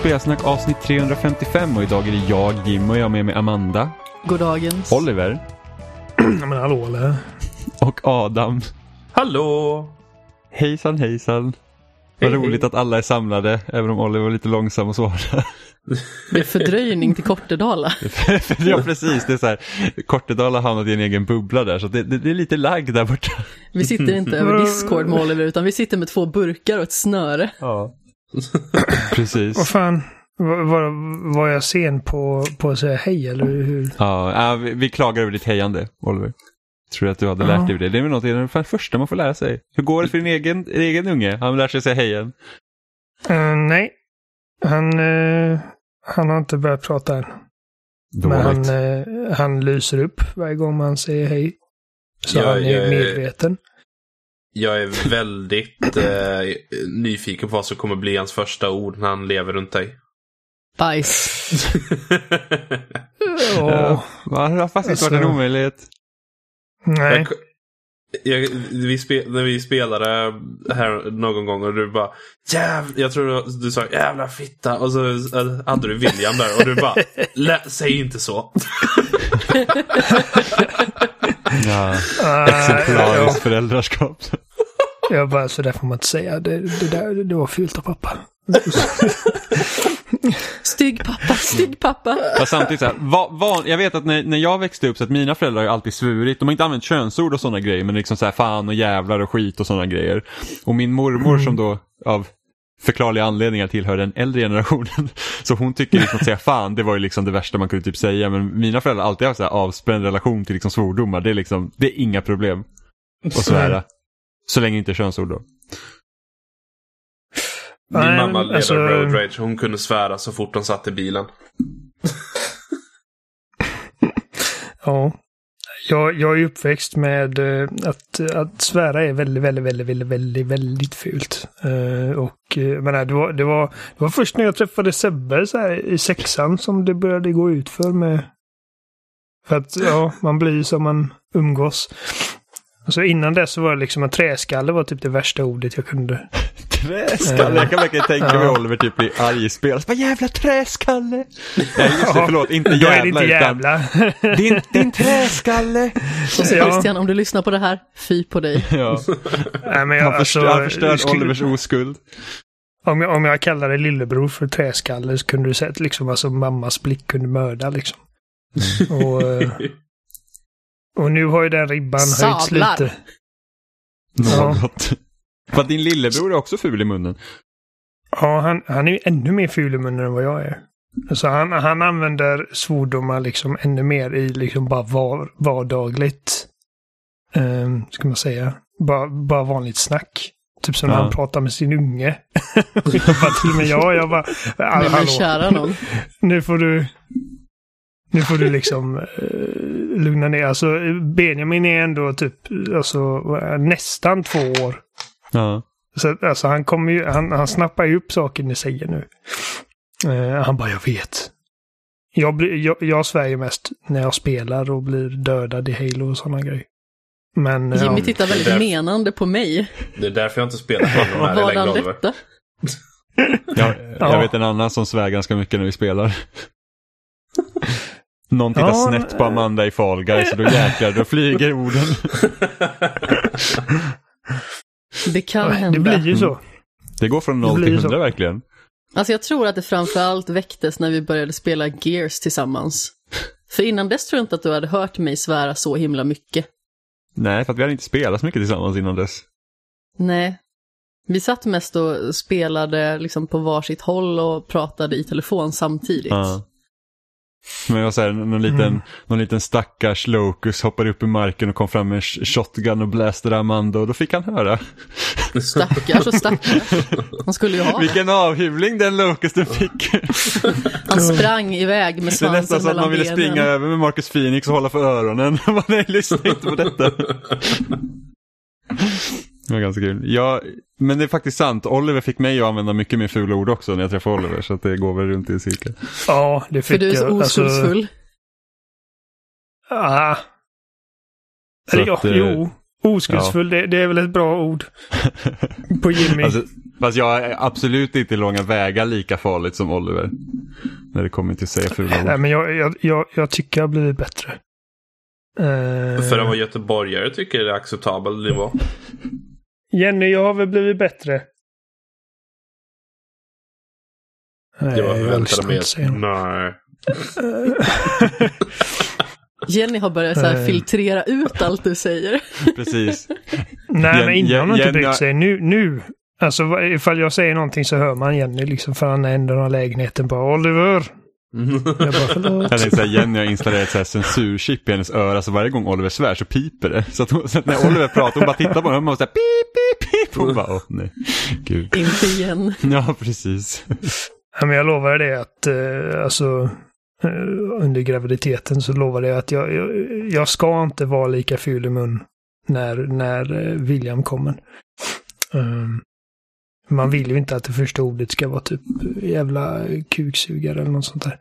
Spelsnack avsnitt 355 och idag är det jag, Jim och jag med mig Amanda, Goddagens. Oliver Ja, men hallå eller? och Adam. Hallå! Hejsan hejsan. Vad Hej, roligt hej. att alla är samlade, även om Oliver var lite långsam att svara. Det är fördröjning till Kortedala. ja precis, det är så här, Kortedala har hamnat i en egen bubbla där så det, det, det är lite lagg där borta. Vi sitter inte över Discord med Oliver, utan vi sitter med två burkar och ett snöre. Ja. Vad Precis. fan? Var, var, jag sen på, på att säga hej eller hur? Ja, äh, vi, vi klagar över ditt hejande, Oliver. Tror du att du hade lärt dig det? Det är väl något det är det första man får lära sig. Hur går det för din egen, din egen unge? Han lär sig säga hejen. Eh, nej. Han, eh, han har inte börjat prata än. Men han, eh, han lyser upp varje gång man säger hej. Så Ja, han är jag medveten. Jag är väldigt eh, nyfiken på vad som kommer bli hans första ord när han lever runt dig. Bajs. Ja, det har faktiskt varit en Alltså- omöjlighet. nej. Jag, jag, vi spe, när vi spelade här någon gång och du bara Jäv, Jag tror du, du sa jävla fitta och så eh, hade du William där och du bara "Lä- Säg inte så. Ja, Ah, exemplariskt ja, föräldraskap. jag bara, så där får man inte säga. Det, det, där, det var fult av pappa. Stygg pappa, stygg pappa. Fast samtidigt så här, va, van, jag vet att när, när jag växte upp så att mina föräldrar har alltid svurit. De har inte använt könsord och sådana grejer men liksom så här fan och jävlar och skit och sådana grejer. Och min mormor som då av förklarliga anledningar tillhör den äldre generationen. Så hon tycker liksom att säga fan det var ju liksom det värsta man kunde typ säga. Men mina föräldrar har alltid haft så här avspänd relation till liksom svordomar. Det är liksom, det är inga problem att svära. Så länge inte könsord då. Min Nej, mamma leder alltså- road rage. Hon kunde svära så fort hon satt i bilen. Ja. Jag, jag är uppväxt med eh, att, att svära är väldigt, väldigt, väldigt, väldigt, väldigt, väldigt fult. Eh, och eh, menar, det, var, det, var, det var först när jag träffade Sebbe så här, i sexan som det började gå ut för med... För att ja, man blir som man umgås. Alltså innan dess så var det liksom en träskalle var typ det värsta ordet jag kunde. Träskalle, jag kan verkligen tänka mig. Oliver typ i arg spel. Vad jävla träskalle! Nej just det, förlåt, inte Då är det jävla inte utan jävla. din, din träskalle! Så. Christian, om du lyssnar på det här, fy på dig. Ja, Nej, men jag, han förstör, alltså, han förstör skulle- Olivers oskuld. Om jag, om jag kallade lillebror för träskalle så kunde du sett liksom alltså mammas blick kunde mörda liksom. Och, eh, och nu har ju den ribban höjts Sablar. lite. Ja. Något. För att din lillebror är också ful i munnen. Ja, han, han är ju ännu mer ful i munnen än vad jag är. Alltså han, han använder svordomar liksom ännu mer i liksom bara var, vardagligt. Um, ska man säga. Bara, bara vanligt snack. Typ som när Ja. han pratar med sin unge. jag bara, till och med jag, jag bara, Men hallå, men kära någon. nu får du... Nu får du liksom eh, lugna ner. Alltså Benjamin är ändå typ alltså, nästan två år. Ja. Så alltså han kommer ju, han, han snappar ju upp saker ni säger nu. Eh, han bara, jag vet. Jag, blir, jag, jag svär ju mest när jag spelar och blir dödad i Halo och sådana grejer. Men... eh, Jimmy ja, tittar väldigt där- menande på mig. Det är därför jag inte spelar Halo här Vad längre han Oliver. detta? Jag, jag Ja. vet en annan som svär ganska mycket när vi spelar. Någon tittar Ja, snett på Amanda i Fall Guys och då jäklar, då flyger orden. Det kan det hända. blir ju så. Det går från Det 0 blir till. 100 verkligen. Alltså jag tror att det framförallt väcktes när vi började spela Gears tillsammans. För innan dess tror jag inte att du hade hört mig svära så himla mycket. Nej, för att vi hade inte spelat så mycket tillsammans innan dess. Nej. Vi satt mest och spelade liksom på varsitt håll och pratade i telefon samtidigt. Ja. Men jag här, någon liten, Mm. någon liten stackars locus hoppade upp i marken och kom fram med en sh- shotgun och blästade Amanda och då fick han höra. Stackars och stackars. Han skulle ju ha. Vilken avhyvling den locusten fick. Han sprang iväg med Det är svansen nästan så att man ville benen. springa över med Marcus Phoenix och hålla för öronen. Man nej, lyssna inte på detta. Det var ganska kul. Ja, men det är faktiskt sant. Oliver fick mig att använda mycket mer fula ord också när jag träffade Oliver. Så att det går väl runt i cirkel. Ja, det För fick du är så jag. Alltså, oskuldsfull. ah. Så Eller ja, eh, jo. Oskuldsfull, det, det är väl ett bra ord. På Jimmy. Alltså, Fast jag är absolut inte i långa vägar lika farligt som Oliver. När det kommer till att säga fula Nej, ord. men jag, jag, jag, jag tycker jag har blivit bättre. Eh, För att vara göteborgare tycker jag det är acceptabel nivå. Jenny, jag har väl blivit bättre. Nej, Det var jag förväntade mig. hon. Nej. Jenny har börjat så här filtrera ut allt du säger. Precis. Nej, Jen- men innan hon inte brytt sig. Nu, nu. Alltså ifall jag säger någonting så hör man Jenny liksom för han av lägenheten bara Oliver. Jag bara förlåt. Jag tänkte säga Jenny har installerat ett censurchip i hennes öra så varje gång Oliver svär så piper det. Så att, hon, så att när Oliver pratar hon bara tittar på honom och så här pip, pip, pip. Hon bara åh nej. Gud. Inte igen. Ja, precis. Ja, men jag lovade det att eh, alltså eh, under graviditeten så lovade jag att jag, jag, jag ska inte vara lika ful i mun när, när eh, William kommer. Um, man vill ju inte att det första ordet ska vara typ jävla kuksugare eller något sånt där.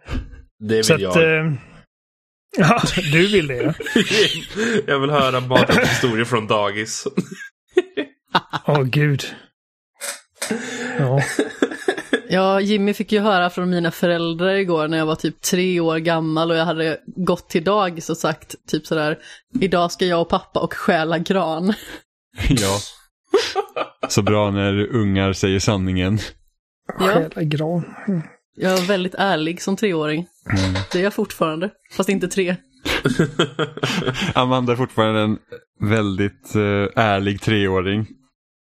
Det vill Så att, jag. eh, ja, du vill det ja. jag vill höra bakgrundshistorier från dagis. Åh gud. Ja. Ja, Jimmy fick ju höra från mina föräldrar igår när jag var typ tre år gammal och jag hade gått till dagis och sagt typ sådär, idag ska jag och pappa och stjäla gran. Ja. Så bra när ungar säger sanningen. Ja. Gran. Mm. Jag är väldigt ärlig som treåring. Det är jag fortfarande, fast inte tre. Amanda är fortfarande en väldigt eh, ärlig treåring.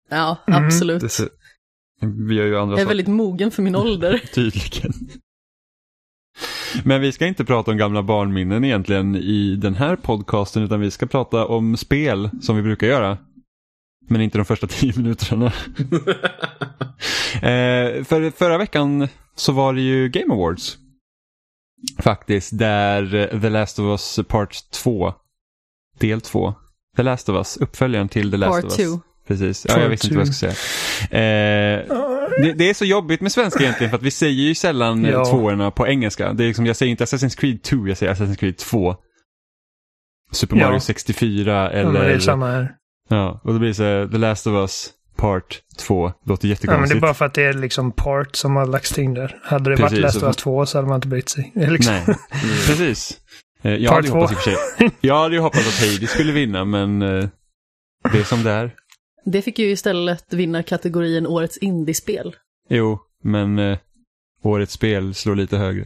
Ja, Mhm. absolut. Det ser, vi gör ju andra Jag är saker väldigt mogen för min ålder. tydligen. Men vi ska inte prata om gamla barnminnen egentligen i den här podcasten utan vi ska prata om spel som vi brukar göra. Men inte de första tio minuterna. eh, för, förra veckan så var det ju Game Awards. Faktiskt, där The Last of Us Part 2, del 2, The Last of Us, uppföljaren till The Last Part of Us. 2. Precis, ja, jag visste inte vad jag skulle säga. Eh, det, det är så jobbigt med svenska egentligen för att vi säger ju sällan Ja. ja. tvåorna på engelska. Det är liksom, jag säger inte Assassin's Creed 2, jag säger Assassin's Creed 2. Super Ja. Mario 64 eller... Ja, det är samma här. Ja, och då blir det så här, The Last of Us Part 2. Låter Ja, men jättekonstigt. det är bara för att det är liksom part som har lagts in där. Hade det Precis, varit Last of Us 2 så hade man inte brytt sig. Det Liksom. Nej, precis. Eh, Jag Part hade ju hoppats i och för sig. Jag hade ju hoppats att Heidi skulle vinna, men eh, det är som det är. Det fick ju istället vinna kategorin Årets indiespel. Jo, men eh, årets spel slår lite högre.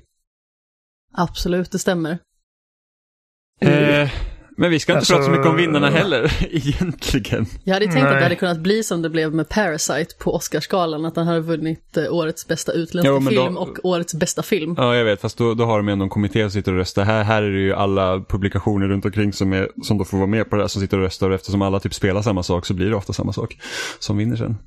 Absolut, det stämmer. Eh, men vi ska inte Alltså, prata så mycket om vinnarna heller, egentligen. Jag hade tänkt Nej. att det hade kunnat bli som det blev med Parasite på Oscarsgalan, att den hade vunnit eh, Årets bästa utländska Jo, men då- film och Årets bästa film. Ja, jag vet, fast då, då har de ändå en kommitté som sitter och röstar. Här, här är det ju alla publikationer runt omkring som, är, som då får vara med på det här som sitter och röstar. Och eftersom alla typ spelar samma sak så blir det ofta samma sak som vinner sen.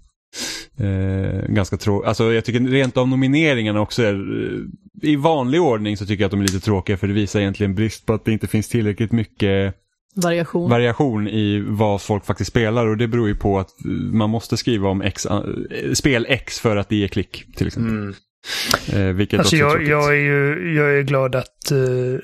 Eh, ganska tråkigt. Alltså jag tycker rent av nomineringarna också är, eh, i vanlig ordning så tycker jag att de är lite tråkiga för det visar egentligen brist på att det inte finns tillräckligt mycket Variation. variation i vad folk faktiskt spelar och det beror ju på att eh, man måste skriva om X, eh, spel X för att det ger klick till exempel. Mm. Eh, vilket Alltså också är jag, tråkigt. jag, är ju jag är glad att uh,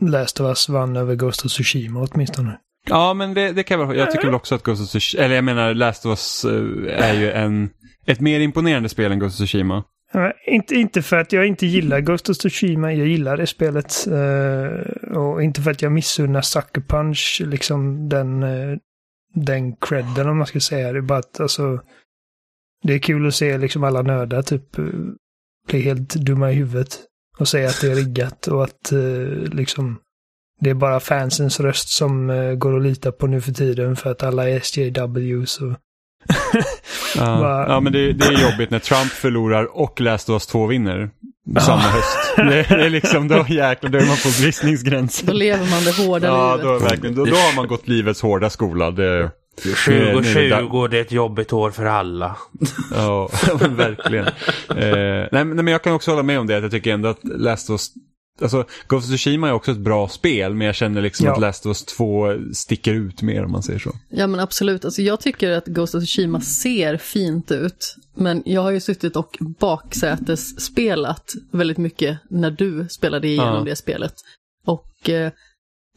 Last of Us vann över Ghost of Tsushima åtminstone. Ja, men det, det kan jag väl, Jag tycker väl också att Ghost of Tsushima, eller jag menar Last of Us eh, är ju en, ett mer imponerande spel än Ghost of Tsushima. Ja, inte, inte för att jag inte gillar Ghost of Tsushima, jag gillar det spelet. Eh, och inte för att jag missunnar Sucker Punch liksom den, uh, den credden om man ska säga. Det är bara att alltså, det är kul att se liksom alla nördar typ bli helt dumma i huvudet. Och säga att det är riggat och att liksom det är bara fansens röst som eh, går att lita på nu för tiden för att alla är SJWs och Ja, ja men det, det är jobbigt när Trump förlorar och Last of Us 2 vinner samma höst. Det, det är liksom, då jäklar, då är man på bristningsgränsen. Då lever man det hårda Ja, livet. då, verkligen, då, då har man gått livets hårda skola. Det, Nu är- nu är det där- 2020, det är ett jobbigt år för alla. Ja, men verkligen. eh, nej, men men jag kan också hålla med om det, att jag tycker ändå att Last of Us Alltså, Ghost of Tsushima är också ett bra spel, men jag känner liksom Ja. att Last of Us 2 sticker ut mer om man säger så. Ja men absolut, alltså jag tycker att Ghost of Tsushima ser fint ut. Men jag har ju suttit och baksätesspelat väldigt mycket när du spelade igenom Ja. det spelet. Och eh,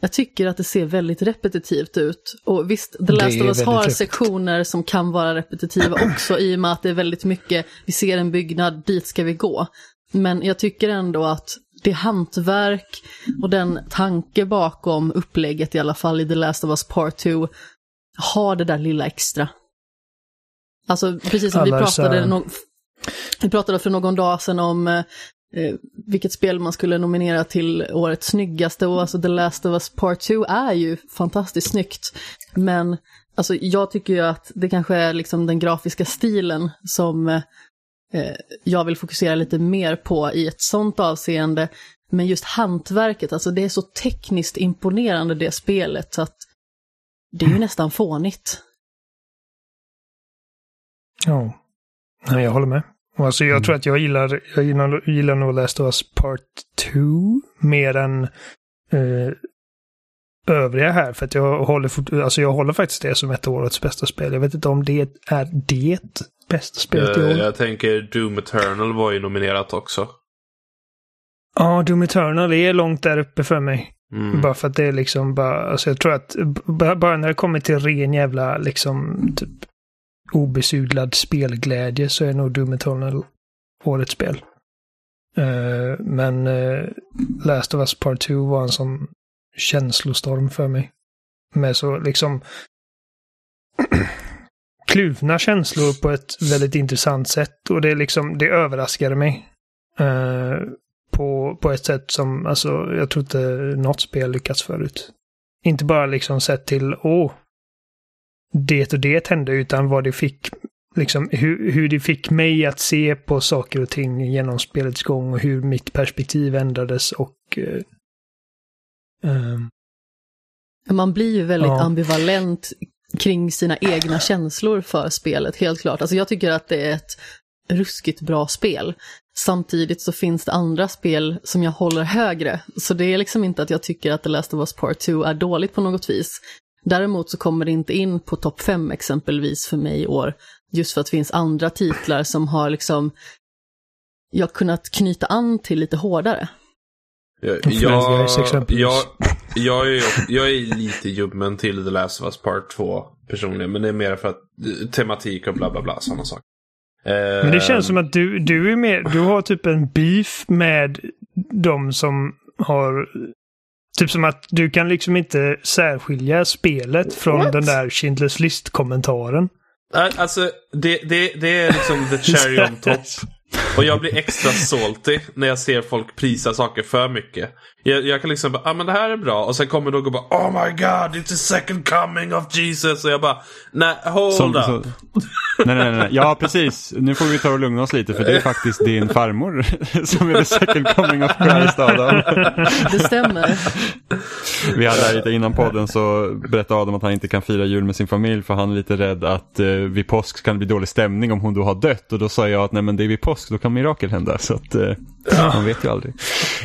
jag tycker att det ser väldigt repetitivt ut. Och visst, The Last of Us har repetitivt. sektioner som kan vara repetitiva också i och med att det är väldigt mycket, vi ser en byggnad, dit ska vi gå. Men jag tycker ändå att det hantverk och den tanke bakom upplägget i alla fall i The Last of Us Part 2 har det där lilla extra. Alltså precis som vi pratade, no vi pratade för någon dag sedan om eh, eh, vilket spel man skulle nominera till årets snyggaste och alltså The Last of Us Part 2 är ju fantastiskt snyggt. Men alltså jag tycker ju att det kanske är liksom den grafiska stilen som eh, jag vill fokusera lite mer på i ett sånt avseende. Men just hantverket, alltså det är så tekniskt imponerande det spelet så att det är ju nästan fånigt. Ja. Nej, jag håller med. Och Alltså jag tror att jag gillar, jag gillar, gillar nog Last of Us Part 2 mer än eh, övriga här. För att jag håller, alltså jag håller faktiskt det som ett av årets bästa spel. Jag vet inte om det är det bästa spelet i Eh, år. Jag tänker Doom Eternal var ju nominerat också. Ja, Doom Eternal är långt där uppe för mig. Mm. Bara för att det är liksom bara, alltså jag tror att bara när det kommer till ren jävla liksom typ obesudlad spelglädje så är nog Doom Eternal årets spel. Eh, men uh, Last of Us Part 2 var en sån känslostorm för mig. Med så liksom kluvna känslor på ett väldigt intressant sätt och det liksom, det överraskade mig. Eh, på, på ett sätt som, alltså, jag tror inte något spel lyckats förut. Inte bara liksom sett till, åh, det och det hände, utan vad det fick, liksom hur, hur det fick mig att se på saker och ting genom spelets gång och hur mitt perspektiv ändrades och eh, ehm, Man blir ju väldigt Ja. ambivalent kring sina egna känslor för spelet, helt klart. Alltså jag tycker att det är ett ruskigt bra spel. Samtidigt så finns det andra spel som jag håller högre. Så det är liksom inte att jag tycker att The Last of Us Part 2 är dåligt på något vis. Däremot så kommer det inte in på topp 5 exempelvis för mig i år. Just för att det finns andra titlar som har liksom jag kunnat knyta an till lite hårdare. Jag, jag, jag, jag, är, jag är lite ljummen till The Last of Us Part 2 personligen. Men det är mer för att eh, tematik och bla bla bla sådana saker. Men det känns som att du, du är med, du har typ en beef med de som har... Typ som att du kan liksom inte särskilja spelet från What? den där Schindler's List-kommentaren. Äh, Alltså, det, det, det är liksom the cherry on top. Och jag blir extra salty när jag ser folk prisa saker för mycket. Jag, jag kan liksom bara, ah men det här är bra. Och sen kommer någon och bara, oh my god, it's the second coming of Jesus. Och jag bara, nej, hold Som, up. så, nej, nej, nej. Ja, precis. Nu får vi ta och lugna oss lite för det är faktiskt din farmor som är the second coming of Christ, Adam. Det stämmer. Vi hade lite innan podden så berättade Adam att han inte kan fira jul med sin familj för han är lite rädd att eh, vid påsk kan det bli dålig stämning om hon då har dött. Och då sa jag att nej men det är vid påsk, då kan mirakel hända. Så att eh, man vet ju aldrig.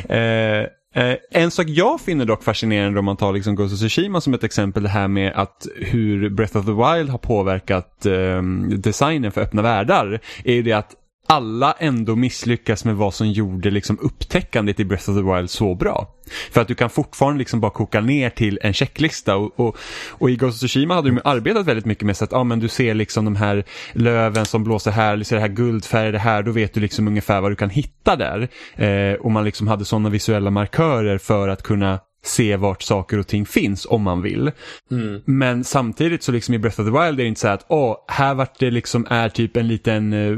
Eh, Eh, en sak jag finner dock fascinerande om man tar liksom Ghost of Tsushima som ett exempel, det här med att hur Breath of the Wild har påverkat eh, designen för öppna världar, är ju det att alla ändå misslyckas med vad som gjorde liksom upptäckandet i Breath of the Wild så bra. För att du kan fortfarande liksom bara koka ner till en checklista och, och, och i Ghost of Tsushima hade de arbetat väldigt mycket med så att ah, men du ser liksom de här löven som blåser här, du ser det här guldfärgade här, då vet du liksom ungefär vad du kan hitta där. Eh, och man liksom hade sådana visuella markörer för att kunna se vart saker och ting finns om man vill. Mm. Men samtidigt så liksom i Breath of the Wild är det inte så att åh, här vart det liksom är typ en liten eh,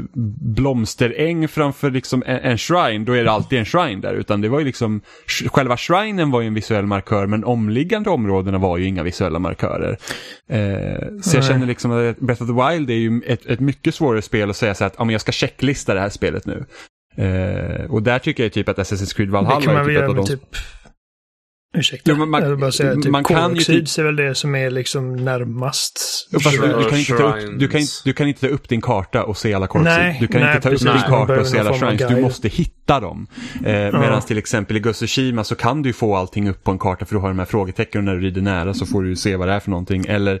blomsteräng framför liksom en, en shrine, då är det alltid en shrine där. Utan det var ju liksom, själva shrinen var ju en visuell markör men omliggande områdena var ju inga visuella markörer. Eh, så jag känner liksom att Breath of the Wild är ju ett, ett mycket svårare spel att säga så att ja, men jag ska checklista det här spelet nu. Eh, och där tycker jag typ att Assassin's Creed Valhalla är typ ett av de typ... Ursäkta. Jo, man- jag vill bara säga typ man kan ju koloxid typ- är väl det som är liksom närmast. Du, du, kan inte ta upp, Shrines. du, kan, inte- du kan inte ta upp din karta och se alla. Nej, Du kan nej, inte ta upp din karta och se alla shrines. Du måste hitta dem. Eh, Medan till exempel i Tsushima så kan du ju få allting upp på en karta för du har de här frågetecknen och när du rider nära så får du se vad det är för någonting. Eller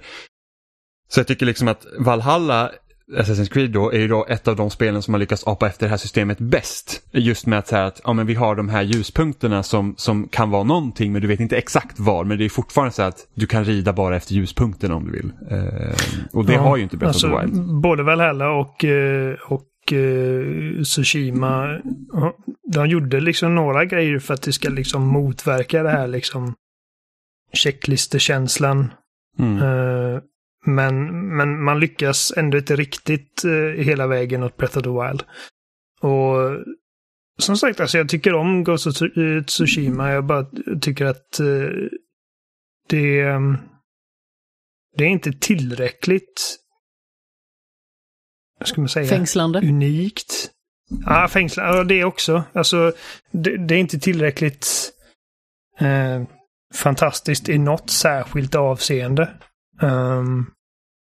Så jag tycker liksom att Valhalla Assassin's Creed då är ju då ett av de spelen som har lyckats apa efter det här systemet bäst. Just med att säga att ja, men vi har de här ljuspunkterna som, som kan vara någonting men du vet inte exakt var. Men det är fortfarande så att du kan rida bara efter ljuspunkterna om du vill. Eh, och det Ja, har ju inte Breath alltså, of the Wild. Både Valhalla och, eh, och eh, Tsushima. De gjorde liksom några grejer för att det ska liksom motverka det här liksom checklistekänslan. Mm. Eh, men, men man lyckas ändå inte riktigt eh, hela vägen åt Breath of the Wild. Och som sagt, alltså jag tycker om Ghost of eh, Tsushima. Jag bara tycker att eh, det, eh, det är inte tillräckligt, vad ska man säga, Fängslande. unikt. Ja, fängslande, ja, det också. Alltså, det, det är inte tillräckligt eh, fantastiskt i något särskilt avseende. Um,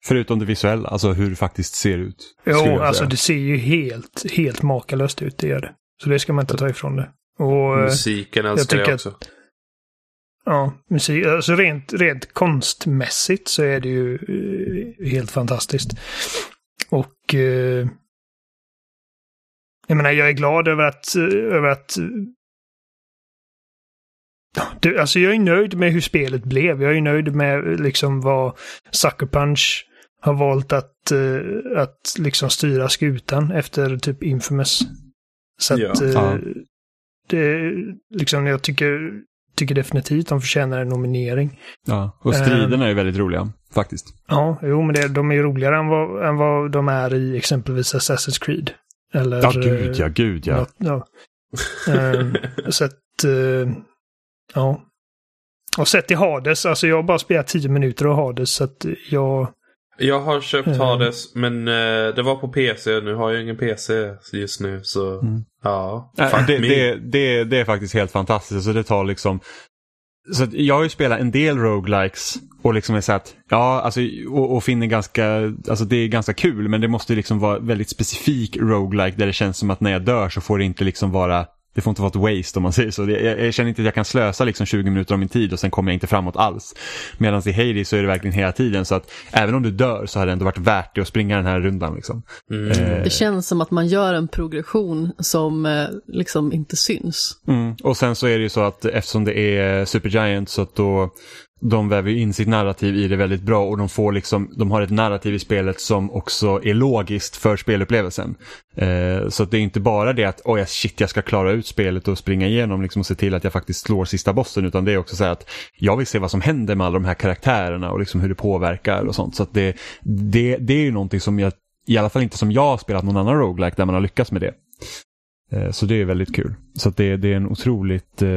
Förutom det visuella, alltså hur det faktiskt ser ut. jo, jag alltså säga. det ser ju helt, helt makalöst ut, det gör det. Så det ska man inte ta ifrån det. Och, eh, Musiken älskar jag att- också. Ja, musik, alltså rent, rent konstmässigt så är det ju eh, helt fantastiskt. Och eh, jag menar, jag är glad över att, eh, över att ja, det, alltså jag är nöjd med hur spelet blev. Jag är nöjd med liksom vad Sucker Punch har valt att, eh, att liksom styra skutan efter typ Infamous. Så att Ja. Ja. det, liksom jag tycker, tycker definitivt de förtjänar en nominering. Ja, och striderna är väldigt roliga faktiskt. Ja, jo, men det, de är roligare än vad, än vad de är i exempelvis Assassin's Creed. Eller, Ja, gud ja, gud ja. något- ja. Ehm, så att, eh, ja. Och sett i Hades, alltså jag har bara spelat tio minuter av Hades så att jag, Jag har köpt Mm. Hades men eh, det var på PC. Nu har jag ingen PC just nu så Mm. ja. Äh, det, det, det, det är faktiskt helt fantastiskt. Så det tar liksom... Så att jag har ju spelat en del roguelikes och liksom är så att, ja, alltså, och, och finner ganska, alltså det är ganska kul men det måste liksom vara väldigt specifik roguelike där det känns som att när jag dör så får det inte liksom vara, det får inte vara ett waste om man säger så. Jag, jag känner inte att jag kan slösa liksom 20 minuter av min tid och sen kommer jag inte framåt alls. Medan i Hades så är det verkligen hela tiden så att även om du dör så har det ändå varit värt det att springa den här rundan liksom. Mm. Eh, Det känns som att man gör en progression som eh, liksom inte syns. Mm. Och sen så är det ju så att eftersom det är Supergiant så att då de väver in sitt narrativ i det väldigt bra och de får liksom, de har ett narrativ i spelet som också är logiskt för spelupplevelsen. Eh, så att det är inte bara det att oh, shit jag ska klara ut spelet och springa igenom liksom, och se till att jag faktiskt slår sista bossen utan det är också så att jag vill se vad som händer med alla de här karaktärerna och liksom hur det påverkar och sånt. Så att det, det, det är ju någonting som jag, i alla fall inte som jag har spelat någon annan roguelike där man har lyckats med det. Eh, Så det är väldigt kul. Så att det, det är en otroligt, eh,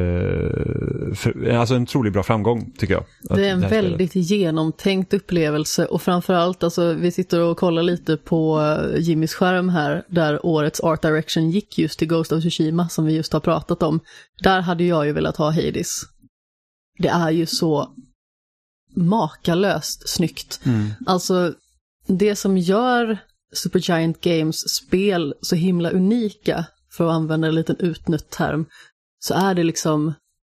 för, alltså en otroligt bra framgång tycker jag. Det är en spelet- väldigt genomtänkt upplevelse och framförallt, alltså vi sitter och kollar lite på eh, Jimmys skärm här, där årets Art Direction gick just till Ghost of Tsushima som vi just har pratat om. Där hade jag ju velat ha Hades. Det är ju så makalöst snyggt. Mm. Alltså, det som gör Supergiant Games spel så himla unika, för att använda en liten utnött term, så är det liksom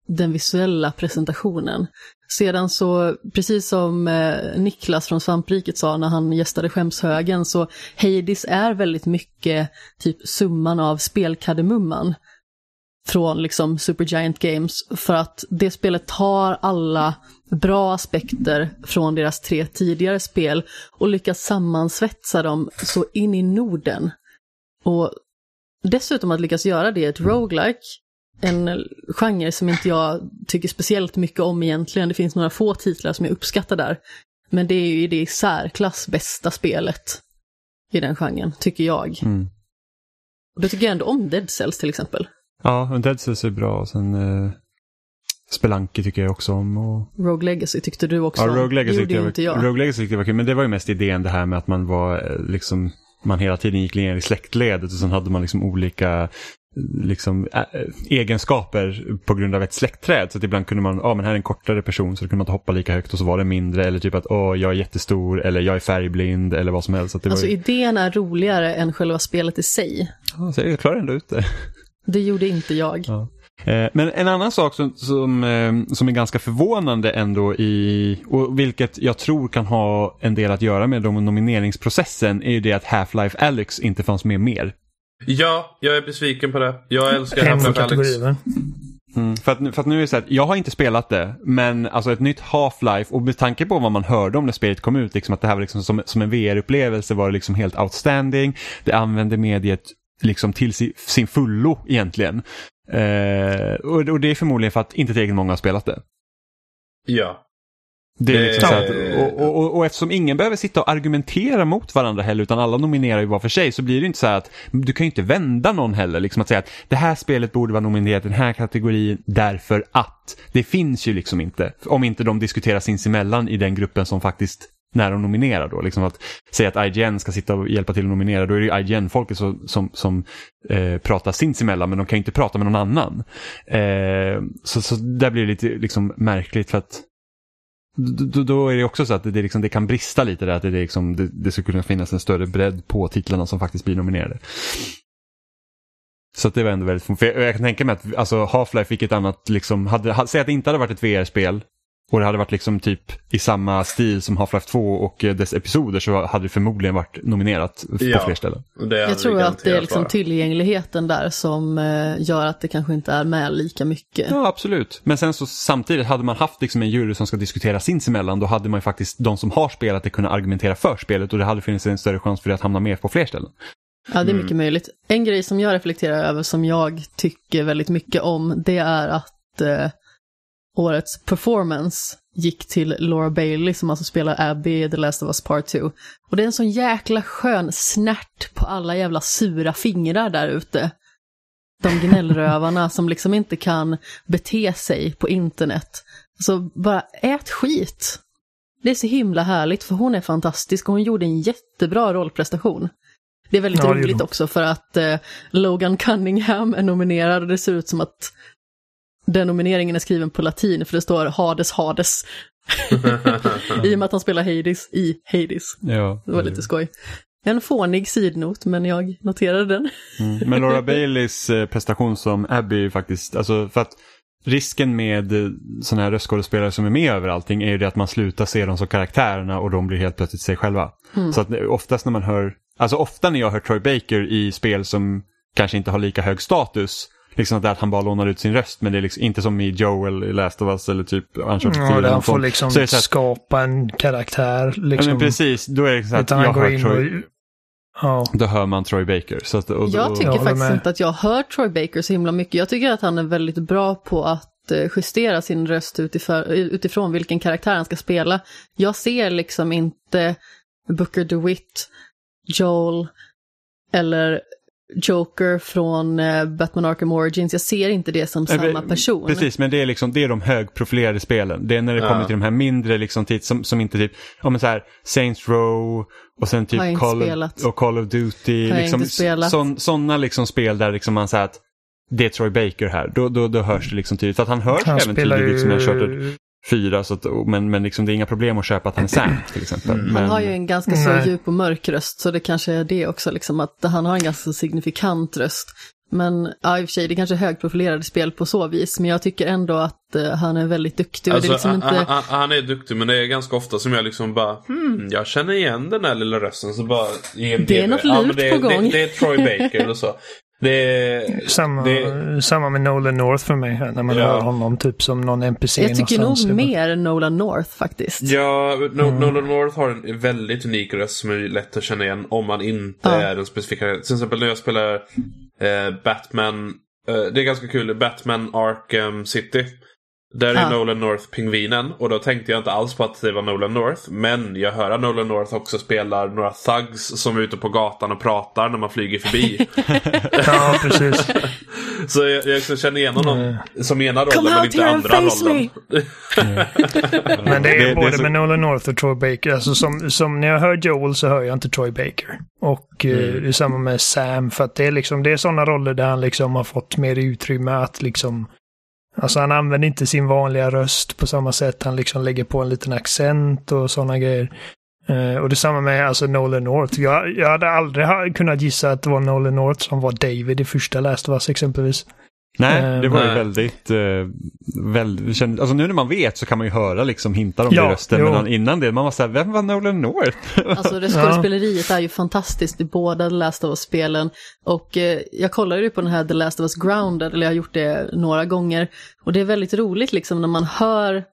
den visuella presentationen. Sedan så, precis som eh, Niklas från Svampriket sa när han gästade Skämshögen, så Hades är väldigt mycket typ summan av spelkardemumman från liksom Supergiant Games för att det spelet tar alla bra aspekter från deras tre tidigare spel och lyckas sammansvetsa dem så in i Norden. Och dessutom att lyckas göra det i ett roguelike, en genre som inte jag tycker speciellt mycket om egentligen. Det finns några få titlar som jag uppskattar där. Men det är ju det i särklass bästa spelet i den genren, tycker jag. Mm. Och då tycker jag ändå om Dead Cells till exempel. Ja, Dead Cells är bra. Och sen eh, Spelunky tycker jag också om. Och... Rogue Legacy tyckte du också Ja, om. Rogue Legacy, tyckte jag, inte jag. Rogue Legacy tyckte jag var kul. Men det var ju mest idén det här med att man var eh, liksom man hela tiden gick ner i släktledet och sen hade man liksom olika liksom, ä- egenskaper på grund av ett släktträd. Så att ibland kunde man, ja men här är en kortare person så då kunde man inte hoppa lika högt och så var det mindre. Eller typ att, åh jag är jättestor eller jag är färgblind eller vad som helst. Så det Alltså ju, idén är roligare än själva spelet i sig. ja, så jag klarar ändå ut det. Det gjorde inte jag. Ja. Eh, Men en annan sak som, som, eh, som är ganska förvånande ändå i, och vilket jag tror kan ha en del att göra med de nomineringsprocessen, är ju det att Half-Life Alyx inte fanns med mer. Ja, jag är besviken på det. Jag älskar Half-Life Alyx. Mm, för, att, för att nu är det så att jag har inte spelat det, men alltså ett nytt Half-Life och med tanke på vad man hörde om när spelet kom ut, liksom att det här var liksom som, som en VR-upplevelse var det liksom helt outstanding. Det använde mediet liksom till sin, sin fullo egentligen. Eh, och, och det är förmodligen för att inte tillräckligt många har spelat det. Ja. Det är liksom så att, och, och, och, och eftersom ingen behöver sitta och argumentera mot varandra heller utan alla nominerar ju var för sig så blir det inte så här att du kan ju inte vända någon heller. Liksom att säga att det här spelet borde vara nominerat i den här kategorin därför att. Det finns ju liksom inte. Om inte de diskuterar sinsemellan i den gruppen som faktiskt när de nominerar då. Liksom att säga att IGN ska sitta och hjälpa till att nominera, då är det ju IGN-folket som, som, som eh, pratar sinsemellan men de kan ju inte prata med någon annan. Eh, så, så där blir det lite liksom märkligt för att då, då är det också så att det, liksom, det kan brista lite där, att det, liksom, det, det skulle kunna finnas en större bredd på titlarna som faktiskt blir nominerade. Så att det var ändå väldigt, för jag, jag kan tänka mig att alltså, Half-Life fick ett annat, liksom, hade, hade, säg att det inte hade varit ett VR-spel och det hade varit liksom typ i samma stil som Half-Life 2 och eh, dess episoder så hade det förmodligen varit nominerat på Ja. fler ställen. Jag tror att det är liksom tillgängligheten där som eh, gör att det kanske inte är med lika mycket. Ja, absolut. Men sen så samtidigt hade man haft liksom en jury som ska diskutera sinsemellan, då hade man ju faktiskt de som har spelat det kunnat argumentera för spelet och det hade funnits en större chans för det att hamna med på fler ställen. Ja, det är Mm. mycket möjligt. En grej som jag reflekterar över som jag tycker väldigt mycket om, det är att eh, årets performance gick till Laura Bailey som alltså spelar Abby i The Last of Us Part 2. Och det är en sån jäkla skön snärt på alla jävla sura fingrar där ute. De gnällrövarna som liksom inte kan bete sig på internet. Så bara ät skit. Det är så himla härligt för hon är fantastisk och hon gjorde en jättebra rollprestation. Det är väldigt Ja, roligt också för att eh, Logan Cunningham är nominerad och det ser ut som att den nomineringen är skriven på latin för det står Hades Hades. I och med att han spelar Hades i Hades. Ja. Det var lite skoj. En fånig sidnot, men jag noterade den. Mm. Men Laura Baileys eh, prestation som Abby faktiskt, alltså för att risken med eh, sådana här röstskådespelare som är med över allting är ju det att man slutar se dem som karaktärerna och de blir helt plötsligt sig själva. Så att eh, oftast när man hör, alltså ofta när jag hör Troy Baker i spel som kanske inte har lika hög status, liksom att han bara lånar ut sin röst men det är liksom inte som i Joel i Last of Us eller typ Uncharted 4 Ja, han får liksom Så skapa en karaktär. Ja, Liksom, men precis, då är det så att jag hör in Troy, och... Ja. då hör man Troy Baker. Så att, och, Jag och, tycker Jag håller faktiskt med. inte att jag hör Troy Baker så himla mycket. Jag tycker att han är väldigt bra på att eh, justera sin röst utifrån, utifrån vilken karaktär han ska spela. Jag ser liksom inte Booker DeWitt, Joel eller Joker från eh, Batman Arkham Origins. Jag ser inte det som samma person. Precis, men det är, liksom, det är de högprofilerade spelen. Det är när det Ja. kommer till de här mindre liksom, som, som inte typ, ja men så här, Saints Row och sen typ Call of, och Call of Duty. Har Liksom, inte spelat. Sådana liksom spel där liksom man säger att det är Troy Baker här. Då, då, då hörs det liksom tydligt. För att han hörs Han även tydligt liksom, ju... 4. Så att, men men liksom, det är inga problem att köpa att han är Sam till exempel. Mm. Men, Han har ju en ganska så Nej. djup och mörk röst, så det kanske är det också, liksom att han har en ganska signifikant röst. Men ja, i och för sig, det kanske är högprofilerade spel på så vis, men jag tycker ändå att eh, han är väldigt duktig. är Alltså, liksom han, inte... han, han är duktig men det är ganska ofta som jag liksom bara hmm, jag känner igen den här lilla rösten så bara IMDb. Det är något ja, lurt det, på gång. Det, det är Troy Baker och så. Det är, Samma, det, samma med Nolan North för mig här, när man Ja. hör honom typ som någon NPC Jag tycker nog mer Nolan North faktiskt. Ja, no, Mm. Nolan North har en väldigt unik röst som är lätt att känna igen om man inte Ja. är en specifik karaktär. Till exempel när jag spelar eh, Batman. Eh, det är ganska kul. Batman Arkham City. Där är Ja. Nolan North pingvinen. Och då tänkte jag inte alls på att det var Nolan North. Men jag hör att Nolan North också spelar några thugs som är ute på gatan och pratar när man flyger förbi. Ja, precis. Så jag, jag känner igen honom som ena rollen Come men inte andra rollen. Men det är Det- det är både så- med Nolan North och Troy Baker. Alltså som, som när jag hör Joel så hör jag inte Troy Baker. Och eh, Mm. det är samma med Sam. För att det är liksom, det är sådana roller där han liksom har fått mer utrymme att liksom Alltså han använder inte sin vanliga röst på samma sätt. Han liksom lägger på en liten accent och sådana grejer. Uh, och detsamma med alltså Nolan North. Jag, jag hade aldrig kunnat gissa att det var Nolan North som var David i första Last of Us exempelvis. Nej, det var ju väldigt, eh, väldigt alltså nu när man vet så kan man ju höra liksom hintar om det Ja, i rösten. jo. Men innan det, man var såhär, vem var Nolan North? Alltså det skådespeleriet är ju fantastiskt i båda The Last of Us-spelen. Och eh, jag kollade ju på den här The Last of Us Grounded, eller jag har gjort det några gånger. Och det är väldigt roligt liksom när man hör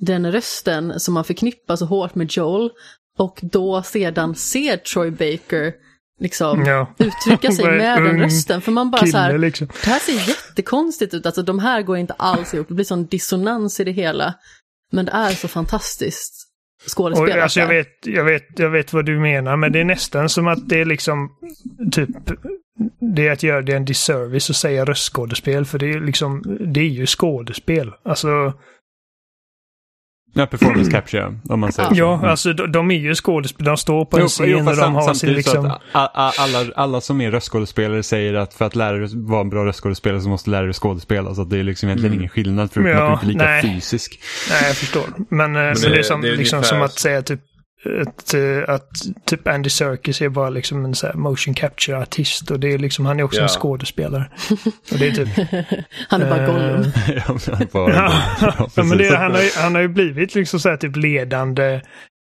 den rösten som man förknippar så hårt med Joel. Och då sedan ser Troy Baker liksom Ja. uttrycka sig med den rösten. För man bara så Kille här, liksom. det här ser jättekonstigt ut, alltså de här går inte alls ihop, det blir sån dissonans i det hela. Men det är så fantastiskt Och, skådespelat. alltså, jag, vet, jag, vet, jag vet vad du menar, men det är nästan som att det är liksom typ det är att göra det en disservice att säga röstskådespel, för det är liksom, det är ju skådespel. Alltså, Ja, performance capture, om man säger så. ja, Mm. alltså de, de är ju skådespel, de står på en Jo, scen jo, och de sam- har sin samtidigt så liksom... att a- a- alla, alla som är röstskådespelare säger att för att lära dig vara en bra röstskådespelare så måste du lära dig skådespela. Så att det är liksom egentligen ingen skillnad förutom Ja, att du inte är lika nej. fysisk. Nej, jag förstår. Men, men, det- det, är som, det är liksom ungefär- som att säga typ att, eh, att typ Andy Serkis är bara liksom en så här motion capture-artist och det är liksom, han är också Ja. en skådespelare. Och det är typ... Han är bara Eh, Gollum. Ja, Ja, men det, han, har ju, han har ju blivit liksom så här typ ledande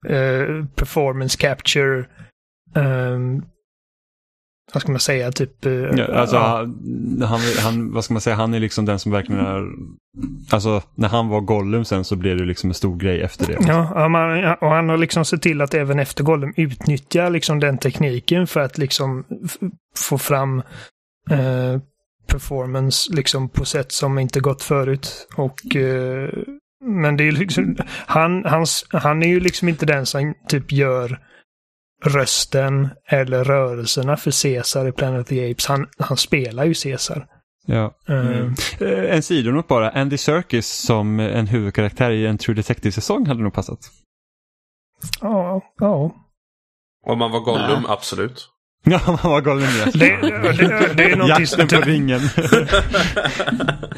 eh, performance capture. ehm, vad ska man säga, typ... eh, Ja, alltså, han, han, han, vad ska man säga, han är liksom den som verkligen är... Alltså, när han var Gollum sen så blev det liksom en stor grej efter det. Ja, man, och han har liksom sett till att även efter Gollum utnyttja liksom den tekniken för att liksom få fram eh, performance liksom på sätt som inte gått förut. Och, eh, men det är liksom, han, hans, han är ju liksom inte den som typ gör rösten eller rörelserna för Caesar i Planet of the Apes. Han, han spelar ju Caesar. Ja. Eh, Eh, En sidonot bara, Andy Serkis som en huvudkaraktär i en True Detective-säsong hade nog passat. Ja, ja. Om man var Gollum, absolut. Ja, man var Gollum ja. Det, det, det är någonting som på ringen.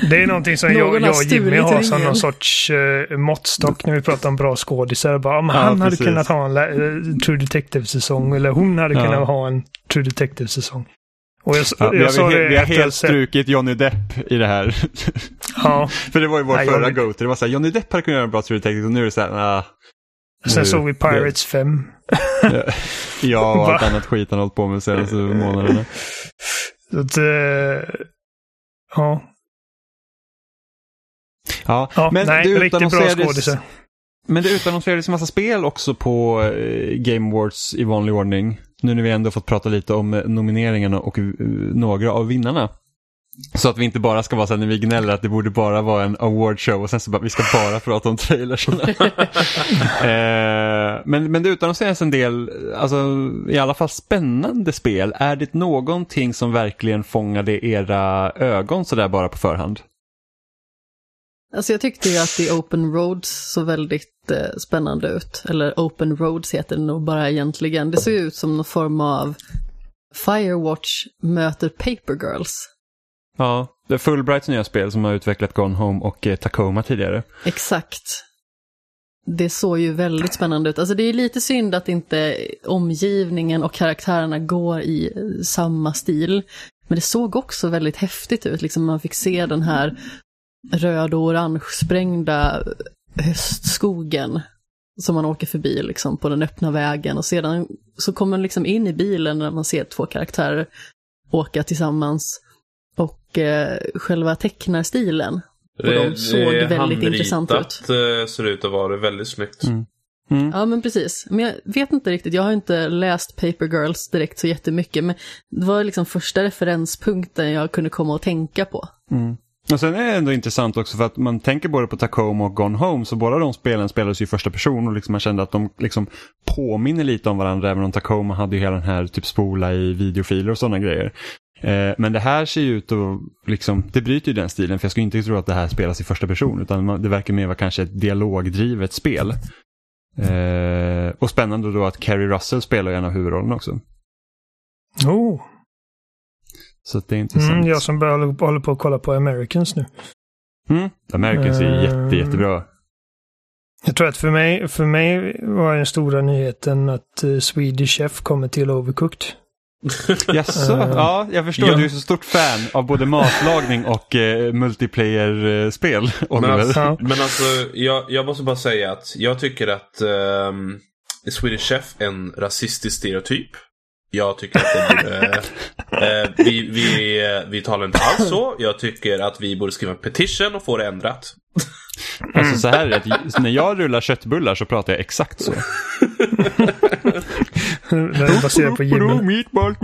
Det är någonting som jag, har jag och Jimmy har som någon sorts uh, måttstock när vi pratar om bra skådisar. Bara, om Ja, han hade precis. kunnat ha en eh, True Detective-säsong eller hon hade Ja. kunnat ha en True Detective-säsong. Och jag, Ja, vi, jag har, vi, det vi har helt strukit Johnny Depp i det här. Ja, För det var ju vår Nej, förra Johnny- go-to. Det var såhär, Johnny Depp hade kunnat göra en bra True Detective och nu är det såhär, ah, sen Nu- såg vi Pirates 5. ja och allt annat skit han hållit på med senaste månaderna. Så att, eh, ja, Ja, ja men nej, det riktigt bra skådisar. Men det utannonserades en massa spel också på eh, Game Awards i vanlig ordning. Nu när vi ändå fått prata lite om eh, nomineringarna och eh, några av vinnarna. Så att vi inte bara ska vara så här när vi gnäller att det borde bara vara en awardshow och sen så bara, vi ska bara prata om trailersarna. eh, men, men det utannonseras en del, alltså i alla fall spännande spel. Är det någonting som verkligen fångade era ögon sådär bara på förhand? Alltså jag tyckte ju att The Open Roads såg väldigt eh, spännande ut. Eller Open Roads heter det nog bara egentligen. Det såg ut som någon form av Firewatch möter Paper Girls. Ja, det är Fulbrights nya spel som har utvecklat Gone Home och eh, Tacoma tidigare. Exakt. Det såg ju väldigt spännande ut. Alltså det är lite synd att inte omgivningen och karaktärerna går i eh, samma stil. Men det såg också väldigt häftigt ut. Liksom man fick se den här röd och orange sprängda eh, höstskogen som man åker förbi liksom på den öppna vägen och sedan så kommer man liksom in i bilen när man ser två karaktärer åka tillsammans och eh, själva tecknarstilen och de såg väldigt intressant ut. handritat, eh, ser ut att vara väldigt snyggt. Mm. Mm. Ja men precis, men jag vet inte riktigt, jag har inte läst Paper Girls direkt så jättemycket men det var liksom första referenspunkten jag kunde komma att tänka på. Mm. Och sen är det ändå intressant också för att man tänker både på Tacoma och Gone Home så båda de spelen spelades ju i första person och liksom man kände att de liksom påminner lite om varandra även om Tacoma hade ju hela den här typ spola i videofiler och sådana grejer. Eh, men det här ser ju ut att liksom, det bryter ju den stilen för jag skulle inte tro att det här spelas i första person utan man, det verkar mer vara kanske ett dialogdrivet spel. Eh, och spännande då att Carrie Russell spelar en av huvudrollerna också. Oh. Så det är intressant. Mm, jag som börjar, håller på att kolla på Americans nu. Mm. Americans är ju Eh, jätte, jättebra. Jag tror att för mig, för mig var den stora nyheten att uh, Swedish Chef kommer till Overcooked. Jaså? Eh, ja, jag förstår. ja. Du är så stort fan av både matlagning och eh, multiplayer-spel, Men alltså, men alltså jag, jag måste bara säga att jag tycker att um, Swedish Chef är en rasistisk stereotyp. Jag tycker att det borde... eh, vi, vi, eh, vi talar inte alls så. Jag tycker att vi borde skriva en petition och få det ändrat. Alltså så här är det, att när jag rullar köttbullar så pratar jag exakt så. Baserat på meatball,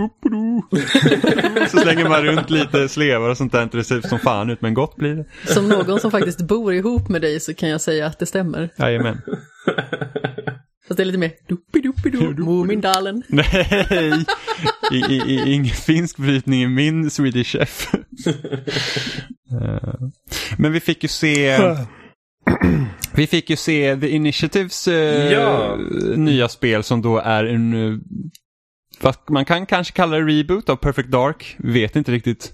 Så slänger man runt lite slevar och sånt där, inte det ser ut som fan ut, men gott blir det. Som någon som faktiskt bor ihop med dig så kan jag säga att det stämmer. Jajamän. Fast det är lite mer duppiduppidoo, Mumindalen. Nej, I, i, i, ingen finsk brytning i min Swedish Chef. Eh, Men vi fick ju se, vi fick ju se The Initiatives eh, Ja. nya spel som då är en, eh, man kan kanske kalla det reboot av Perfect Dark, vet inte riktigt.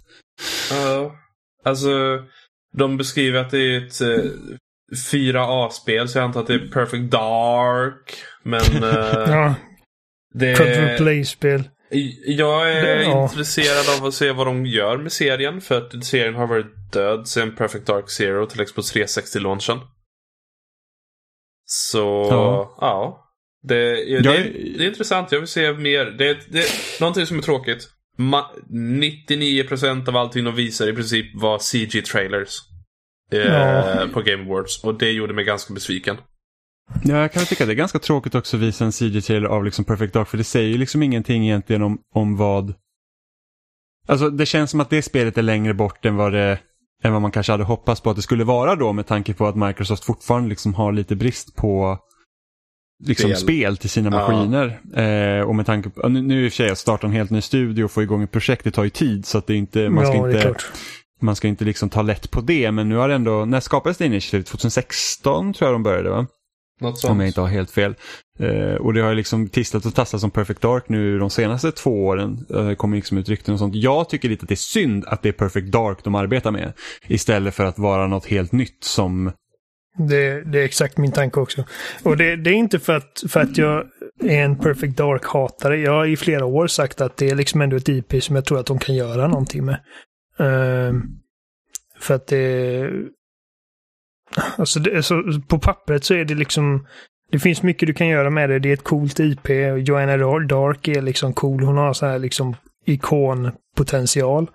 Ja. alltså, de beskriver att det är ett uh, 4A-spel så jag antar att det är Perfect Dark. Men uh, Ja, det... quadruple A-spel. Jag är Ja. intresserad av att se vad de gör med serien. För att serien har varit död sen Perfect Dark Zero till Xbox 360-launchen. Så, Ja. ja. Det, det, Jag är, är- det är intressant. Jag vill se mer. Det, det är någonting som är tråkigt. Ma 99% av allting de visar i princip var CG-trailers. Eh, Ja. På Game Awards. Och det gjorde mig ganska besviken. Ja, jag kan tycka att det är ganska tråkigt också att visa en CG-trailer av liksom Perfect Dark, för det säger ju liksom ingenting egentligen om, om vad... Alltså det känns som att det spelet är längre bort än vad det än vad man kanske hade hoppats på att det skulle vara då med tanke på att Microsoft fortfarande liksom har lite brist på liksom Spel. spel, till sina Ja. maskiner. Eh, och med tanke på, nu, nu i och för sig att starta en helt ny studio och få igång ett projekt, det tar ju tid så att det inte, man ska ja, inte klart. man ska inte liksom ta lätt på det, men nu har det ändå, när skapades det Initiative? 2016 tror jag de började va? Något sånt. Om jag inte har helt fel. Eh, och det har ju liksom tisslat och tasslat som Perfect Dark nu de senaste två åren. Det kommer liksom ut rykten och sånt. Jag tycker lite att det är synd att det är Perfect Dark de arbetar med. Istället för att vara något helt nytt som... Det, det är exakt min tanke också. Och det, det är inte för att, för att jag är en Perfect Dark-hatare. Jag har i flera år sagt att det är liksom ändå ett IP som jag tror att de kan göra någonting med. Ehm, för att det... Alltså, det, så på pappret så är det liksom... Det finns mycket du kan göra med det. Det är ett coolt IP. Joanna Dark är liksom cool. Hon har så här liksom ikonpotential.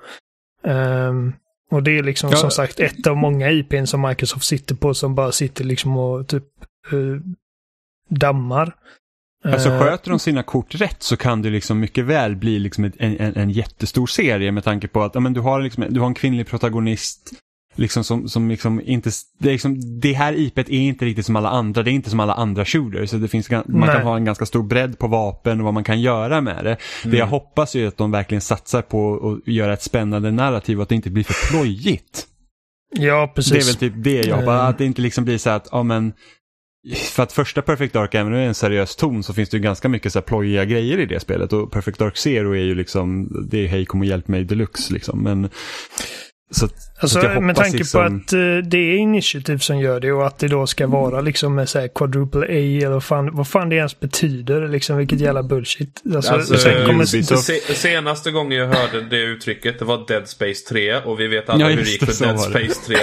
Ehm, och det är liksom Ja. som sagt ett av många IPn som Microsoft sitter på som bara sitter liksom och typ eh, dammar. Alltså Eh, sköter de sina kort rätt så kan det liksom mycket väl bli liksom en, en, en jättestor serie med tanke på att ja, men du, har liksom, du har en kvinnlig protagonist liksom som, som liksom inte, det, är liksom, det här IPet är inte riktigt som alla andra, det är inte som alla andra shooters. Så det finns, man Nej. kan ha en ganska stor bredd på vapen och vad man kan göra med det. Det jag hoppas är att de verkligen satsar på att göra ett spännande narrativ och att det inte blir för plojigt. Ja, precis. Det är väl typ det jag hoppas, Eh. att det inte liksom blir så att, ja men för att första Perfect Dark, även om det är en seriös ton, så finns det ju ganska mycket så här plojiga grejer i det spelet. Och Perfect Dark Zero är ju liksom, det är hej kom och hjälp mig deluxe liksom. Men, så, att- Alltså så med tanke liksom, på att eh, det är Initiative som gör det och att det då ska vara liksom med så här quadruple A eller vad fan, vad fan det ens betyder. Liksom vilket jävla bullshit. Alltså, Alltså, sen kommer, Ubisoft. Se, senaste gången jag hörde det uttrycket det var Dead Space 3 och vi vet alla Ja, hur det gick det, för så Dead. Space 3.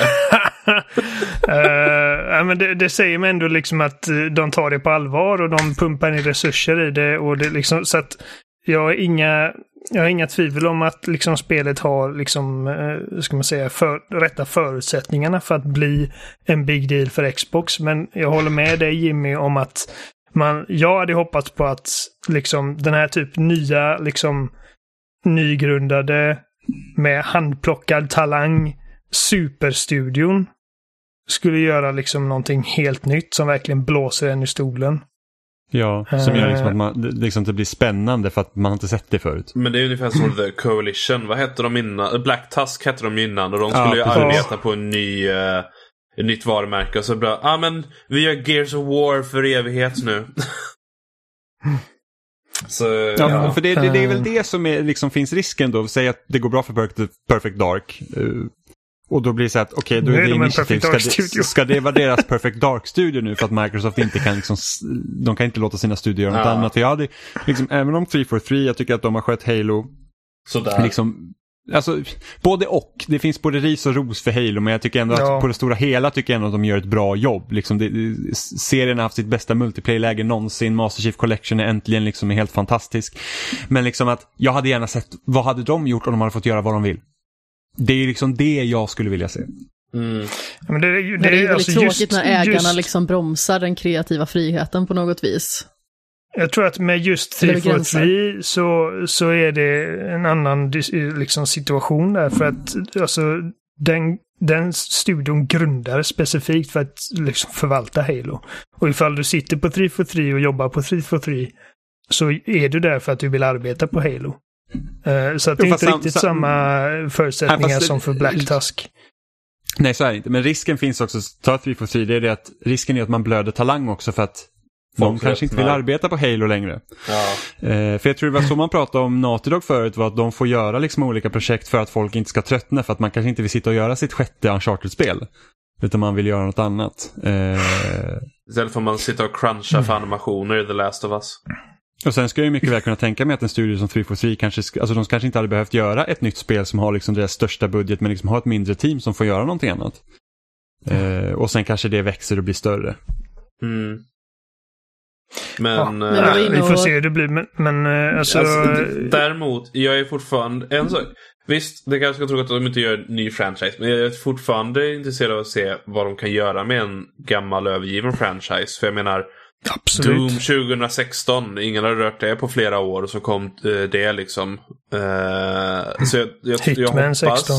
Eh, ja, men det, det säger mig ändå liksom att eh, de tar det på allvar och de pumpar in resurser i det. Och det liksom, så att jag har inga, jag har inga tvivel om att liksom spelet har liksom, eh, ska man säga, för, rätta förutsättningarna för att bli en big deal för Xbox. Men jag håller med dig Jimmy om att man, jag hade hoppats på att liksom den här typ nya, liksom nygrundade med handplockad talang superstudion skulle göra liksom någonting helt nytt som verkligen blåser en i stolen ja, som gör liksom Eh. att man, det, liksom det blir spännande för att man har inte sett det förut. Men det är ungefär som The Coalition. Vad hette de innan? Black Tusk hette de innan och de skulle Ja, ju arbeta på en ny, eh, ett nytt varumärke. Och så bra. Ja ah, men vi gör Gears of War för evighet nu. så Ja, ja. för det, det, det är väl Eh. det som är, liksom finns risken då. Säg att det går bra för Perfect, Perfect Dark. eh, och då blir det så att, okej, okay, då är det initiativ. Perfect Ska Dark det, Studio. ska det vara deras Perfect Dark-studio nu för att Microsoft inte kan liksom, de kan inte låta sina studior göra något Ja. annat. För jag hade, liksom, även om 343, jag tycker att de har skött Halo Sådär. Liksom, alltså, både och. Det finns både ris och ros för Halo, men jag tycker ändå Ja. att på det stora hela tycker jag ändå att de gör ett bra jobb. Liksom det- serien har haft sitt bästa multiplayer-läge någonsin. Master Chief Collection är äntligen liksom helt fantastisk. Men liksom att jag hade gärna sett, vad hade de gjort om de hade fått göra vad de vill? Det är liksom det jag skulle vilja se. Mm. Men det, är ju- Men det är väldigt alltså tråkigt just- när ägarna just- liksom bromsar den kreativa friheten på något vis. Jag tror att med just Eller 343 så, så är det en annan liksom, situation där. För att alltså, den, den studion grundades specifikt för att liksom, förvalta Halo. Och ifall du sitter på 343 och jobbar på 343 så är du där för att du vill arbeta på Halo. Eh, så att det är inte sam- riktigt sam- samma förutsättningar Ja, fast det- som för Black Tusk. Nej, så är det inte. Men risken finns också, ta 343, det är det att risken är att man blöder talang också för att de kanske inte vill arbeta på Halo längre. Ja. Eh, för jag tror det var så man pratade om Naughty Dog förut, var att de får göra liksom olika projekt för att folk inte ska tröttna, för att man kanske inte vill sitta och göra sitt sjätte Uncharted-spel. Utan man vill göra något annat. Eh, Istället får man sitta och cruncha för animationer i The Last of Us. Och sen skulle jag ju mycket väl kunna tänka mig att en studio som 343 kanske, sk- alltså de kanske inte hade behövt göra ett nytt spel som har liksom deras största budget, men liksom har ett mindre team som får göra någonting annat. Eh, och sen kanske det växer och blir större. Mm. Men... Ja, Men inne vi får se hur det blir, men, men eh, alltså... Alltså, däremot, jag är fortfarande... En sak, visst, det kanske ska tro att de inte gör en ny franchise. Men jag är fortfarande intresserad av att se vad de kan göra med en gammal övergiven franchise. För jag menar, absolut. Doom 2016, ingen har rört det på flera år. Så kom eh, det liksom. Eh, så jag, jag, jag Hitman hoppas... 16.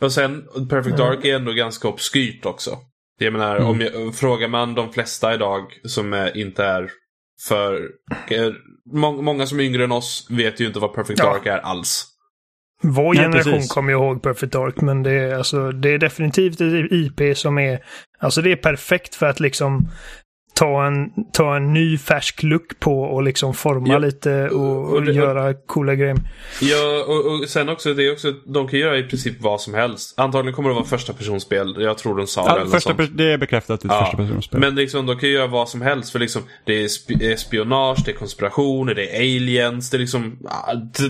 Och sen, Perfect Dark är ändå ganska obskyrt också. Jag menar, Mm. om jag, frågar man de flesta idag som är, inte är för... eh, må, många som är yngre än oss vet ju inte vad Perfect Ja. Dark är alls. Vår Nej, generation precis. kommer ihåg Perfect Dark, men det är, alltså, det är definitivt ett IP som är... Alltså det är perfekt för att liksom ta en, ta en ny färsk look på och liksom forma Ja. lite och, Och det- göra coola grejer. Ja, och, och sen också, det är också, de kan göra i princip vad som helst. Antagligen kommer det vara första personspel. Jag tror de sa det Ja, eller något första, sånt. det är bekräftat ett Ja, första personspel. Men liksom, de kan göra vad som helst. För liksom, det är sp- spionage, det är konspirationer, det är aliens. Det är liksom,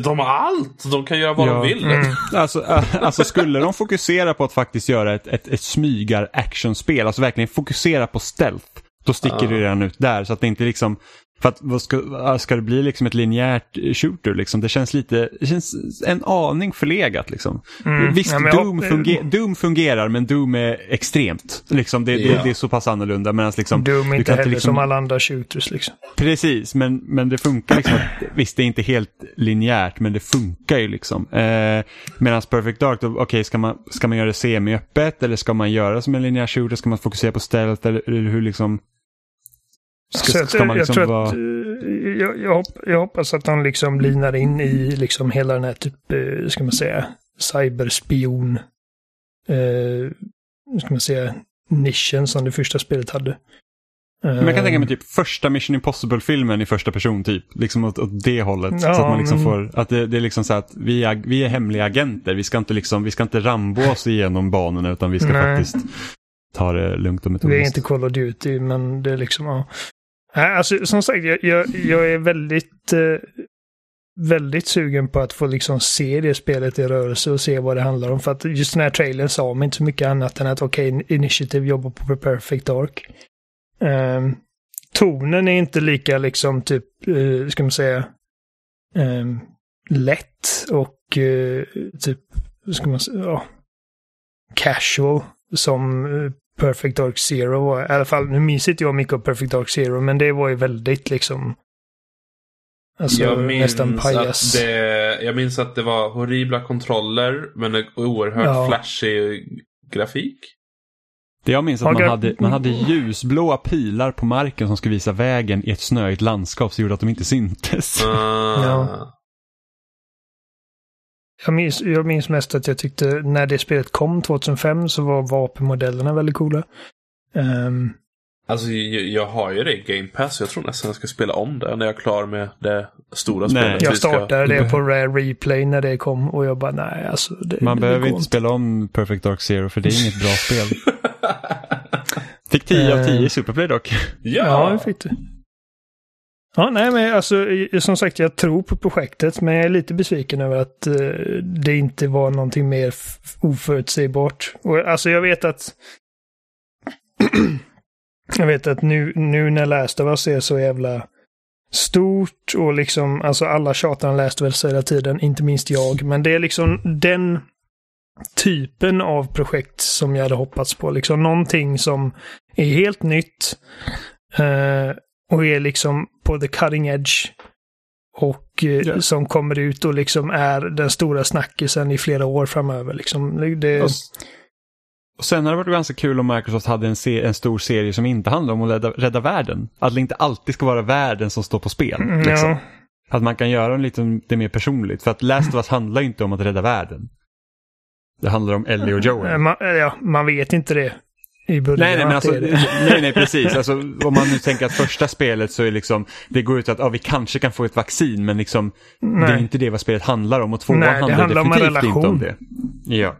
de- har allt! De kan göra vad Ja. de vill. Mm. Alltså, alltså skulle de fokusera på att faktiskt göra ett, ett, ett smygar-actionspel, alltså verkligen fokusera på stealth, då sticker Ja. det redan ut där. Så att det inte liksom, för att vad ska, ska det bli liksom ett linjärt shooter liksom? Det känns lite, det känns en aning förlegat liksom. Mm. Visst, Ja, Doom, funger, Doom fungerar, men Doom är extremt. Liksom, det, Ja. det, det är så pass annorlunda. Medan liksom, Doom är inte heller liksom- som alla andra shooters liksom. Precis, men, men det funkar liksom. Att, visst, det är inte helt linjärt, men det funkar ju liksom. Eh, Medan Perfect Dark, okej, ska, man, ska man göra det semi-öppet eller ska man göra som en linjär shooter? Ska man fokusera på stealth eller hur liksom? Ska, Så ska man jag, liksom tror vara... att, eh, jag, jag, hopp, jag hoppas att de liksom linar in i liksom hela den här typ, eh, ska man säga, cyberspion, eh, ska man säga, nischen som det första spelet hade. Men jag kan tänka mig Eh, typ första Mission Impossible-filmen i första person typ. Liksom åt, åt det hållet. så Ja, att man liksom men- får, att det, det är liksom så att vi är, vi är hemliga agenter. Vi ska inte liksom, vi ska inte rambo oss igenom banorna utan vi ska Nej. faktiskt ta det lugnt och Vi är metodiskt. inte Call of Duty, men det är liksom, ja. Nej, Alltså, som sagt, jag, jag, jag är väldigt, eh, väldigt sugen på att få liksom se det spelet i rörelse och se vad det handlar om. För att just den här trailern sa mig inte så mycket annat än att okej, Initiative jobbar på Perfect Dark. Um, tonen är inte lika liksom typ, uh, ska man säga, um, lätt och uh, typ, ska man säga, ja, casual som eh, Perfect Dark Zero var. I alla fall, nu minns inte jag mycket av Perfect Dark Zero, men det var ju väldigt liksom... Alltså jag minns nästan att pajas. det, Jag minns att det var horribla kontroller, men en oerhört Ja. flashig grafik. Det jag minns att man hade, man hade ljusblåa pilar på marken som skulle visa vägen i ett snöigt landskap som gjorde att de inte syntes. Ah. Ja. Jag minns, jag minns mest att jag tyckte när det spelet kom 2005 så var vapenmodellerna väldigt coola. Ehm, Alltså jag, jag har ju det i Game Pass. Jag tror nästan jag ska spela om det när jag är klar med det stora Nej. spelet. Jag Vi ska- startade det på Rare Replay när det kom och jag bara nej alltså. Det, Man det behöver går inte spela om Perfect Dark Zero för det är inget bra spel. Fick 10 av 10 i Superplay dock. Ja, Ja! det fick du. Ja, nej men alltså som sagt jag tror på projektet men jag är lite besviken över att eh, det inte var någonting mer oförutsägbart. Och alltså jag vet att jag vet att nu, nu när Last of Us är så jävla stort och liksom, alltså alla tjatar om Last of Us hela tiden, inte minst jag, men det är liksom den typen av projekt som jag hade hoppats på. Liksom någonting som är helt nytt eh, och är liksom på the cutting edge. Och eh, Ja. som kommer ut och liksom är den stora snackisen i flera år framöver. Liksom. Det, Och, sen har det varit ganska kul om Microsoft hade en, se- en stor serie som inte handlar om att rädda, rädda världen. Att det inte alltid ska vara världen som står på spel. Mm, Liksom. ja, Att man kan göra en lite, det mer personligt. För att Last of Us handlar ju inte om att rädda världen. Det handlar om Ellie och Joel. eh, man, ja, man vet inte det i början. Nej, nej, men alltså, nej, nej, precis. Alltså, om man nu tänker att första spelet så är liksom, det går ut att ja, vi kanske kan få ett vaccin, men liksom, det är inte det vad spelet handlar om. Och tvåan Nej, det handlar handlar om en definitivt inte om relation. det. Ja.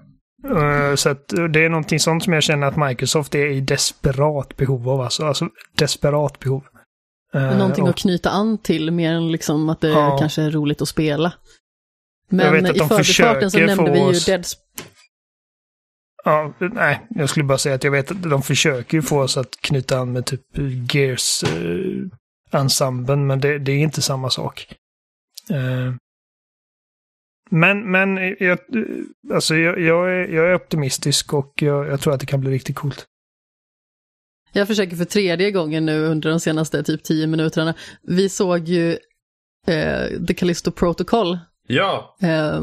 Eh, Så att eh, det är någonting sånt som jag känner att Microsoft är i desperat behov av. Alltså, alltså desperat behov. Eh, Någonting och- att knyta an till mer än liksom att det Ja. kanske är roligt att spela. Jag Men vet att i förbifarten så nämnde vi ju oss- Dead Ja, nej, jag skulle bara säga att jag vet att de försöker ju få oss att knyta an med typ Gears eh, ensemblen, men det, det är inte samma sak. Eh, men, men jag, eh, alltså jag, jag, är, jag är optimistisk och jag, jag tror att det kan bli riktigt coolt. Jag försöker för tredje gången nu under de senaste typ tio minuterna. Vi såg ju eh, The Callisto Protocol, Ja! eh,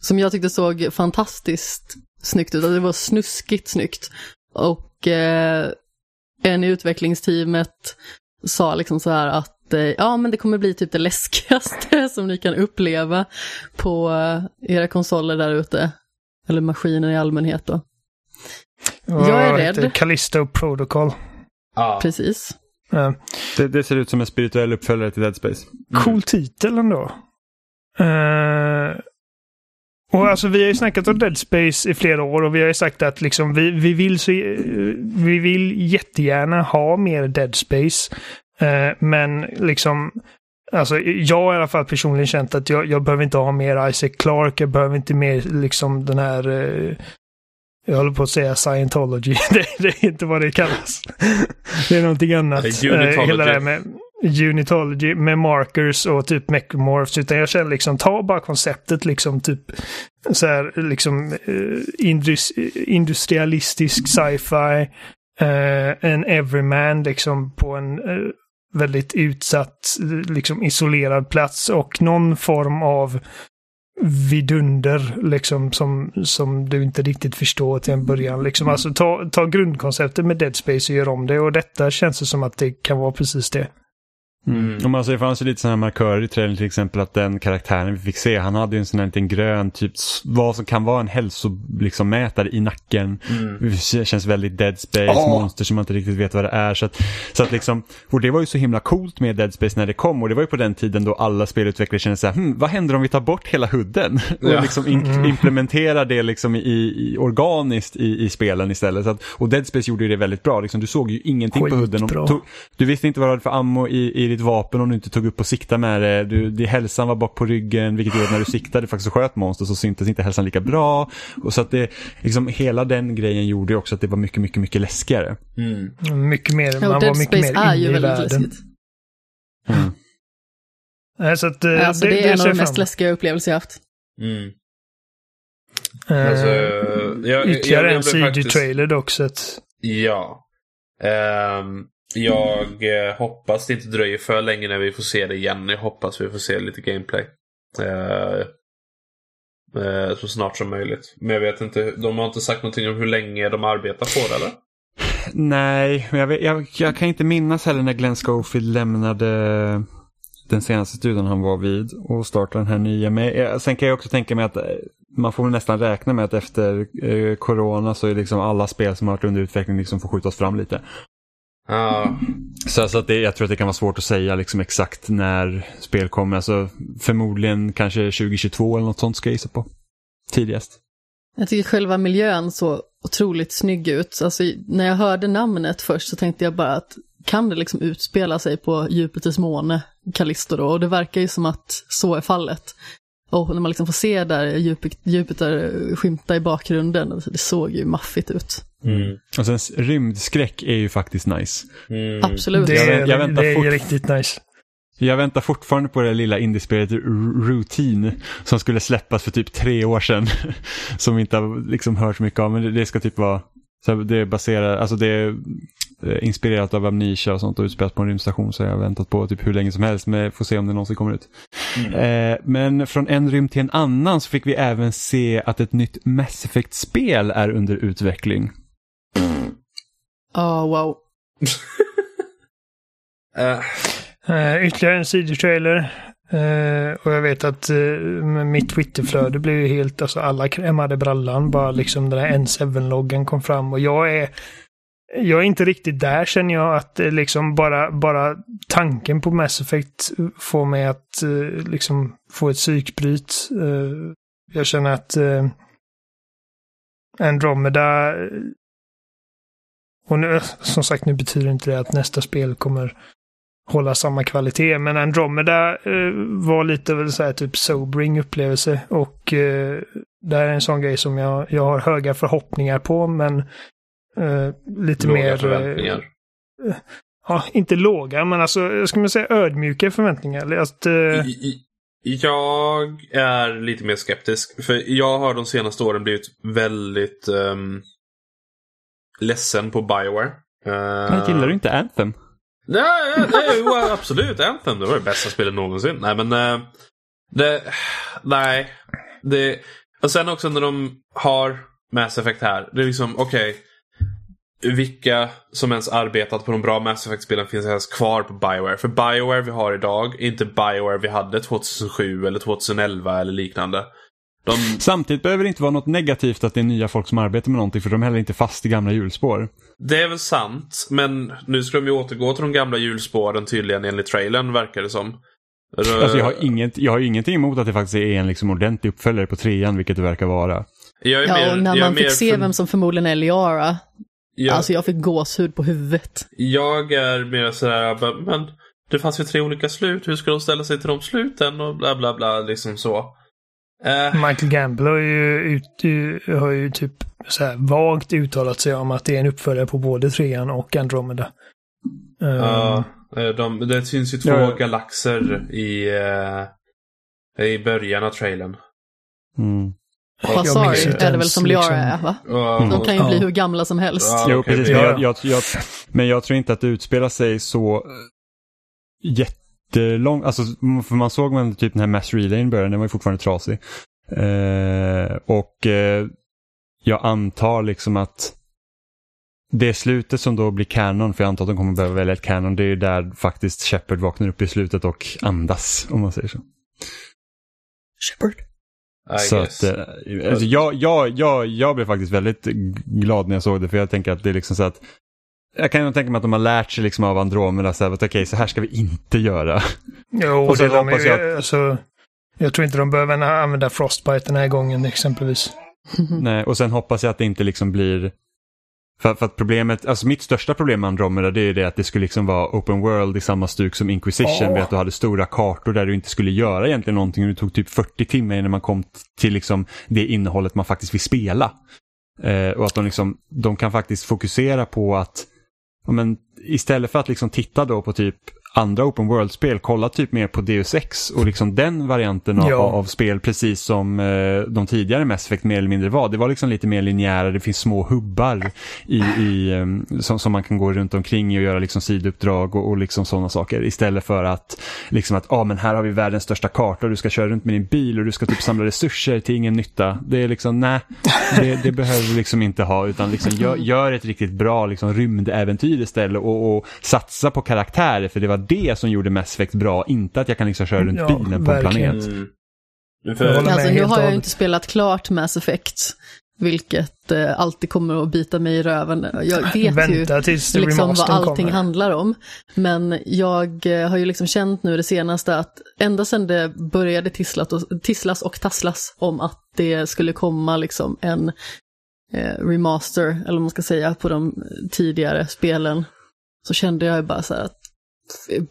som jag tyckte såg fantastiskt snyggt ut. Alltså, Det var snuskigt snyggt. Och eh, en i utvecklingsteamet sa liksom så här att eh, ja, men det kommer bli typ det läskigaste som ni kan uppleva på eh, era konsoler där ute. Eller maskiner i allmänhet då. Jag är rädd. Callisto Protocol. ja. Precis. Eh, Det, det ser ut som en spirituell uppföljare till Dead Space. Cool titel ändå. Eh, och alltså vi har ju snackat om Dead Space i flera år och vi har ju sagt att liksom vi, vi, vill, så, vi vill jättegärna ha mer Dead Space. Eh, men liksom, alltså jag har i alla fall personligen känt att jag, jag behöver inte ha mer Isaac Clarke, jag behöver inte mer liksom den här eh, jag håller på att säga scientology. det, det är inte vad det kallas. det är någonting annat. Unitology. Eh, hela det med unitology med markers och typ mechamorphs. Utan jag känner liksom, ta bara konceptet liksom typ så här liksom eh, indus, industrialistisk sci-fi. Eh, en everyman liksom på en eh, väldigt utsatt, liksom isolerad plats och någon form av vidunder liksom som, som du inte riktigt förstår till en början. Liksom. Alltså ta, ta grundkonceptet med Dead Space och gör om det och detta känns det som att det kan vara precis det. Mm. Om man ser, det fanns ju lite sådana här markörer i trailern till exempel att den karaktären vi fick se, han hade ju en sån här liten grön, typ vad som kan vara en hälsomätare liksom, mätare i nacken. Mm. Det känns väldigt Dead Space, Ja. monster som man inte riktigt vet vad det är. Så att, så att liksom, och det var ju så himla coolt med Dead Space när det kom och det var ju på den tiden då alla spelutvecklare kände så här, hm, vad händer om vi tar bort hela hudden? Och Ja. liksom in- implementerar det liksom i, i, organiskt i, i spelen istället. Så att, och Dead Space gjorde ju det väldigt bra, liksom, du såg ju ingenting på hudden. Skitbra. Om, tog, du visste inte vad du hade för ammo i, i ditt vapen om du inte tog upp och siktade med det. Du, det. Hälsan var bak på ryggen vilket gjorde att när du siktade faktiskt och sköt monster så syntes inte hälsan lika bra. Och så att det, liksom hela den grejen gjorde ju också att det var mycket, mycket, mycket läskigare. Mm. Mycket mer, man var mycket Space mer är inne ju i väldigt världen. läskigt. Mm. Nej, Så att, eh, Alltså, det, är en av de mest läskiga upplevelser jag haft. Mm. emot. Alltså, Eh, jag, Ytterligare jag, en jag faktiskt- CG-trailer dock. Så att, Ja. Ehm, jag eh, hoppas det inte dröjer för länge när vi får se det igen. Jag hoppas vi får se lite gameplay. Eh, eh, så snart som möjligt. Men jag vet inte, de har inte sagt någonting om hur länge de arbetar på det eller? Nej, men jag, vet, jag, jag kan inte minnas heller när Glenn Schofield lämnade den senaste studion han var vid och startade den här nya. Men jag, sen kan jag också tänka mig att eh, man får nästan räkna med att efter eh, corona så är liksom alla spel som har varit under utveckling liksom får skjutas fram lite. Ja. Så, så att det, jag tror att det kan vara svårt att säga liksom exakt när spel kommer. Alltså, förmodligen kanske 2022 eller något sånt ska jag gissa på. Tidigast. Jag tycker själva miljön så otroligt snygg ut. Alltså, när jag hörde namnet först så tänkte jag bara att kan det liksom utspela sig på Jupiters måne, Callisto då? Och det verkar ju som att så är fallet. Och när man liksom får se där Jupiter, skymta i bakgrunden, det såg ju maffigt ut. Mm. Och sen rymdskräck är ju faktiskt nice. Mm. Absolut. Det, Jag jag väntar det är fort- riktigt nice. Jag väntar fortfarande på det lilla indiespelet Routine som skulle släppas för typ tre år sedan. som vi inte har liksom hört så mycket av, men det, det ska typ vara så det är baserat, alltså det är eh, inspirerat av Amnesia och sånt och utspelat på en rymdstation så jag har väntat på typ hur länge som helst men får se om det någonsin kommer ut. Eh, men från en rymd till en annan så fick vi även se att ett nytt Mass Effect-spel är under utveckling. Ja, wow. Eh, Uh, ytterligare en sidotrailer. Uh, och jag vet att uh, mitt Twitterflöde blev ju helt, alltså alla krämade brallan. Bara liksom den här N7-loggan kom fram och jag är jag är inte riktigt där känner jag att liksom bara, bara tanken på Mass Effect får mig att eh, liksom få ett psykbryt. Eh, jag känner att eh, Andromeda och nu, som sagt, nu betyder inte det att nästa spel kommer hålla samma kvalitet, men Andromeda eh, var lite väl så här typ sobering upplevelse och eh, det här är en sån grej som jag, jag har höga förhoppningar på, men eh, lite låga mer... eh, förväntningar. ja, inte låga, men alltså, jag skulle säga ödmjuka förväntningar. Att, eh, Jag är lite mer skeptisk. För jag har de senaste åren blivit väldigt um, ledsen på Bioware. Uh, gillar du inte Anthem? Nej, nej jo, absolut. Anthem, det var det bästa spelet någonsin. Nej, men... eh, det, nej. Det, och sen också när de har Mass Effect här. Det är liksom, okej. vilka som ens arbetat på de bra Mass Effect-spelen finns ens kvar på Bioware? För Bioware vi har idag är inte Bioware vi hade 2007 eller 2011 eller liknande. De, Samtidigt behöver det inte vara något negativt att det är nya folk som arbetar med någonting för de är heller inte fast i gamla hjulspår. det är väl sant, men nu ska de ju återgå till de gamla hjulspåren tydligen enligt trailern verkar det som. Alltså jag har, inget, jag har ingenting emot att det faktiskt är en liksom ordentlig uppföljare på trean, vilket det verkar vara. Jag är Ja, mer- och när jag är man fick se för- vem som förmodligen är Liara, jag, alltså jag fick gåshud på huvudet. jag är mer sådär, men det fanns ju tre olika slut. Hur ska de ställa sig till de sluten? Och bla bla bla, liksom så. Eh, Michael Gamble har ju, ut, har ju typ så här vagt uttalat sig om att det är en uppföljare på både trean och Andromeda. Eh, ja, eh, de, det syns ju två Ja, galaxer i, i början av trailern. Mm. inte är det väl som Liara liksom. är va? Och, De kan ju bli hur gamla som helst. Ja, Jo, precis. Men Ja. jag, jag, jag, men jag tror inte att det utspelar sig så eh, jättelångt. Alltså, för man såg man typ den här Mass Relayn i början, den var ju fortfarande trasig. Eh, och eh, jag antar liksom att det slutet som då blir kanon, för jag antar att de kommer behöva välja ett kanon. Det är ju där faktiskt Shepard vaknar upp i slutet och andas, om man säger så. Shepard. I Så guess. att, eh, alltså jag, jag, jag, jag blev faktiskt väldigt glad när jag såg det för jag tänker att det är liksom så att jag kan nog tänka mig att de har lärt sig liksom av Andromeda så här, att okej så här ska vi inte göra. Jo, Och så det de, hoppas jag, jag alltså, jag tror inte de behöver använda Frostbite den här gången exempelvis. Nej, och sen hoppas jag att det inte liksom blir för, för att problemet, alltså mitt största problem med Andromeda det är ju det att det skulle liksom vara open world i samma stuk som Inquisition. Ja. Med att du hade stora kartor där du inte skulle göra egentligen någonting. Och det tog typ 40 timmar innan man kom till liksom det innehållet man faktiskt vill spela. Eh, och att de, liksom, de kan faktiskt fokusera på att men, istället för att liksom titta då på typ andra open world-spel, kolla typ mer på Deus Ex och liksom den varianten av, Ja. av spel precis som eh, de tidigare Mass Effect mer eller mindre var. Det var liksom lite mer linjära, det finns små hubbar i, i, eh, som, som man kan gå runt omkring i och göra liksom sidouppdrag och, och liksom sådana saker. Istället för att liksom att, ah, men här har vi världens största karta och du ska köra runt med din bil och du ska typ samla resurser till ingen nytta. Det är liksom, nej, det, det behöver vi liksom inte ha utan liksom gör, gör ett riktigt bra liksom rymdäventyr istället och, och satsa på karaktärer för det var det som gjorde Mass Effect bra, inte att jag kan liksom köra runt Ja, bilen på en planet. Mm. För, Alltså nu har jag ju inte spelat klart Mass Effect. vilket eh, alltid kommer att bita mig i röven. Jag vet Vänta ju tills liksom vad allting kommer. handlar om. Men jag eh, har ju liksom känt nu det senaste att ända sedan det började tisslat och, tisslas och tasslas om att det skulle komma liksom en eh, remaster, eller vad man ska säga, på de tidigare spelen, så kände jag ju bara så här att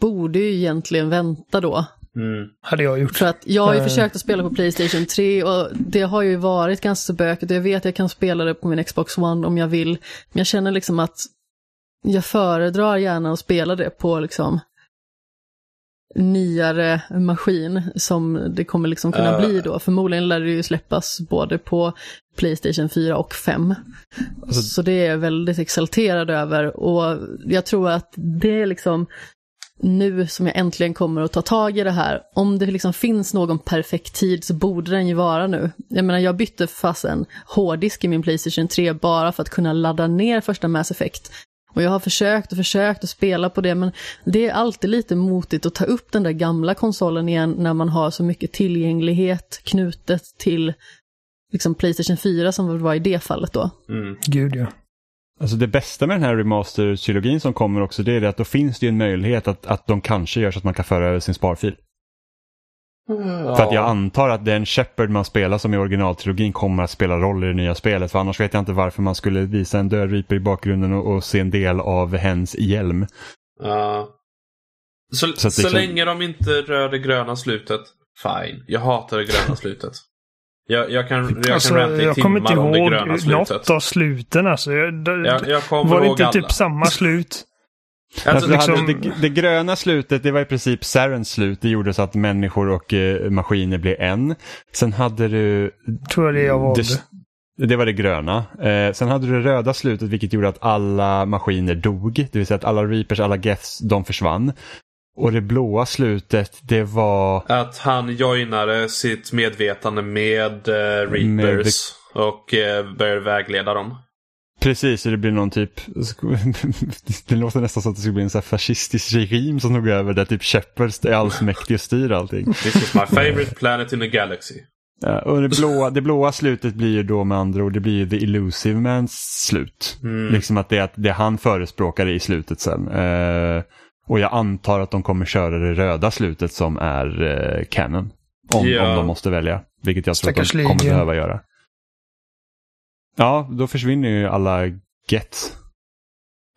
borde ju egentligen vänta då. Mm. Hade jag gjort. För att jag har ju Eh. försökt att spela på Playstation 3 och det har ju varit ganska bökigt. Jag vet att jag kan spela det på min Xbox One om jag vill. Men jag känner liksom att jag föredrar gärna att spela det på liksom nyare maskin som det kommer liksom kunna Ja. bli då. Förmodligen lär det ju släppas både på Playstation 4 och 5. Alltså- Så det är jag väldigt exalterad över och jag tror att det är liksom nu som jag äntligen kommer att ta tag i det här. Om det liksom finns någon perfekt tid så borde den ju vara nu. Jag menar, jag bytte fast en hårddisk i min Playstation 3 bara för att kunna ladda ner första Mass Effect. Och jag har försökt och försökt att spela på det, men det är alltid lite motigt att ta upp den där gamla konsolen igen när man har så mycket tillgänglighet knutet till liksom Playstation 4 som det var i det fallet då. Mm. Gud ja. Alltså det bästa med den här remaster-trilogin som kommer också det är att då finns det ju en möjlighet att, att de kanske gör så att man kan föra över sin sparfil. För att jag antar att den Shepard man spelar som i originaltrilogin kommer att spela roll i det nya spelet. För annars vet jag inte varför man skulle visa en död Reaper i bakgrunden och, och se en del av hens hjälm. Ja. Så, Så så, liksom- länge de inte rör det gröna slutet, fine. Jag hatar det gröna slutet. Jag, jag kan, jag Alltså, kan ranta i jag kommer inte timmar om det ihåg gröna slutet. något av sluten alltså. Jag, det, Jag, jag kommer var det ihåg inte alla. typ samma slut? Alltså, Alltså, det, liksom- det, det gröna slutet det var i princip Sarens slut. Det gjorde så att människor och eh, maskiner blev en. Sen hade du Tror jag det jag valde. Det, det var det gröna. Eh, sen hade du det röda slutet vilket gjorde att alla maskiner dog. Det vill säga att alla reapers, alla geths, de försvann. Och det blåa slutet det var... Att han joinade sitt medvetande med eh, Reapers och eh, började vägleda dem. Precis, så det blir någon typ... Det låter nästan som att det skulle bli en så fascistisk regim som tog över där typ Shepard är allsmäktig och styr allting. This is my favorite planet in the galaxy. Ja, och det blåa, det blåa slutet blir ju då med andra ord, det blir ju The Illusive Mans slut. Mm. Liksom att det är att det han förespråkar i slutet sen. Eh, och jag antar att de kommer köra det röda slutet som är eh, canon. Om, Ja. om de måste välja. Vilket jag tror att Stackars de kommer behöva göra. Ja, då försvinner ju alla get.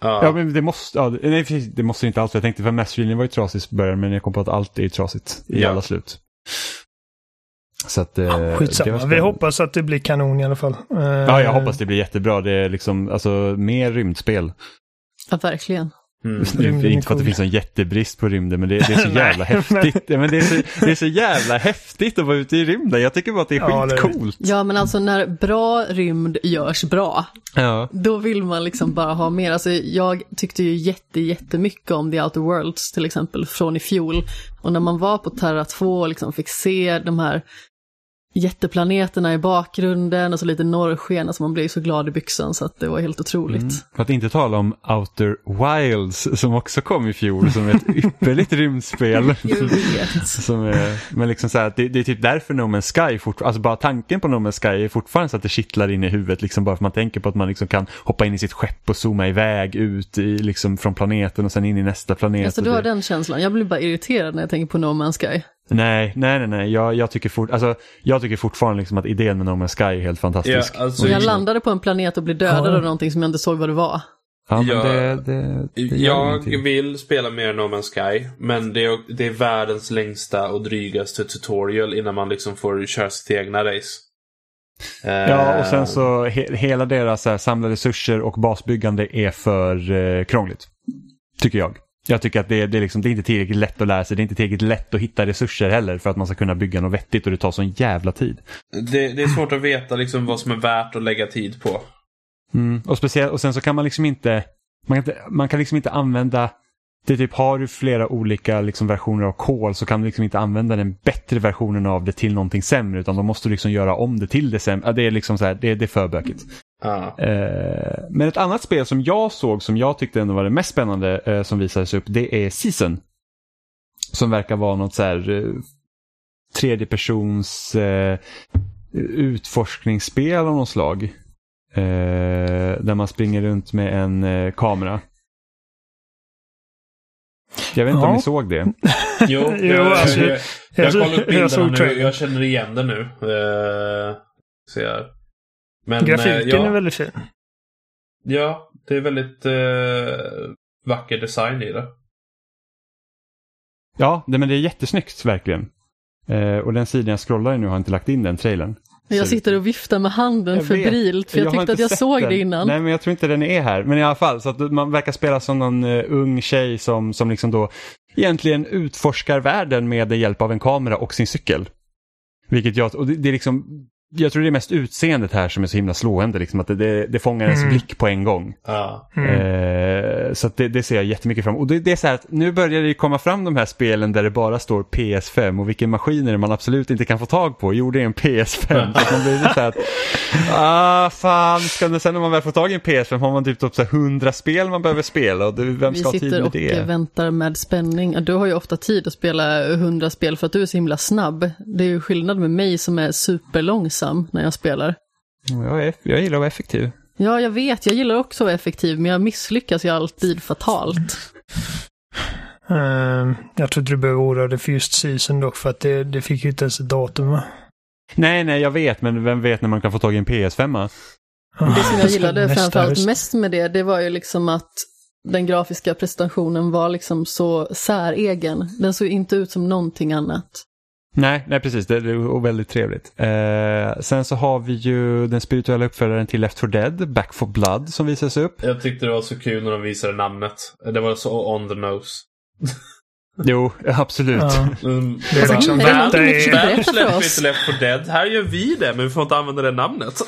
Ja. Ja, men det måste, ja, nej, precis, det måste inte alls. Jag tänkte för Mass var ju trasigt i början men jag kom på att allt är trasigt i Ja. alla slut. Så att, eh, det var Skitsamma. Vi hoppas att det blir kanon i alla fall. Eh, Ja, jag hoppas det blir jättebra. Det är liksom, alltså mer rymdspel. Ja, verkligen. Mm. Inte för att det finns en jättebrist på rymden, men det, det är så jävla häftigt. Ja, men det, är så, det är så jävla häftigt att vara ute i rymden. Jag tycker bara att det är Ja, skitcoolt. Ja, men alltså när bra rymd görs bra, Ja. då vill man liksom bara ha mer. Alltså, jag tyckte ju jätte, jättemycket om The Outer Worlds till exempel från i fjol. Och när man var på Terra 2 och liksom fick se de här jätteplaneterna i bakgrunden och så lite norrsken, alltså man blev så glad i byxan så att det var helt otroligt. Mm. För att inte tala om Outer Wilds som också kom i fjol som ett ypperligt rymdspel. Som är, men liksom så här, att det, det är typ därför No Man's Sky, alltså bara tanken på No Man's Sky är fortfarande så att det kittlar in i huvudet. Liksom bara för man tänker på att man liksom kan hoppa in i sitt skepp och zooma iväg ut i, liksom från planeten och sen in i nästa planet. Alltså du har det- den känslan. Jag blir bara irriterad när jag tänker på No Man's Sky. Nej, nej, nej, nej. Jag, jag, tycker fort, alltså, jag tycker fortfarande liksom att idén med No Man's Sky är helt fantastisk. Ja, alltså, jag landade på en planet och blev dödad Ja. av någonting som jag inte såg vad det var. Ja, men Jag- det, det, det Jag vill spela mer No Man's Sky, men det är, det är världens längsta och drygaste tutorial innan man liksom får köra sitt egna race. Ja, och Eh, sen så he, hela deras så här, samla resurser och basbyggande är för eh, krångligt. Tycker jag. Jag tycker att det, det, är liksom, det är inte tillräckligt lätt att lära sig. Det är inte tillräckligt lätt att hitta resurser heller för att man ska kunna bygga något vettigt och det tar sån jävla tid. Det, det är svårt att veta liksom vad som är värt att lägga tid på. Mm. Och, speciellt, och sen så kan man liksom inte, man kan, inte, man kan liksom inte använda, det typ har du flera olika liksom versioner av kol så kan du liksom inte använda den bättre versionen av det till någonting sämre utan då måste du liksom göra om det till det sämre. Det är liksom så här, det, det är för bökigt. Eh, men ett annat spel som jag såg som jag tyckte ändå var det mest spännande eh, som visades upp det är Season. Som verkar vara något så här eh, tredjepersons eh, utforskningsspel av något slag. Eh, där man springer runt med en eh, kamera. Jag vet inte Ja. om ni såg det. Jo, Jo, jag, alltså, jag, jag, jag jag såg- kollar upp jag bilderna nu. Jag känner igen det nu. Uh, ser jag. Men, eh, Grafiken ja, är väldigt fin. ja, det är väldigt eh, vacker design i det. Ja, det, men det är jättesnyggt verkligen. Eh, och den sidan jag scrollar i nu har inte lagt in den trailern. Jag sitter och viftar med handen Jag febrilt för jag, har tyckte att jag såg den. det innan. Nej, men jag tror inte den är här. Men i alla fall, så att man verkar spela som någon uh, ung tjej som, som liksom då egentligen utforskar världen med hjälp av en kamera och sin cykel. Vilket jag, och det, det är liksom, jag tror det är mest utseendet här som är så himla slående, liksom att det, det, det fångar ens Mm. blick på en gång. Ja. Mm. Eh, så att det, det ser jag jättemycket fram emot. Och det, det är så här att nu börjar det ju komma fram de här spelen där det bara står PS5 och vilken maskiner man absolut inte kan få tag på. Jo, det är en PS5. så man blir så här att, ah fan, ska det, sen när man väl får tag i en PS5 har man typ, typ så här 100 spel man behöver spela och det, vem Vi ska ha tid sitter med och det? eh, väntar med spänning. Du har ju ofta tid att spela hundra spel för att du är så himla snabb. Det är ju skillnad med mig som är superlångsam när jag spelar. Jag, är, jag gillar att vara effektiv. Ja, jag vet, jag gillar också att vara effektiv, men jag misslyckas ju alltid fatalt. Ehm, jag tror inte du behöver oroa dig för just Season dock, för att det, det fick ju inte ens ett datum va? Nej, nej, jag vet, men vem vet när man kan få tag i en PS5? Det som jag gillade Nästa framförallt mest med det, det var ju liksom att den grafiska prestationen var liksom så säregen. Den såg inte ut som någonting annat. Nej, nej precis. Det är väldigt trevligt. Eh, sen så har vi ju den spirituella uppföljaren till Left 4 Dead, Back for Blood, som visas upp. Jag tyckte det var så kul när de visade namnet. Det var så on the nose. Jo, absolut. Ja. Mm. Det är Alltså, liksom, är det är... Där berätta för släpper inte Left 4 Dead. Här gör vi det, men vi får inte använda det namnet.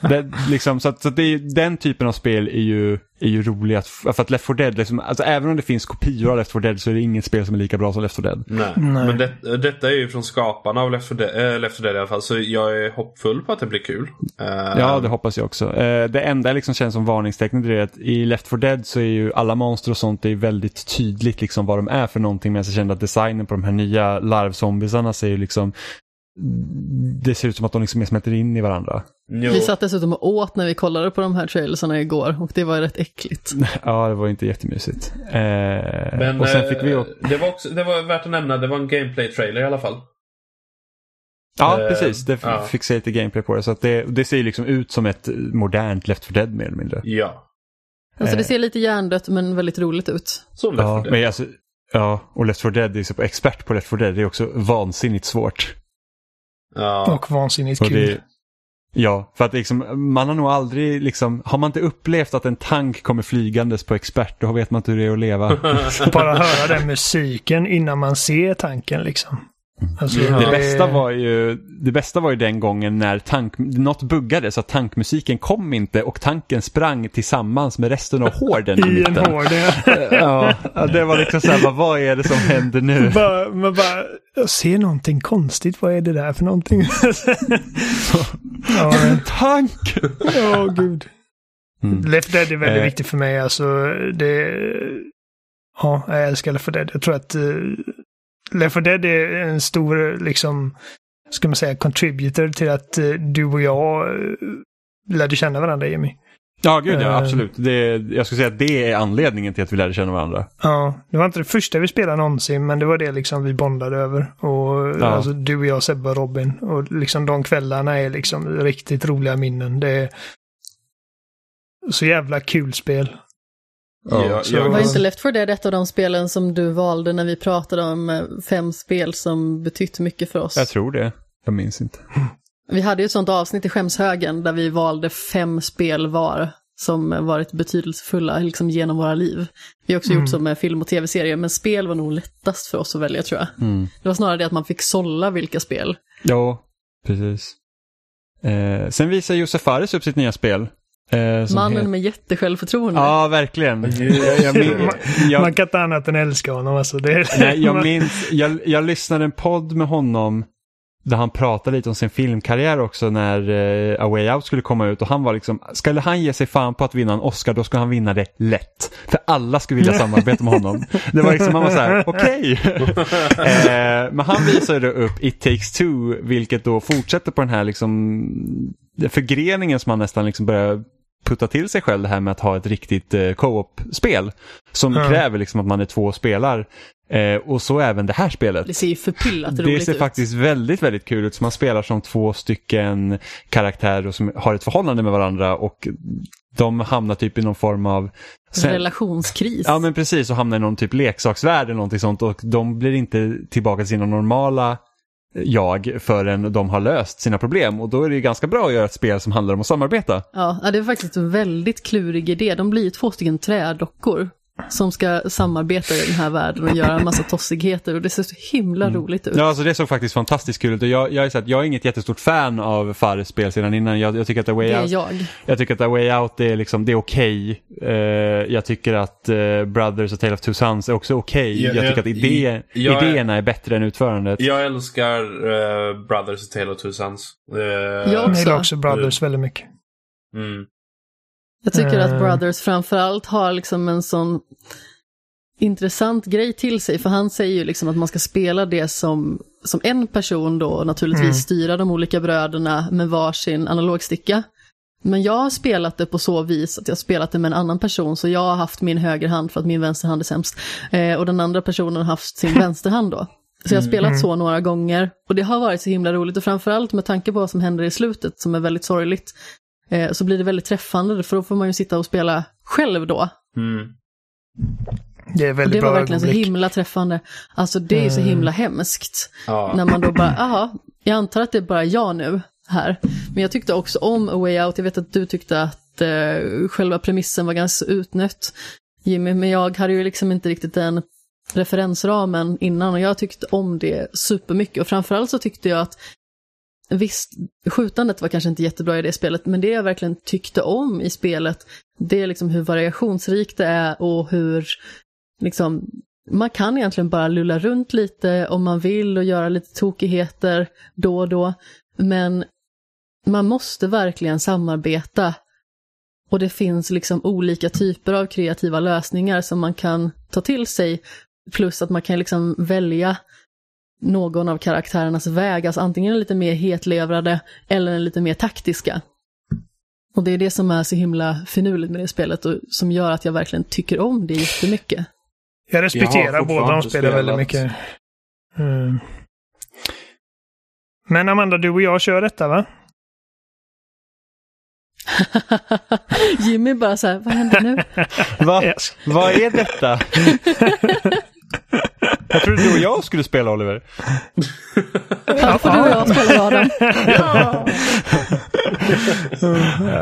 Det, liksom, så att, så att det är, den typen av spel är ju, är ju roliga. Att, för att Left 4 Dead, liksom, alltså, även om det finns kopior av Left 4 Dead så är det inget spel som är lika bra som Left 4 Dead. Nej. Nej. Men det, detta är ju från skaparna av Left 4 Dead, äh, Left 4 Dead i alla fall. Så jag är hoppfull på att det blir kul. Eh, Ja, det hoppas jag också. Eh, det enda liksom känns som varningstecknet är att i Left 4 Dead så är ju alla monster och sånt är väldigt tydligt liksom vad de är för någonting. Men jag kände att designen på de här nya larvzombisarna ser ju liksom det ser ut som att de liksom mer smälter in i varandra. jo. Vi satt dessutom och åt när vi kollade på de här trailersarna igår och det var rätt äckligt. Ja, det var inte jättemysigt. Eh, Men och sen fick vi eh, det, var också, det var värt att nämna, det var en gameplay-trailer i alla fall. Ja, eh, precis. Det ja. fick se lite gameplay på det. Så att det, det ser ju liksom ut som ett modernt Left 4 Dead mer eller mindre. Ja. Alltså det Eh. ser lite hjärndött men väldigt roligt ut. Som Left 4 Ja, Dead. men alltså, ja, och Left 4 Dead, är så expert på Left 4 Dead, det är också vansinnigt svårt. Ja. Och vansinnigt Och kul. det, ja, för att liksom, man har nog aldrig, liksom, har man inte upplevt att en tank kommer flygandes på expert, då vet man inte hur det är att leva. Bara höra den musiken innan man ser tanken liksom. Alltså, Ja. Det bästa, var ju, det bästa var ju den gången när tank, något buggade så att tankmusiken kom inte och tanken sprang tillsammans med resten av horden i I en hård. Ja, ja, det var liksom såhär, vad, vad är det som händer nu? bara, man bara, jag ser någonting konstigt. Vad är det där för någonting? ja, En tank! ja, gud. Mm. Left Dead är väldigt Eh. viktigt för mig. Alltså, det... Ja, jag älskar Left 4 Dead. Jag tror att uh, Left 4 Dead är en stor, liksom, ska man säga, contributor till att eh, du och jag uh, lärde känna varandra, Jimmy. Ja, gud ja, Eh. absolut. Det, jag skulle säga att det är anledningen till att vi lärde känna varandra. Ja, det var inte det första vi spelade någonsin, men det var det liksom vi bondade över. Och Ja. alltså du och jag, Sebbe och Robin. Och liksom de kvällarna är liksom riktigt roliga minnen. Det är så jävla kul spel. Ja, jag, Var inte Left 4 Dead ett av de spelen som du valde när vi pratade om eh, fem spel som betytt mycket för oss? Jag tror det. Jag minns inte. Vi hade ju ett sånt avsnitt i Skämshögen där vi valde fem spel var som varit betydelsefulla liksom genom våra liv. Vi har också Mm. gjort så med film och tv-serier, men spel var nog lättast för oss att välja tror jag. Mm. Det var snarare det att man fick sålla vilka spel. Ja, precis. Eh, sen visar Josef Fares upp sitt nya spel. Eh, Mannen heter- med jättesjälvförtroende. Ja, verkligen. Jag, jag, min, jag, Man kan inte annat än älska honom. Alltså. Det är... nej, jag minns, jag, jag lyssnade en podd med honom där han pratar lite om sin filmkarriär också när uh, A Way Out skulle komma ut och han var liksom, skulle han ge sig fan på att vinna en Oscar då ska han vinna det lätt. För alla skulle vilja samarbeta med honom. Det var liksom, man var så här, okej. Okay. uh, men han visade upp It takes two, vilket då fortsätter på den här liksom förgreningen som han nästan liksom börjar putta till sig själv det här med att ha ett riktigt eh, co-op-spel. Som mm. kräver liksom att man är två spelar. Eh, och så även det här spelet. Det ser ju förpillat roligt ut. Det ser ut. faktiskt väldigt, väldigt kul ut. Så man spelar som två stycken karaktärer som har ett förhållande med varandra och de hamnar typ i någon form av Relationskris. Ja men precis och hamnar i någon typ leksaksvärld eller någonting sånt och de blir inte tillbaka till sina normala jag förrän de har löst sina problem och då är det ju ganska bra att göra ett spel som handlar om att samarbeta. Ja, det är faktiskt en väldigt klurig idé. De blir ju två stycken trädockor som ska samarbeta i den här världen och göra en massa tossigheter och det ser så himla mm. roligt ut. Ja, alltså det såg faktiskt fantastiskt kul ut och jag, jag, är, så att jag är inget jättestort fan av Fares spel sedan innan. Jag, jag tycker att A Way det Out, jag. jag tycker att A Way Out är, liksom, det är okej. Okay. Uh, jag tycker att uh, Brothers och Tale of Two Sons är också okej. Okay. Jag, jag, tycker att idé, idéerna är, är, bättre än utförandet. Jag älskar uh, Brothers och Tale of Two Sons. jag också. gillar också Brothers väldigt mycket. Mm. Jag tycker att Brothers framförallt har liksom en sån intressant grej till sig, för han säger ju liksom att man ska spela det som, som en person då, naturligtvis mm. styra de olika bröderna med varsin analogsticka. Men jag har spelat det på så vis att jag har spelat det med en annan person, så jag har haft min högerhand för att min vänsterhand är sämst. Eh, och den andra personen har haft sin vänsterhand då. Så jag har spelat mm. så några gånger och det har varit så himla roligt och framförallt med tanke på vad som händer i slutet som är väldigt sorgligt eh, så blir det väldigt träffande för då får man ju sitta och spela själv då. Mm. Det är väldigt det bra var verkligen ögonblick. så himla träffande. Alltså det är ju så mm. himla hemskt. Ja. När man då bara, jaha, jag antar att det är bara jag nu här. Men jag tyckte också om A Way Out, jag vet att du tyckte att eh, själva premissen var ganska utnött, Jimmy, men jag hade ju liksom inte riktigt den referensramen innan och jag tyckte om det supermycket. Och framförallt så tyckte jag att Visst, skjutandet var kanske inte jättebra i det spelet, men det jag verkligen tyckte om i spelet, det är liksom hur variationsrikt det är och hur liksom, man kan egentligen bara lulla runt lite om man vill och göra lite tokigheter då och då. Men man måste verkligen samarbeta. Och det finns liksom olika typer av kreativa lösningar som man kan ta till sig. Plus att man kan liksom välja någon av karaktärernas väg, alltså antingen lite mer hetlevrade eller lite mer taktiska. Och det är det som är så himla finurligt med det spelet och som gör att jag verkligen tycker om det jättemycket. Jag respekterar jag båda de spelar väldigt mycket. Mm. Men Amanda, du och jag kör detta va? Jimmy bara så här, vad händer nu? Va? Yes. Vad är detta? jag trodde du och jag skulle spela Oliver. Då får du och jag spela Adam.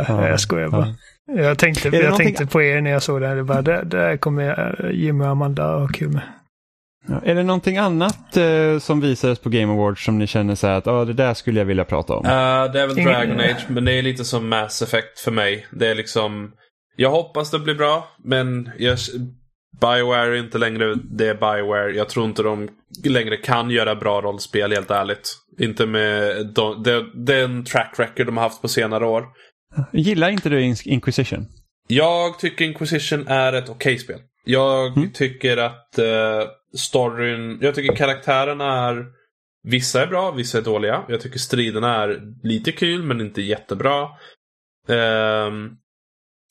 ja. Jag skojar bara. Jag tänkte, jag någonting... tänkte på er när jag såg det här. Det bara, där, där kommer Jimmy och Amanda ha kul med. Ja, är det någonting annat eh, som visades på Game Awards som ni känner så att ah, det där skulle jag vilja prata om? Uh, det är väl Dragon Age, men det är lite som Mass Effect för mig. Det är liksom... Jag hoppas det blir bra, men jag, Bioware är inte längre det är Bioware. Jag tror inte de längre kan göra bra rollspel helt ärligt. Inte med de, de, den track record de har haft på senare år. Gillar inte du Inquisition? Jag tycker Inquisition är ett okej spel. Jag mm. tycker att uh, storyn, jag tycker karaktärerna är Vissa är bra, vissa är dåliga. Jag tycker striderna är lite kul men inte jättebra. Um,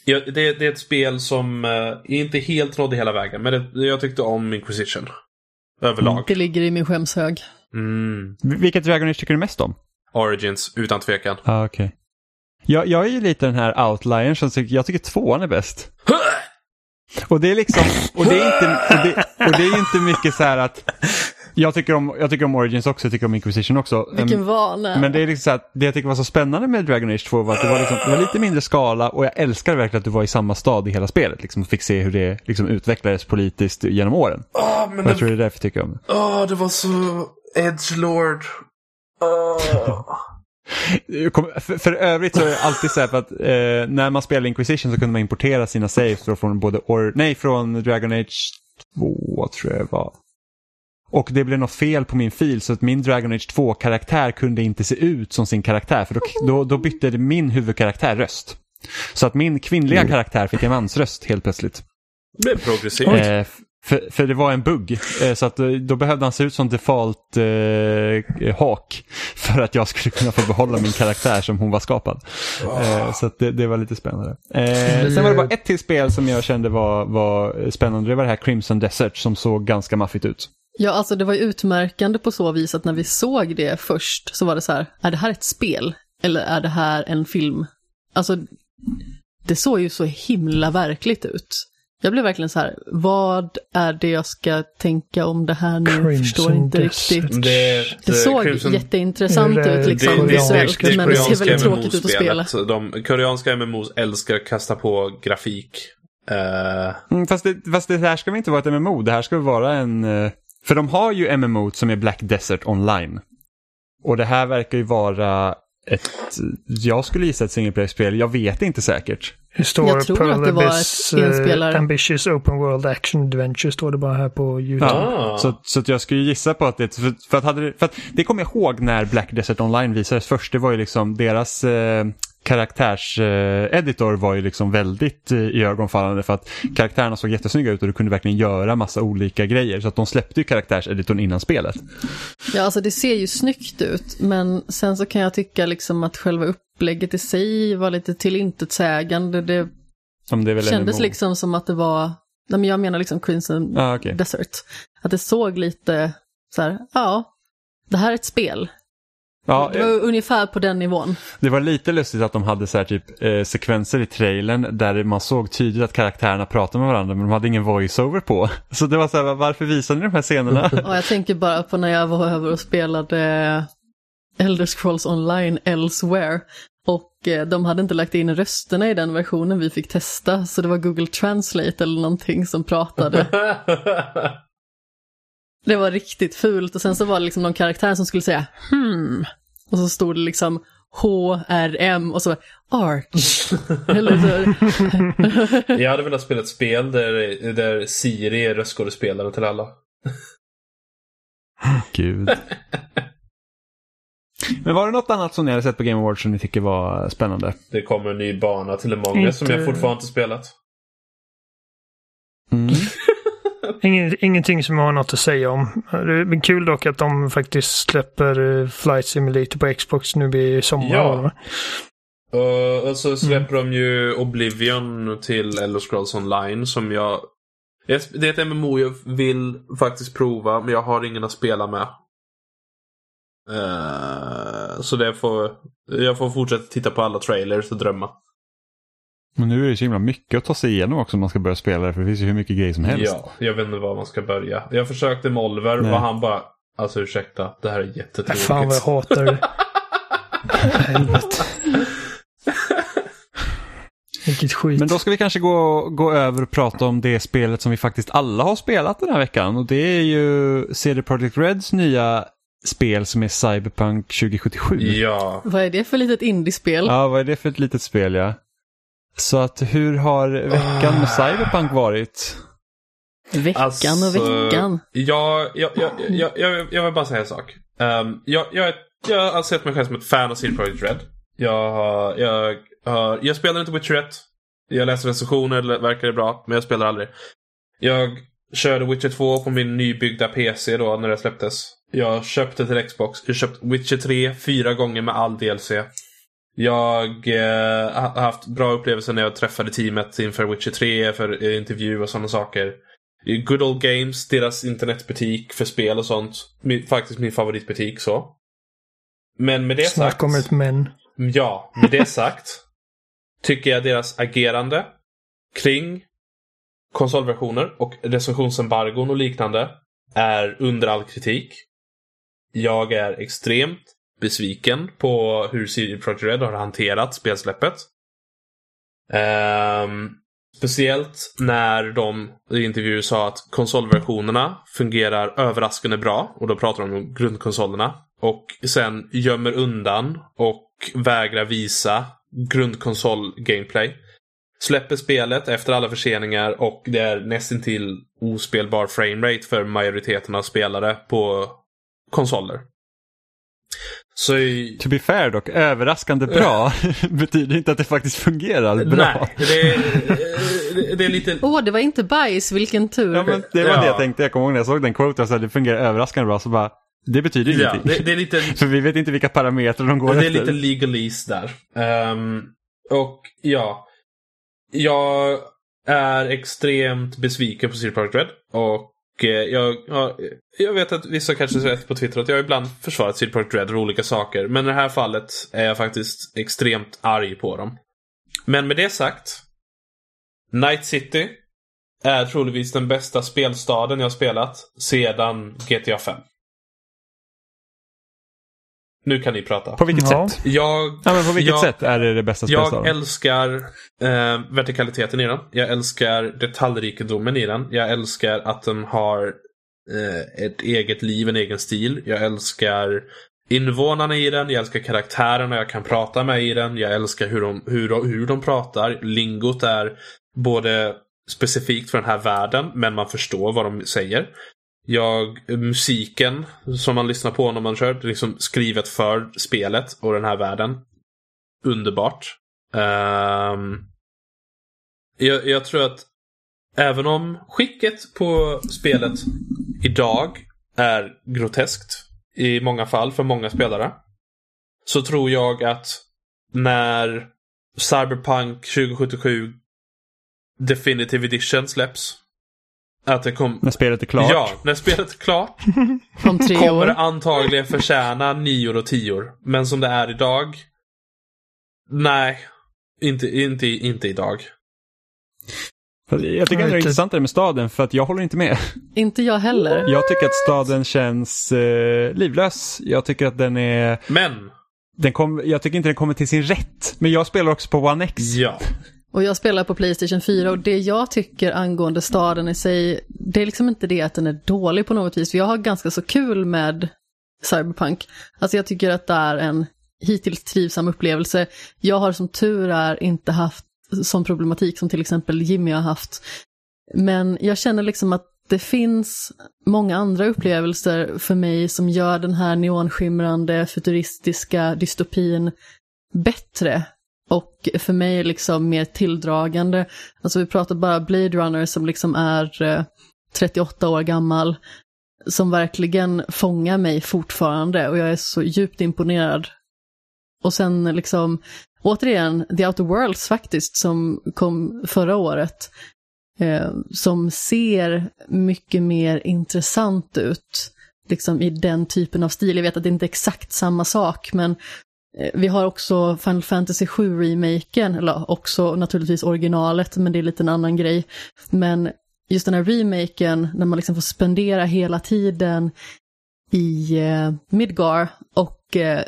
Ja, det, det, är ett spel som uh, inte helt nådde hela vägen, men det, jag tyckte om Inquisition. Överlag. Det ligger i min skämshög. Mm. Vilket Dragon Age tycker du mest om? Origins, utan tvekan. Ah, okay. jag, jag är ju lite den här outliern som tycker, jag tycker tvåan är bäst. och det är liksom, och det är inte, och det, och det är inte mycket så här att jag tycker, om, jag tycker om Origins också, jag tycker om Inquisition också. Vilken vana. Men det är liksom så att det jag tycker var så spännande med Dragon Age 2 var att det var, liksom, det var lite mindre skala och jag älskar verkligen att du var i samma stad i hela spelet. Liksom, och fick se hur det liksom, utvecklades politiskt genom åren. Oh, men jag det... tror det är därför jag tycker om det. oh, det var så edgelord. Oh. För, för övrigt så är det alltid så här för att eh, när man spelade Inquisition så kunde man importera sina saves från både or nej, från Dragon Age 2 tror jag var. Och det blev något fel på min fil så att min Dragon Age 2-karaktär kunde inte se ut som sin karaktär för då, då, då bytte min huvudkaraktär röst. Så att min kvinnliga karaktär fick en mansröst helt plötsligt. Det blev progressivt. Eh, för, för det var en bugg, eh, så att eh, då behövde han se ut som default eh, Hawk för att jag skulle kunna få behålla min karaktär som hon var skapad. Eh, så att det, det var lite spännande. Eh, sen var det bara ett till spel som jag kände var, var spännande, det var det här Crimson Desert som såg ganska maffigt ut. Ja, alltså det var ju utmärkande på så vis att när vi såg det först så var det så här, är det här ett spel? Eller är det här en film? Alltså, det såg ju så himla verkligt ut. Jag blev verkligen så här, vad är det jag ska tänka om det här nu? Jag förstår Crimson inte riktigt. Det, Det såg Crimson- jätteintressant Det- ut liksom det- det- visuellt, det- men det ser väldigt tråkigt ut att spela. De koreanska MMOs älskar att kasta på grafik. Eh, Mm, fast, det, fast det här ska väl inte vara ett MMO, det här ska väl vara en... eh, För de har ju MMO som är Black Desert online. Och det här verkar ju vara ett, jag skulle gissa ett single player-spel, jag vet inte säkert. Det står Jag tror att det var Perlebis, ett eh, enspelare. Ambitious Open World Action Adventure står det bara här på YouTube. Ja, Ah. så, så att jag skulle gissa på att det, för, för, att hade, det- för att det kommer jag ihåg när Black Desert Online visades först, det var ju liksom deras eh, karaktärseditor editor var ju liksom väldigt eh, iögonfallande för att karaktärerna såg jättesnygga ut och du kunde verkligen göra massa olika grejer. Så att de släppte ju karaktärseditorn innan spelet. Ja, alltså det ser ju snyggt ut, men sen så kan jag tycka liksom att själva upplägget i sig var lite tillintetsägande. Det Som det kändes liksom som att det var, nej men jag menar liksom Crimson Ah, okej. Desert. Att det såg lite så här, ja, det här är ett spel. Ja, Det var ungefär på den nivån. Det var lite lustigt att de hade så här typ eh, sekvenser i trailern där man såg tydligt att karaktärerna pratade med varandra men de hade ingen voiceover på. Så det var så här, varför visar ni de här scenerna? Och jag tänker bara på när jag var över och spelade Elder Scrolls Online Elsewhere. Och eh, de hade inte lagt in rösterna i den versionen vi fick testa, så det var Google Translate eller någonting som pratade. Det var riktigt fult och sen så var det liksom någon karaktär som skulle säga hmm. Och så stod det liksom HRM och så Arch. Eller så. jag hade velat spela ett spel där, där Siri är röstskådespelare till alla. Gud. Men var det något annat som ni hade sett på Game Awards som ni tycker var spännande? Det kommer en ny bana till Among Us som jag fortfarande inte spelat. Mm. Ingen, ingenting som jag har något att säga om. Det är kul dock att de faktiskt släpper eh, Flight Simulator på Xbox nu i sommar. Ja. Uh, och så släpper de ju Oblivion till Elder Scrolls Online som jag... Det är ett MMO jag vill faktiskt prova men jag har ingen att spela med. Eh, så det får... Jag får fortsätta titta på alla trailers och drömma. Men nu är det så himla mycket att ta sig igenom också om man ska börja spela det för det finns ju hur mycket grejer som helst. Ja, jag vet inte var man ska börja. Jag försökte med Oliver Nej. och han bara... Alltså ursäkta, det här är jättetråkigt. Fan vad jag hatar det. Helvete. Vilket skit. Men då ska vi kanske gå, gå över och prata om det spelet som vi faktiskt alla har spelat den här veckan. Och det är ju CD Projekt Reds nya spel som är Cyberpunk 2077. Ja. Vad är det för litet indiespel? Ja, vad är det för ett litet spel ja? Så att hur har veckan med Cyberpunk varit? Veckan Alltså, och veckan. Jag, jag, jag, jag, jag, jag vill bara säga en sak. Um, jag, jag, jag har sett mig själv som ett fan av CD Projekt Red. Jag, har- jag, har- jag spelar inte Witcher 1. Jag läser recensioner, det verkar det bra, men jag spelar aldrig. Jag körde Witcher 2 på min nybyggda PC då när det släpptes. Jag köpte till Xbox. Jag köpte Witcher 3 fyra gånger med all DLC. Jag eh, har haft bra upplevelser när jag träffade teamet inför Witcher 3 för eh, intervju och sådana saker. Good Old Games, deras internetbutik för spel och sånt. Min, faktiskt min favoritbutik så. Men med det Snart sagt. kommer ett men. Ja, med det sagt. tycker jag deras agerande kring konsolversioner och recensionsembargon och liknande är under all kritik. Jag är extremt besviken på hur CD Projekt Red har hanterat spelsläppet. Um, speciellt när de i intervjuer sa att konsolversionerna fungerar överraskande bra. Och då pratar de om grundkonsolerna. Och sen gömmer undan och vägrar visa grundkonsol-gameplay. släpper spelet efter alla förseningar och det är nästintill ospelbar framerate för majoriteten av spelare på konsoler. Så i... To be fair dock, överraskande bra betyder inte att det faktiskt fungerar bra. Nej, det är, det är lite... Åh, oh, det var inte bajs, vilken tur. Ja, men det var Ja. det jag tänkte. Jag kommer ihåg när jag såg den quoten, så här, det fungerar överraskande bra. Så bara, det betyder Ja, ingenting. det, det är lite... För vi vet inte vilka parametrar de går Det är efter. lite legalese där. Ehm, och ja, jag är extremt besviken på CD Projekt Red. Och Eh, jag, ja, jag vet att vissa kanske säger på Twitter att jag ibland försvarat CD Projekt Red för olika saker. Men i det här fallet är jag faktiskt extremt arg på dem. Men med det sagt. Night City är troligtvis den bästa spelstaden jag har spelat sedan GTA 5. Nu kan ni prata. På vilket Ja. sätt? Jag, Ja, men på vilket jag, sätt är det det bästa jag spelstaden? älskar eh, vertikaliteten i den. Jag älskar detaljrikedomen i den. Jag älskar att den har eh, ett eget liv, en egen stil. Jag älskar invånarna i den. Jag älskar karaktärerna jag kan prata med i den. Jag älskar hur de, hur de, hur de pratar. Lingot är både specifikt för den här världen, men man förstår vad de säger. Jag, musiken som man lyssnar på när man kör, det är liksom skrivet för spelet och den här världen. Underbart. Um, jag, jag tror att även om skicket på spelet idag är groteskt i många fall för många spelare. Så tror jag att när Cyberpunk 2077 Definitive Edition släpps. Att det kom... När spelet är klart? Ja, när spelet är klart Om tre kommer det år. antagligen förtjäna nior och tior. Men som det är idag? Nej, inte, inte, inte idag. Jag tycker ändå det är intressant det med staden, för att jag håller inte med. Inte jag heller. Jag tycker att staden känns eh, livlös. Jag tycker att den är... Men, Den kom, jag tycker inte den kommer till sin rätt. Men jag spelar också på One X. ja. Och jag spelar på Playstation 4 och det jag tycker angående staden i sig, det är liksom inte det att den är dålig på något vis. För jag har ganska så kul med Cyberpunk. Alltså jag tycker att det är en hittills trivsam upplevelse. Jag har som tur är inte haft sån problematik som till exempel Jimmy har haft. Men jag känner liksom att det finns många andra upplevelser för mig som gör den här neonskimrande futuristiska dystopin bättre och för mig liksom mer tilldragande. Alltså vi pratar bara Blade Runner som liksom är eh, 38 år gammal, som verkligen fångar mig fortfarande och jag är så djupt imponerad. Och sen liksom, återigen, The Outer Worlds faktiskt, som kom förra året, eh, som ser mycket mer intressant ut, liksom i den typen av stil. Jag vet att det inte är exakt samma sak, men vi har också Final Fantasy 7-remaken, eller också naturligtvis originalet, men det är lite en annan grej. Men just den här remaken, när man liksom får spendera hela tiden i eh, Midgar och eh,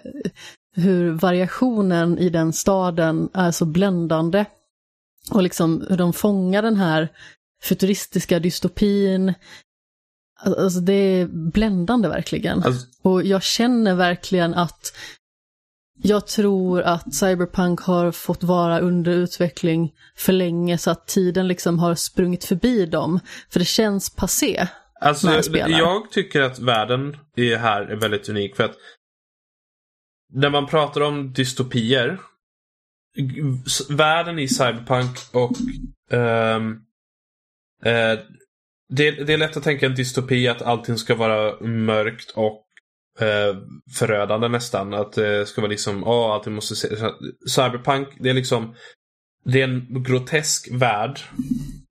hur variationen i den staden är så bländande. Och liksom hur de fångar den här futuristiska dystopin. Alltså det är bländande verkligen. Alltså, Och jag känner verkligen att jag tror att Cyberpunk har fått vara under utveckling för länge så att tiden liksom har sprungit förbi dem. För det känns passé. alltså jag jag tycker att världen i här är väldigt unik för att när man pratar om dystopier Världen i Cyberpunk och ehm, eh, det, det är lätt att tänka en dystopi att allting ska vara mörkt och eh, förödande nästan. Att det ska vara liksom, ja oh, allting måste se... Cyberpunk, det är liksom, det är en grotesk värld.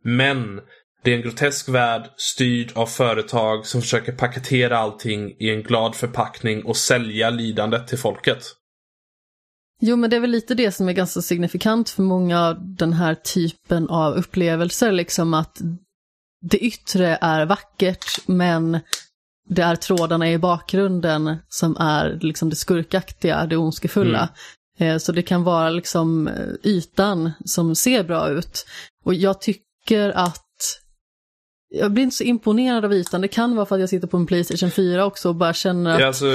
Men det är en grotesk värld styrd av företag som försöker paketera allting i en glad förpackning och sälja lidandet till folket. Jo, men det är väl lite det som är ganska signifikant för många av den här typen av upplevelser, liksom att det yttre är vackert, men det är trådarna i bakgrunden som är liksom det skurkaktiga, det ondskefulla. Eh, Så det kan vara liksom eh, ytan som ser bra ut. Och jag tycker att jag blir inte så imponerad av ytan. Det kan vara för att jag sitter på en Playstation 4 också och bara känner att alltså,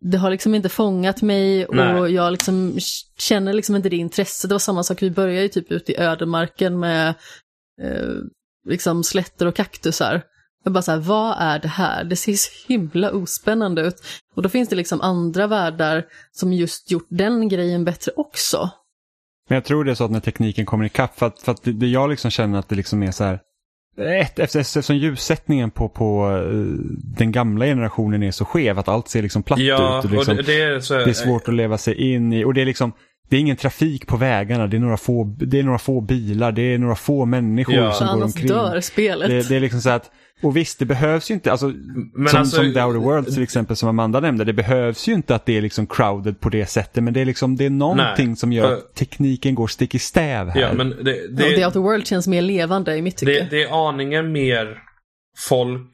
det har liksom inte fångat mig och Nej. jag liksom känner liksom inte det intresset. Det var samma sak, vi började ju typ ute i ödemarken med eh, liksom slätter och kaktusar. Jag bara så här, vad är det här? Det ser så himla ospännande ut. Och då finns det liksom andra världar som just gjort den grejen bättre också. Men jag tror det är så att när tekniken kommer ikapp, för att, för att det, det jag liksom känner att det liksom är så här, ett, efter- eftersom ljussättningen på, på eh, den gamla generationen är så skev, att allt ser liksom platt ja, ut. Och liksom, och det, det är så... det är svårt att leva sig in i. Och det är liksom, det är ingen trafik på vägarna, det är några få, det är några få bilar, det är några få människor Ja. som går Annars omkring. dör spelet. Det, det är liksom så att, och visst, det behövs ju inte, alltså, Men som, alltså- som The Outer Worlds till exempel som Amanda nämnde, det behövs ju inte att det är liksom crowded på det sättet, men det är liksom, det är någonting Nej, som gör för- att tekniken går stick i stäv här. Ja, men det, Det, det, The Outer World känns mer levande i mitt tycke. det, det är aningen mer folk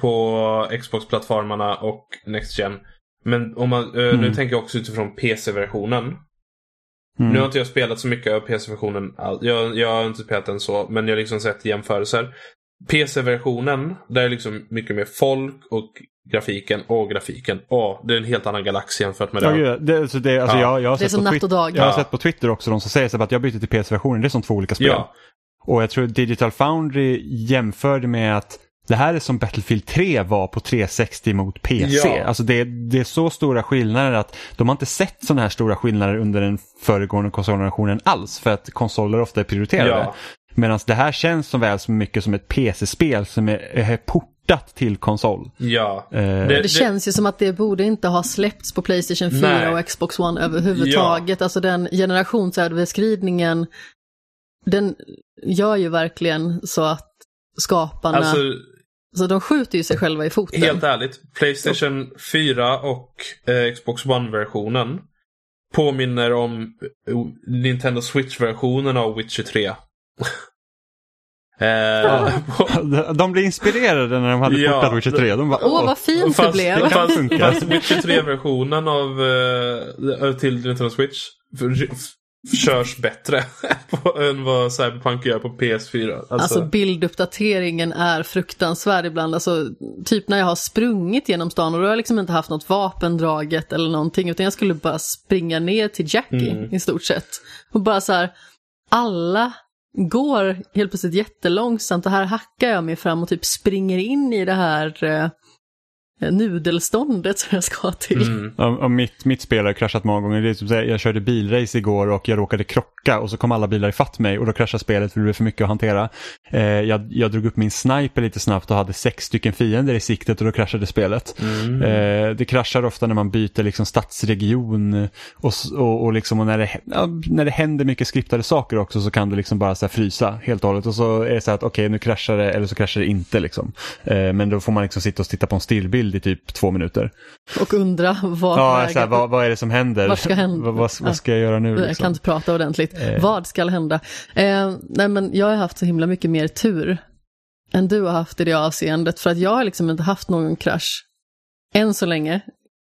på Xbox-plattformarna och Next Gen. Men om man, eh, nu Mm. tänker jag också utifrån PC-versionen. Mm. Nu har inte jag spelat så mycket av PC-versionen. Jag, jag har inte spelat den så, men jag har liksom sett jämförelser. PC-versionen, där är liksom mycket mer folk och grafiken. Och grafiken. Åh, det är en helt annan galax jämfört med Ja, det. det, alltså det, Ja. jag, jag har Det är som natt och dag. Jag har Ja. sett på Twitter också de som säger så att jag byter till PC-versionen, det är som två olika spel. Ja, Och jag tror Digital Foundry jämförde med att det här är som Battlefield 3 var på 360 mot PC. Ja. Alltså det, är- det är så stora skillnader att de har inte sett sådana här stora skillnader under den föregående konsolgenerationen alls för att konsoler ofta är prioriterade. ja. Medan det här känns som väl så mycket som ett PC-spel som är, är portat till konsol. ja. Eh, Det känns ju som att det borde inte ha släppts på Playstation 4 Nej. och Xbox One överhuvudtaget. Alltså den generationsöverskridningen, den gör ju verkligen så att skaparna, Alltså, så de skjuter ju sig själva i foten. Helt ärligt, Playstation 4 och eh, Xbox One-versionen påminner om eh, Nintendo Switch-versionen av Witcher 3. eh, de blev inspirerade när de hade Ja, portat Witcher 3. De bara, Åh, vad fint fast, det blev! Fast, fast Witcher 3-versionen av eh, till Nintendo Switch körs bättre än vad Cyberpunk gör på PS4. Alltså, Alltså bilduppdateringen är fruktansvärd ibland. Alltså typ när jag har sprungit genom stan och då har jag liksom inte haft något vapendraget eller någonting utan jag skulle bara springa ner till Jackie Mm. i stort sett. Och bara så här, alla går helt plötsligt jättelångsamt och här hackar jag mig fram och typ springer in i det här eh, nudelståndet som jag ska till. mm. Ja, och mitt, mitt spel har kraschat många gånger. Det är typ så här, jag körde bilrace igår och jag råkade krocka och så kom alla bilar ifatt mig och då kraschade spelet för det blev för mycket att hantera. Eh, jag, jag drog upp min sniper lite snabbt och hade sex stycken fiender i siktet och då kraschade spelet. Mm. Eh, det kraschar ofta när man byter liksom stadsregion och, och, och, liksom, och när, det, ja, när det händer mycket skriptade saker också så kan du liksom bara så här frysa helt och hållet och så är det så här att okej nu kraschar det eller så kraschar det inte. Liksom. Eh, men då får man liksom sitta och titta på en stillbild i typ två minuter. Och undra vad Ja, så här, vad, vad är det som händer? Vad ska hända? vad, vad, vad ska jag göra nu? Jag kan Liksom? inte prata ordentligt. Eh. Vad ska hända? Eh, nej men jag har haft så himla mycket mer tur än du har haft i det avseendet. För att jag har liksom inte haft någon krasch. Än så länge,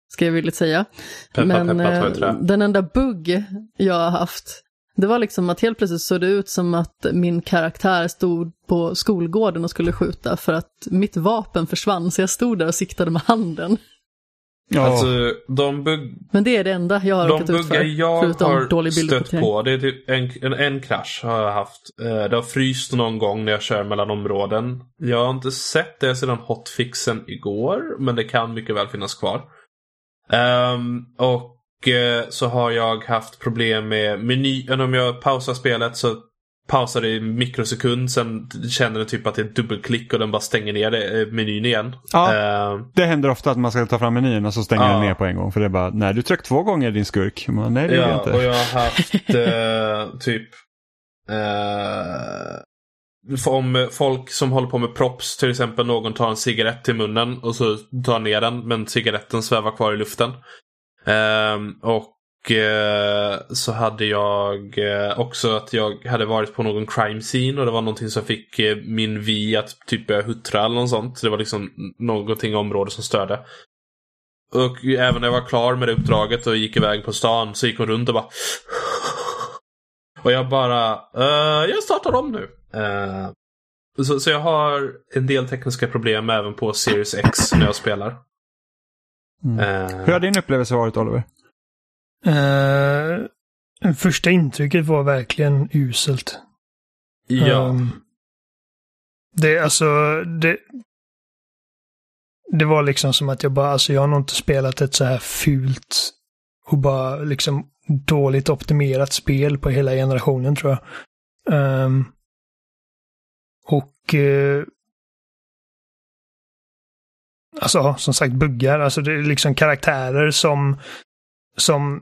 ska jag villigt säga. Peppa, men peppa, eh, den enda bugg jag har haft, det var liksom att helt plötsligt såg det ut som att min karaktär stod på skolgården och skulle skjuta för att mitt vapen försvann. Så jag stod där och siktade med handen. Ja, Alltså, de bugg Men det är det enda jag har De råkat ut buggar för. jag förutom har dålig stött på, det är typ en, en, en krasch har jag haft. Eh, Det har fryst någon gång när jag kör mellan områden. Jag har inte sett det sedan hotfixen igår, men det kan mycket väl finnas kvar. Ehm, och så har jag haft problem med menyn. Om jag pausar spelet så pausar det i mikrosekund, sen känner den typ att det är dubbelklick och den bara stänger ner det, eh, menyn igen. Ja. Ehm, det händer ofta att man ska ta fram menyn och så stänger Ja. den ner på en gång. För det är bara, nej du tryckte två gånger din skurk. Man, nej det Ja, inte. och jag har haft eh, typ eh, för om folk som håller på med props, till exempel någon tar en cigarett till munnen och så tar ner den men cigaretten svävar kvar i luften. Ehm, och eh, så hade jag eh, också att jag hade varit på någon crime scene och det var någonting som fick eh, min vi att typ börja huttra eller något sånt. Det var liksom någonting i området som störde. Och även när jag var klar med det uppdraget och gick iväg på stan så gick hon runt och bara Och jag bara, eh, jag startar om nu. Eh, Så, så jag har en del tekniska problem även på Series X när jag spelar. Mm. Eh, Hur har din upplevelse varit Oliver? Uh, första intrycket var verkligen uselt. ja. Um, det, alltså, det, det var liksom som att jag bara, alltså jag har nog inte spelat ett så här fult och bara liksom dåligt optimerat spel på hela generationen tror jag. Um, och uh, Alltså som sagt buggar, alltså det är liksom karaktärer som som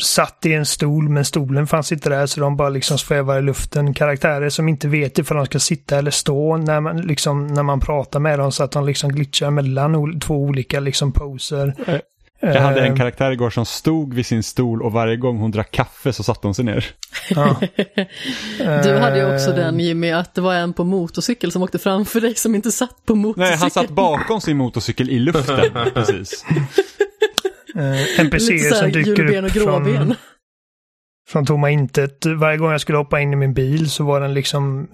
satt i en stol men stolen fanns inte där så de bara liksom svävar i luften. Karaktärer som inte vet ifall de ska sitta eller stå när man, liksom, när man pratar med dem så att de liksom glitchar mellan två olika liksom poser. Eh, jag hade en Eh, karaktär igår som stod vid sin stol och varje gång hon drack kaffe så satte hon sig ner. ja. Du hade ju också Eh, den Jimmy, att det var en på motorcykel som åkte framför dig som inte satt på motorcykeln. Nej, han satt bakom sin motorcykel i luften. Precis. eh, NPCer som dyker upp från, från tomma intet. Varje gång jag skulle hoppa in i min bil så var den liksom,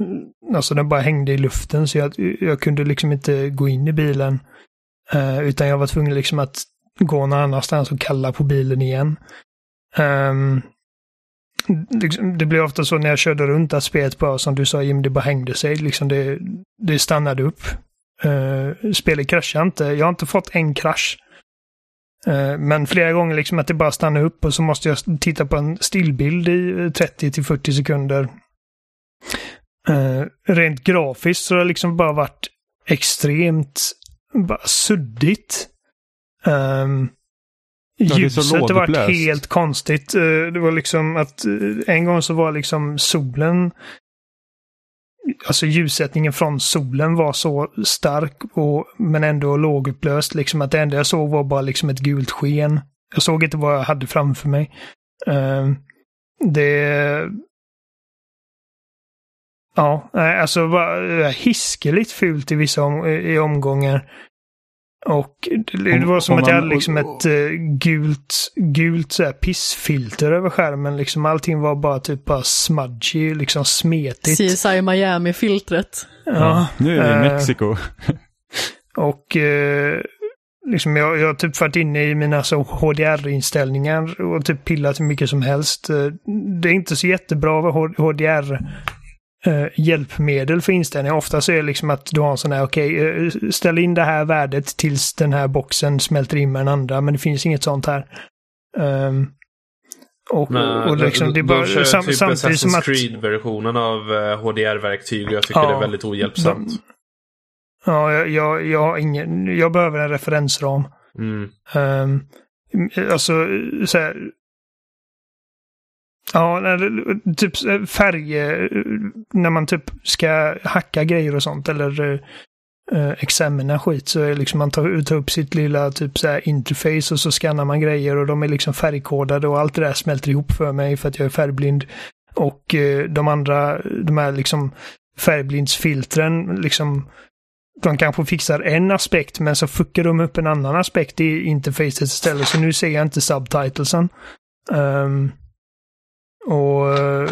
alltså den bara hängde i luften så jag, jag kunde liksom inte gå in i bilen. Eh, utan jag var tvungen liksom att gå någon annanstans och kalla på bilen igen. Um, det, det blev ofta så när jag körde runt att spelet bara, som du sa Jim, det bara hängde sig. Liksom det, det stannade upp. Uh, spelet kraschade inte. Jag har inte fått en krasch. Uh, Men flera gånger liksom att det bara stannar upp och så måste jag titta på en stillbild i eh, 30 till 40 sekunder. Uh, Rent grafiskt så har det liksom bara varit extremt bara suddigt. Um, det så ljuset varit lågupplöst. helt konstigt. Eh, Det var liksom att eh, en gång så var liksom solen Alltså ljussättningen från solen var så stark och, men ändå lågupplöst. Liksom att det enda jag såg var bara liksom ett gult sken. Jag såg inte vad jag hade framför mig. Eh, det... Ja, nej, alltså var eh, hiskeligt fult i vissa om, i omgångar. Och det, det var som om att jag hade liksom ett eh, gult, gult så här pissfilter över skärmen. Liksom allting var bara typ bara smudgy, liksom smetigt. CSI Miami-filtret. Ja, Nu är vi i eh, Mexiko. Och eh, liksom jag, jag har typ varit inne i mina så HDR-inställningar och typ pillat hur mycket som helst. Det är inte så jättebra HDR eh, hjälpmedel för inställningar. Ofta så är det liksom att du har en sån här, okej, eh, ställ in det här värdet tills den här boxen smälter in med den andra, men det finns inget sånt här. Ehm, och, Men, och liksom, det är bara, de sam, typ samtidigt som att... Creed-versionen av eh, HDR-verktyg och jag tycker Ja, det är väldigt ohjälpsamt. Ja, jag, jag, jag har ingen, jag behöver en referensram. Mm. Um, alltså, så här, Ja, typ eh, färg... Eh, när man typ ska hacka grejer och sånt eller uh, examina skit så är det liksom man tar, tar upp sitt lilla typ så här interface och så skannar man grejer och de är liksom färgkodade och allt det där smälter ihop för mig för att jag är färgblind. Och eh, de andra, de här liksom färgblindsfiltren liksom de kanske fixar en aspekt men så fuckar de upp en annan aspekt i interfacet istället. Så nu ser jag inte subtitlesen. Um, och, eh,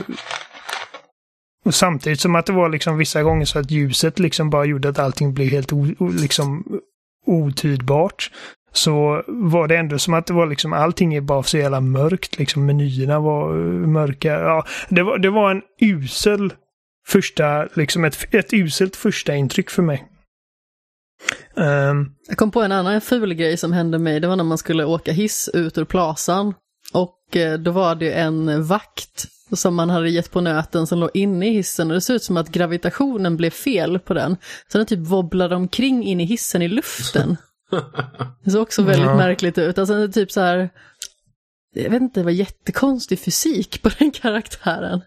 och samtidigt som att det var liksom vissa gånger så att ljuset liksom bara gjorde att allting blev helt o, liksom otydbart. Så var det ändå som att det var liksom allting är bara så jävla mörkt. Liksom menyerna var eh, mörka. Ja, det var, det var en usel första, liksom ett, ett uselt första intryck för mig. Um, Jag kom på en annan ful grej som hände mig, det var när man skulle åka hiss ut ur plasan. Och eh, då var det en vakt som man hade gett på nöten som låg inne i hissen och det såg ut som att gravitationen blev fel på den. Så den typ wobblade omkring in i hissen i luften. Det såg också väldigt Ja. märkligt ut. Alltså det är typ så här, jag vet inte, det var jättekonstig fysik på den karaktären.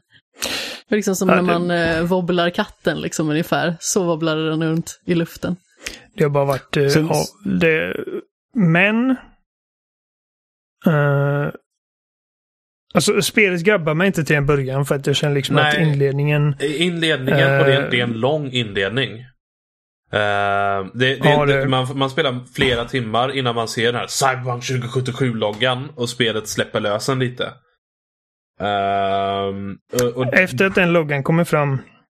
Det var liksom som Ja, när man eh, wobblar katten liksom ungefär, så wobblade den runt i luften. Det har bara varit... eh, ja, det, men... eh, alltså spelet grabbar mig inte till en början för att jag känner liksom att Nej. inledningen... Inledningen, och det är, Eh. det är en lång inledning. Eh, det, det, Ja, det, man, man spelar flera timmar innan man ser den här Cyberpunk 2077-loggan och spelet släpper lösen lite. Ehm, och, och, Efter att den loggan kommer fram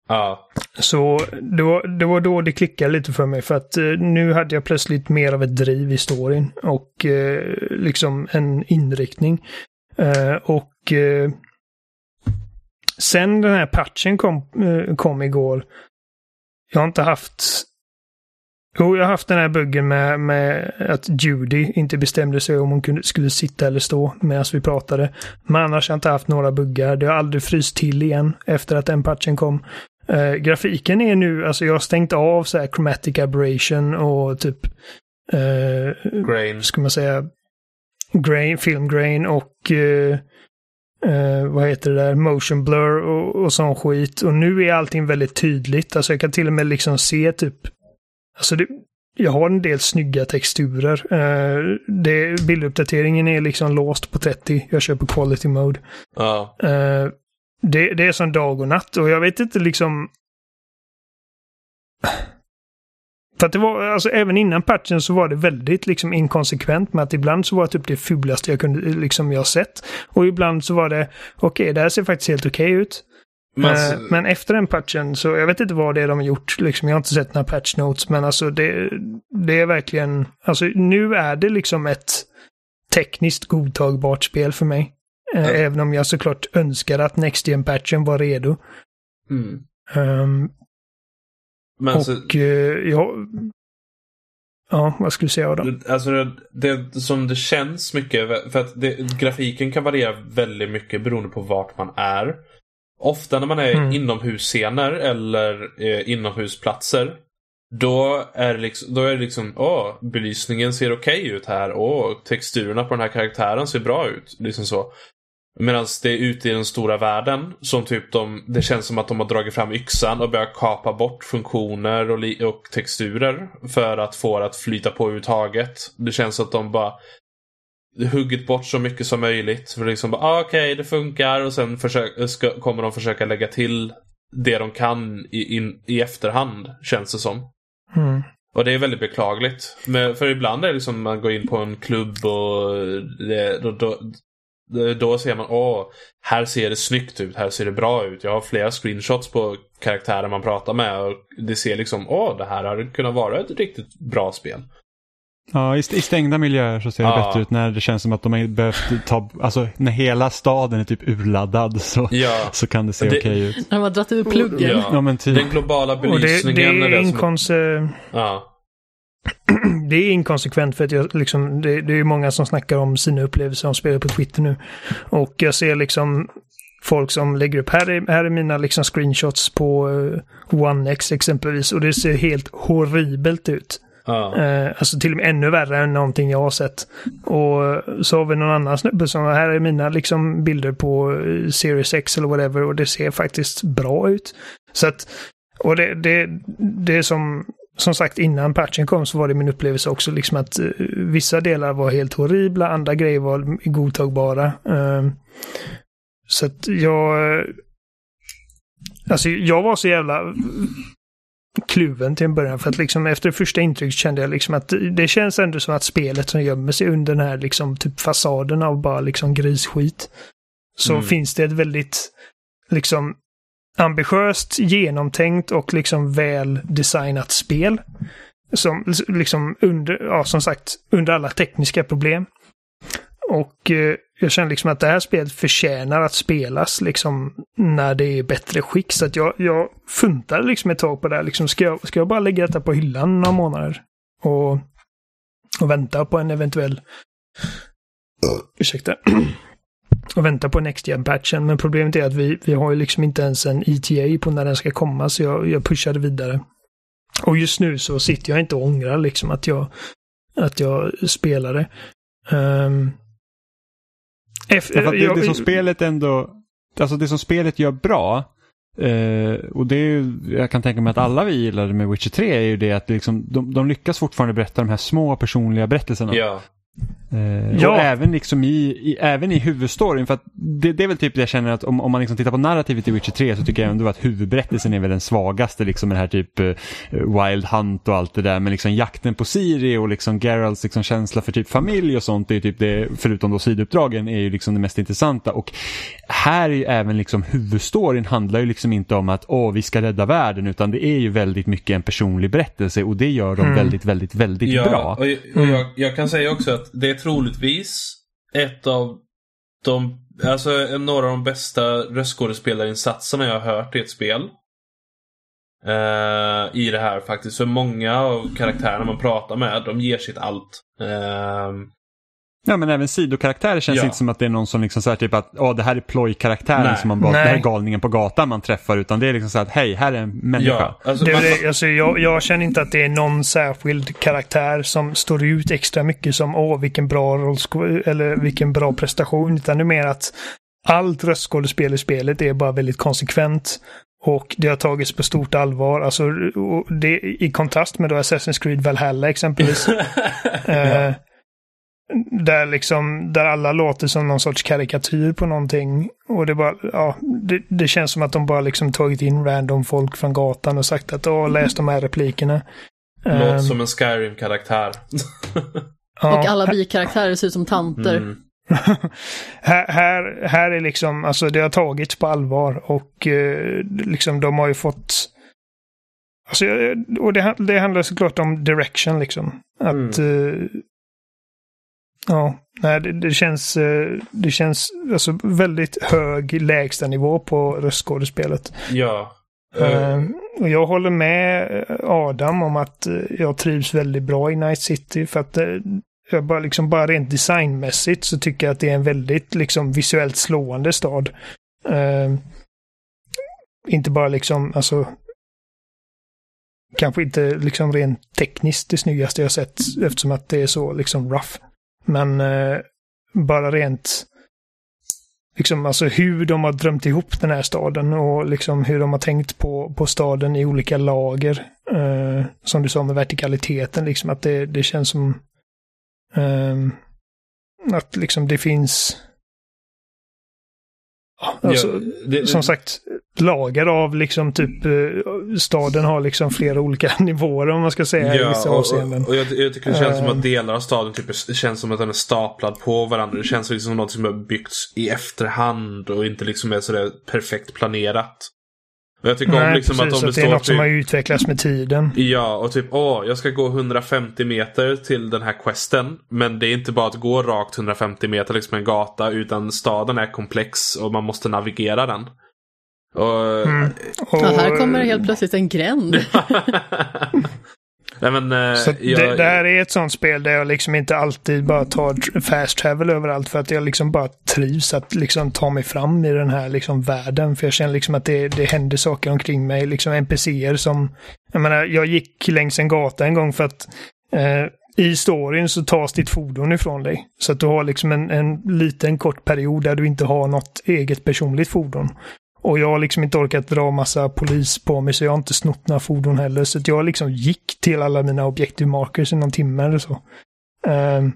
Ja. Så det var, det var då det klickade lite för mig för att eh, nu hade jag plötsligt mer av ett driv i storyn och eh, liksom en inriktning. Eh, och eh, sen den här patchen kom, eh, kom igår. Jag har inte haft Jo, jag har haft den här buggen med, med att Judy inte bestämde sig om hon kunde, skulle sitta eller stå medan vi pratade. Men annars har jag inte haft några buggar. Det har aldrig fryst till igen efter att den patchen kom. Uh, grafiken är nu, alltså jag har stängt av så här chromatic aberration och typ... Uh, Grain. Ska man säga? Grain, film grain och... Uh, vad heter det där? Motion blur och, och sån skit. Och nu är allting väldigt tydligt. Alltså jag kan till och med liksom se typ Alltså det, jag har en del snygga texturer. Uh, det, bilduppdateringen är liksom låst på 30. Jag kör på quality mode. Ja. Uh, det, det, är som dag och natt och jag vet inte liksom... För att det var, alltså även innan patchen så var det väldigt liksom inkonsekvent med att ibland så var det typ det fulaste jag kunde, liksom jag sett. Och ibland så var det, okej okay, det här ser faktiskt helt okej okay ut. Men, alltså, men, efter den patchen så, jag vet inte vad det är de har gjort, liksom, jag har inte sett några patch notes, men alltså det, det är verkligen, alltså nu är det liksom ett tekniskt godtagbart spel för mig. Ja. Även om jag såklart önskar att Next Gen patchen var redo. Mm. Um, men och så, uh, ja, ja, vad skulle du säga då? Alltså det, det som det känns mycket, för att det, grafiken kan variera väldigt mycket beroende på vart man är. Ofta när man är mm. inomhusscener eller eh, inomhusplatser. Då är det liksom, då är det liksom åh, belysningen ser okej okay ut här. Åh, texturerna på den här karaktären ser bra ut. Liksom så. Medan det är ute i den stora världen som typ de, det känns som att de har dragit fram yxan och börjat kapa bort funktioner och, och texturer för att få det att flyta på överhuvudtaget. Det känns som att de bara huggit bort så mycket som möjligt. För liksom, ah, okej okay, det funkar och sen försök, ska, kommer de försöka lägga till det de kan i, in, i efterhand, känns det som. Mm. Och det är väldigt beklagligt. Men, för ibland är det liksom man går in på en klubb och det, då, då, då ser man åh, här ser det snyggt ut, här ser det bra ut. Jag har flera screenshots på karaktärer man pratar med och det ser liksom åh, det här hade kunnat vara ett riktigt bra spel. Ja, i, stängda miljöer så ser det ja. bättre ut när det känns som att de har behövt ta, alltså när hela staden är typ urladdad så, ja. så kan det se okej okay ut. När de har dragit ur pluggen. Ja. ja men typ. Den globala belysningen. Och det, det är, inkonse... ja. det är inkonsekvent för att jag liksom, det, det är många som snackar om sina upplevelser av spelet på Twitter nu. Och jag ser liksom folk som lägger upp, här är, här är mina liksom screenshots på uh, One X exempelvis och det ser helt horribelt ut. Eh, alltså till och med ännu värre än någonting jag har sett. Och så har vi någon annan snubbe som, här är mina liksom bilder på eh, Series X eller whatever och det ser faktiskt bra ut. Så att, och det, det, det som, som sagt innan patchen kom så var det min upplevelse också liksom att uh, vissa delar var helt horribla, andra grejer var godtagbara. Uh, så att jag... Alltså jag var så jävla kluven till en början. För att liksom efter första intryck kände jag liksom att det känns ändå som att spelet som gömmer sig under den här liksom typ fasaden av bara liksom grisskit. Så mm. finns det ett väldigt liksom ambitiöst, genomtänkt och liksom väl designat spel. Som liksom under, ja som sagt, under alla tekniska problem. Och eh, jag känner liksom att det här spelet förtjänar att spelas liksom när det är bättre skick. Så att jag, jag funtade liksom ett tag på det här. Liksom, ska, jag, ska jag bara lägga detta på hyllan några månader? Och, och vänta på en eventuell... Ursäkta. Och vänta på Next Gen-patchen. Men problemet är att vi, vi har ju liksom inte ens en ETA på när den ska komma. Så jag, jag pushade vidare. Och just nu så sitter jag inte och ångrar liksom att jag, att jag spelade. Um, Efter, det, jag, det som spelet ändå, alltså det som spelet gör bra, eh, och det är ju, jag kan tänka mig att alla vi gillade med Witcher 3 är ju det att liksom, de, de lyckas fortfarande berätta de här små personliga berättelserna. Ja. Eh, Ja. Och även, liksom i, i, även i huvudstoryn, för att det, det är väl typ det jag känner att om, om man liksom tittar på narrativet i Witcher 3 så tycker jag ändå att huvudberättelsen är väl den svagaste, liksom med det här typ eh, Wild Hunt och allt det där, men liksom jakten på Siri och liksom Geralts liksom känsla för typ familj och sånt, det är typ det, förutom då sidouppdragen, är ju liksom det mest intressanta. Och här är ju även liksom huvudstoryn handlar ju liksom inte om att åh, vi ska rädda världen, utan det är ju väldigt mycket en personlig berättelse och det gör de Mm. väldigt, väldigt, väldigt Ja, bra. och, och jag, jag kan säga också att det är troligtvis ett av de, alltså några av de bästa röstskådespelarinsatserna jag har hört i ett spel. Uh, I det här faktiskt. För många av karaktärerna man pratar med, de ger sitt allt. Uh, Ja men även sidokaraktärer känns Ja. inte som att det är någon som liksom så här typ att åh det här är plojkaraktären Nej. som man bara, det här är Nej. galningen på gatan man träffar utan det är liksom så att hej här är en människa. ja, alltså, Det, man, det, alltså, jag, jag känner inte att det är någon särskild karaktär som står ut extra mycket som åh vilken bra rollsko- eller vilken bra prestation. Utan det är mer att allt röstskådespel i spelet är bara väldigt konsekvent. Och det har tagits på stort allvar. Alltså, det, I kontrast med då Assassin's Creed Valhalla exempelvis. eh, där liksom, där alla låter som någon sorts karikatyr på någonting. Och det bara, ja, det, det känns som att de bara liksom tagit in random folk från gatan och sagt att åh, läs de här replikerna. Låter som en Skyrim-karaktär. ja, Och alla bikaraktärer ser ut som tanter. Mm. här, här, här är liksom, alltså det har tagits på allvar och eh, liksom de har ju fått Alltså, och det, det handlar såklart om direction liksom. Att... eh, ja, nej, det, det känns... eh, det känns alltså väldigt hög lägstanivå på röstskådespelet. Ja. Eh, och jag håller med eh, Adam om att jag trivs väldigt bra i Night City för att jag bara, liksom, bara rent designmässigt så tycker jag att det är en väldigt liksom, visuellt slående stad. Eh, inte bara liksom, alltså kanske inte liksom rent tekniskt det snyggaste jag sett eftersom att det är så liksom rough. Men eh, bara rent liksom alltså hur de har drömt ihop den här staden och liksom hur de har tänkt på, på staden i olika lager. Eh, som du sa med vertikaliteten, liksom att det, det känns som eh, att liksom det finns alltså, ja, det- som sagt, lager av liksom typ eh, staden har liksom flera olika nivåer om man ska säga i vissa avseenden. och, och jag, jag tycker det känns som Eh. att delar av staden typ, känns som att den är staplad på varandra. Det känns liksom som något som har byggts i efterhand och inte liksom är sådär perfekt planerat. Och jag tycker om Nej, liksom precis, att om att det det är något som typ, har utvecklats med tiden. Ja, och typ åh, jag ska gå 150 meter till den här questen. Men det är inte bara att gå rakt 150 meter liksom en gata, utan staden är komplex och man måste navigera den. Och, Mm. Och, Ja, här kommer helt plötsligt en gränd. Nej men, eh, jag, det, det här är ett sånt spel där jag liksom inte alltid bara tar fast travel överallt för att jag liksom bara trivs att liksom ta mig fram i den här liksom världen. För jag känner liksom att det, det händer saker omkring mig, liksom NPCer som... Jag menar, jag gick längs en gata en gång för att eh, i storyn så tas ditt fordon ifrån dig. Så att du har liksom en, en liten kort period där du inte har något eget personligt fordon. Och jag har liksom inte orkat dra massa polis på mig så jag har inte snott några fordon heller. Så att jag liksom gick till alla mina objective markers i någon timme eller så. Um,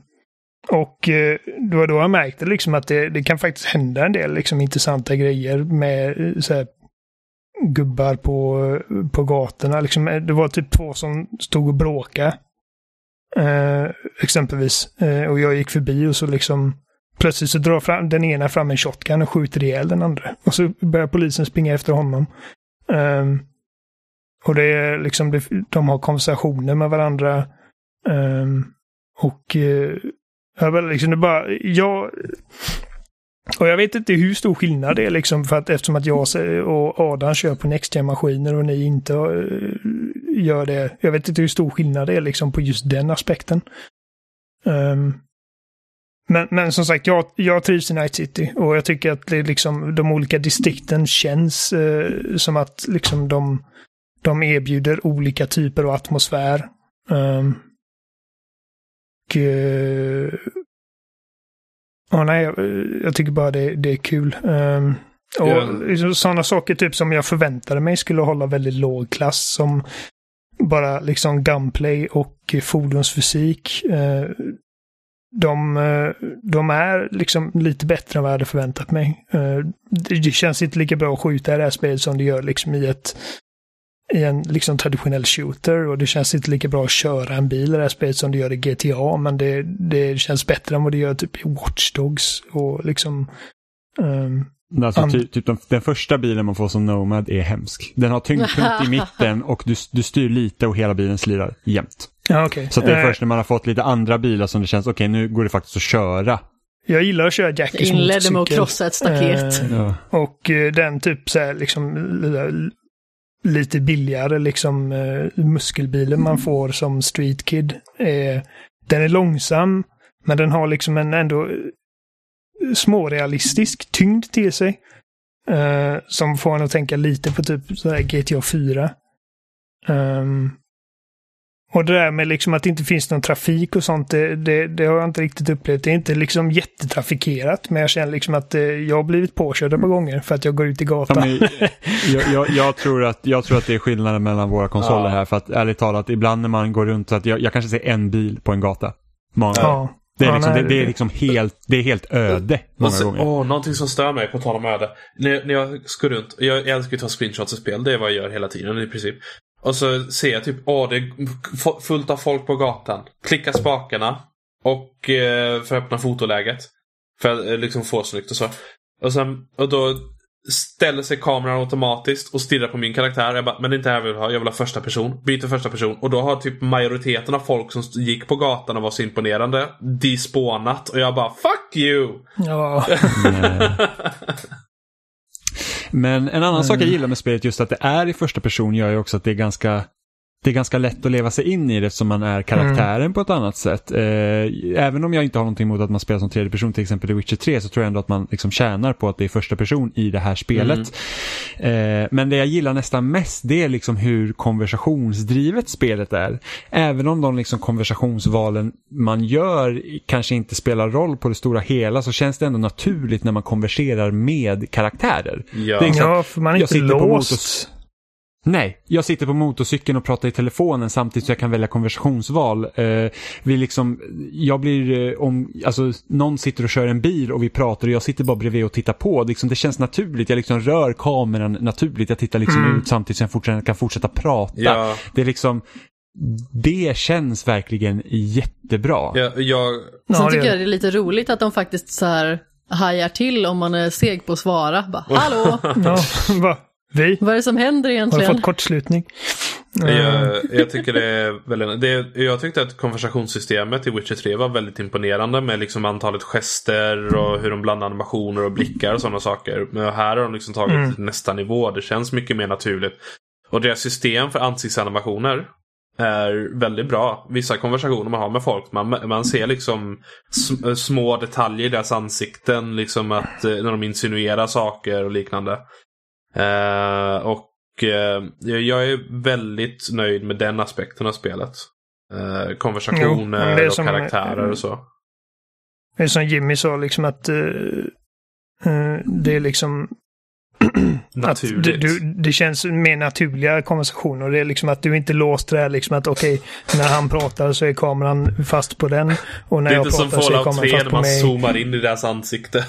och eh, det var då jag märkte liksom att det, det kan faktiskt hända en del liksom intressanta grejer med eh, så här, gubbar på, eh, på gatorna. Liksom, eh, det var typ två som stod och bråkade. Eh, exempelvis. Eh, och jag gick förbi och så liksom Plötsligt så drar fram, den ena fram en shotgun och skjuter ihjäl den andra. Och så börjar polisen springa efter honom. Um, och det är liksom, det, de har konversationer med varandra. Um, och uh, jag liksom, det bara, jag... Och jag vet inte hur stor skillnad det är liksom för att eftersom att jag och Adam kör på NextGen-maskiner och ni inte uh, gör det. Jag vet inte hur stor skillnad det är liksom på just den aspekten. Um, men, men som sagt, jag, jag trivs i Night City och jag tycker att det liksom, de olika distrikten känns eh, som att liksom de, de erbjuder olika typer av atmosfär. Um, och, ja, nej, jag, jag tycker bara det, det är kul. Um, och Ja. liksom sådana saker typ som jag förväntade mig skulle hålla väldigt låg klass som bara liksom gunplay och fordonsfysik. Eh, de, eh, de är liksom lite bättre än vad jag hade förväntat mig. Eh, det, känns inte lika bra att skjuta i det här spelet som det gör liksom i ett i en liksom traditionell shooter och det känns inte lika bra att köra en bil i det här spelet som det gör i GTA men det, det känns bättre än vad det gör typ i Watch Dogs och liksom um, Alltså, ty, typ den, den, första bilen man får som Nomad är hemsk. Den har tyngdpunkt i mitten och du, du styr lite och hela bilen slirar jämt. Ja, okay. Så det är först när man har fått lite andra bilar som det känns, okej okay, nu går det faktiskt att köra. Jag gillar att köra Jackies motorcykel. inledde med att krossa ett staket. Eh, ja. Och eh, den typ så här, liksom lite billigare liksom eh, muskelbilen man får som Street Kid. Eh, den är långsam, men den har liksom en ändå smårealistisk tyngd till sig. Uh, som får en att tänka lite på typ sådär GTA 4. Um, ehm, och det där med liksom att det inte finns någon trafik och sånt, det, det, det, har jag inte riktigt upplevt. Det är inte liksom jättetrafikerat, men jag känner liksom att eh, jag har blivit påkörd ett par gånger för att jag går ut i gatan. Ja, jag, jag, jag, tror att, jag tror att det är skillnaden mellan våra konsoler ja. här, för att ärligt talat, ibland när man går runt, så att jag, jag kanske ser en bil på en gata. Många ja. Det är, liksom, det, det, är liksom helt, det är helt öde många så, gånger. Åh, någonting som stör mig på tal om öde. När, när jag går runt, jag älskar att ta screenshots i spel, det är vad jag gör hela tiden i princip. Och så ser jag typ, åh det är fullt av folk på gatan. Klicka spakarna. Och eh, för att öppna fotoläget. För att eh, liksom få snyggt och så. Och, sen, och då ställer sig kameran automatiskt och stirrar på min karaktär. Jag bara, men det är inte det jag vill ha. Jag vill ha första person. Byter första person. Och då har typ majoriteten av folk som gick på gatan och var så imponerande despawnat. Och jag bara, fuck you! Ja. men en annan mm. sak jag gillar med spelet just att det är i första person gör ju också att det är ganska det är ganska lätt att leva sig in i det eftersom man är karaktären mm. på ett annat sätt. Eh, även om jag inte har någonting emot att man spelar som tredje person, till exempel i Witcher 3, så tror jag ändå att man liksom tjänar på att det är första person i det här spelet. Mm. Eh, men det jag gillar nästan mest, det är liksom hur konversationsdrivet spelet är. Även om de liksom konversationsvalen man gör kanske inte spelar roll på det stora hela, så känns det ändå naturligt när man konverserar med karaktärer. Ja, det är ja för man är inte låst. Nej, jag sitter på motorcykeln och pratar i telefonen samtidigt så jag kan välja konversationsval. Eh, vi liksom, jag blir, eh, om alltså, någon sitter och kör en bil och vi pratar och jag sitter bara bredvid och tittar på. Liksom, det känns naturligt, jag liksom rör kameran naturligt. Jag tittar liksom mm. ut samtidigt som jag fortsätter, kan fortsätta prata. Ja. Det är liksom, det känns verkligen jättebra. Ja, jag... Sen tycker jag det är lite roligt att de faktiskt så här hajar till om man är seg på att svara. Bara, Hallå! ja, vi? Vad är det som händer egentligen? Har fått kortslutning. Jag, jag, tycker det är väldigt, det, jag tyckte att konversationssystemet i Witcher 3 var väldigt imponerande med liksom antalet gester och hur de blandar animationer och blickar och sådana saker. Men här har de liksom tagit mm. nästa nivå. Det känns mycket mer naturligt. Och deras system för ansiktsanimationer är väldigt bra. Vissa konversationer man har med folk, man, man ser liksom små detaljer i deras ansikten. Liksom att eh, när de insinuerar saker och liknande. Uh, och uh, jag är väldigt nöjd med den aspekten av spelet. Uh, konversationer jo, och som, karaktärer och så. Det är som Jimmy sa, liksom att det är liksom Naturligt. Du, du, det känns mer naturliga konversationer. Det är liksom att du inte låst det här liksom att okej, okay, när han pratar så är kameran fast på den. Och när jag pratar så är kameran fast på mig. Det är inte som Fallout 3 när man zoomar in i deras ansikte.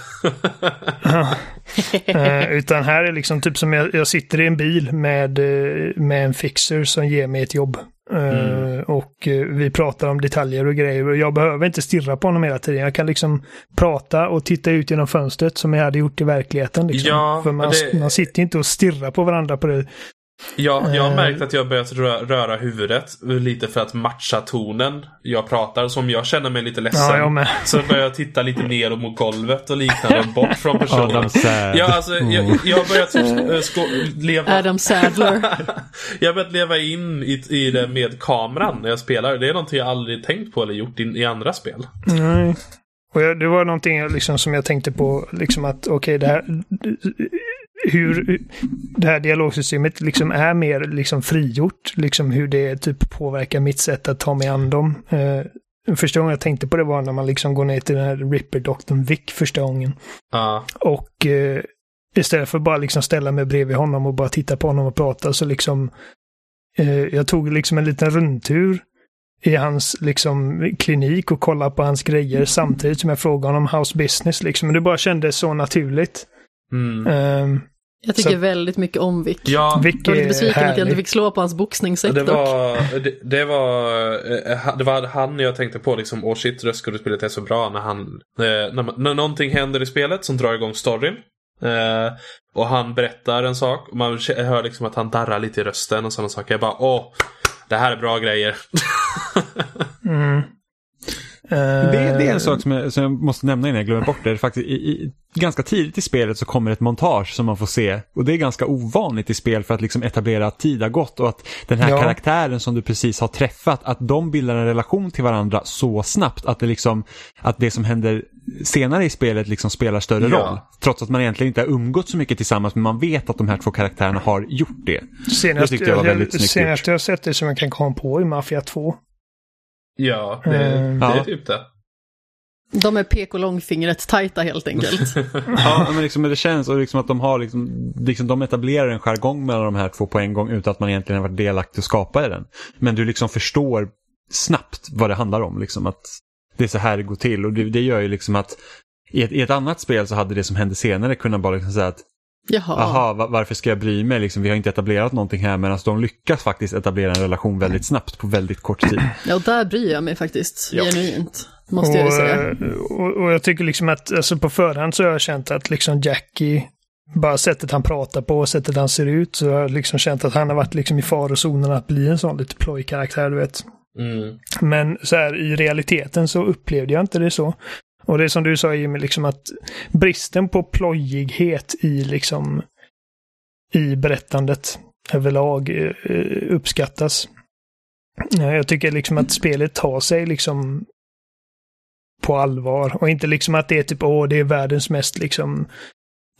uh, utan här är liksom typ som jag, jag sitter i en bil med, eh, med en fixer som ger mig ett jobb. Mm. Och eh, vi pratar om detaljer och grejer. Och jag behöver inte stirra på honom hela tiden. Jag kan liksom prata och titta ut genom fönstret som jag hade gjort i verkligheten. Liksom. Ja, För man, det... man sitter inte och stirrar på varandra på det Ja, jag har märkt eh. att jag börjat röra huvudet lite för att matcha tonen jag pratar. Så om jag känner mig lite ledsen ja, så börjar jag titta lite ner mot golvet och liknande bort från personen. Ja, alltså, jag, jag har börjat typ, leva... Adam Sadler. jag har börjat leva in i, i det med kameran när jag spelar. Det är någonting jag aldrig tänkt på eller gjort i, i andra spel. Nej. Och jag, det var någonting liksom som jag tänkte på, liksom att okej, okay, det här hur det här dialogsystemet liksom är mer liksom frigjort. Liksom hur det typ påverkar mitt sätt att ta mig an dem. Eh, första gången jag tänkte på det var när man liksom går ner till den här Ripper-doktorn Vic första gången. Uh. Och eh, istället för bara liksom ställa mig bredvid honom och bara titta på honom och prata så liksom eh, jag tog liksom en liten rundtur i hans liksom, klinik och kollar på hans grejer samtidigt som jag frågar honom house business. Liksom. Men det bara kändes så naturligt. Mm. Um, Jag tycker Så- väldigt mycket om Vic. Ja, Vic Jag var lite är besviken att jag inte fick slå på hans boxningssäck det var, det, det, var, eh, ha- det var han jag tänkte på liksom, åh shit, röstskådespelet är så bra när han, eh, när, man, när någonting händer i spelet som drar igång storyn. Eh, och han berättar en sak och man hör liksom att han darrar lite i rösten och sådana saker. Jag bara, åh, det här är bra grejer. mm. Det, det är Eh, en sak som jag, som jag måste nämna innan jag glömmer bort det. Faktiskt, i, i, ganska tidigt i spelet så kommer ett montage som man får se. Och det är ganska ovanligt i spel för att liksom etablera att tid har gått och att den här Ja. karaktären som du precis har träffat, att de bildar en relation till varandra så snabbt att det, liksom, att det som händer senare i spelet liksom spelar större Ja. roll. Trots att man egentligen inte har umgått så mycket tillsammans men man vet att de här två karaktärerna har gjort det. Senast, det tyckte jag var väldigt snyggt senast jag sett det som jag kan komma på i Mafia 2. Ja, det, Mm. det är Ja. typ det. De är pek och långfingret tajta helt enkelt. Ja, men liksom, det känns och liksom att de har liksom, liksom, de etablerar en jargong mellan de här två på en gång utan att man egentligen har varit delaktig och skapa den. Men du liksom förstår snabbt vad det handlar om, liksom att det är så här det går till och det, det gör ju liksom att i ett, i ett annat spel så hade det som hände senare kunnat bara liksom säga att Jaha. aha, va- varför ska jag bry mig? Liksom, vi har inte etablerat någonting här medan de lyckas faktiskt etablera en relation väldigt snabbt på väldigt kort tid. Ja, och där bryr jag mig faktiskt. Ja. Genuint. Måste jag ju säga. och, och, och jag tycker liksom att alltså på förhand så har jag känt att liksom Jackie, bara sättet han pratar på och sättet han ser ut, så har jag liksom känt att han har varit liksom i farozonen att bli en sån lite plojkaraktär, du vet. Mm. Men så här i realiteten så upplevde jag inte det så. Och det är som du sa Jimmy, liksom att bristen på plojighet i liksom i berättandet överlag eh, uppskattas. Eh, Jag tycker liksom att spelet tar sig liksom på allvar och inte liksom att det är typ åh, det är världens mest liksom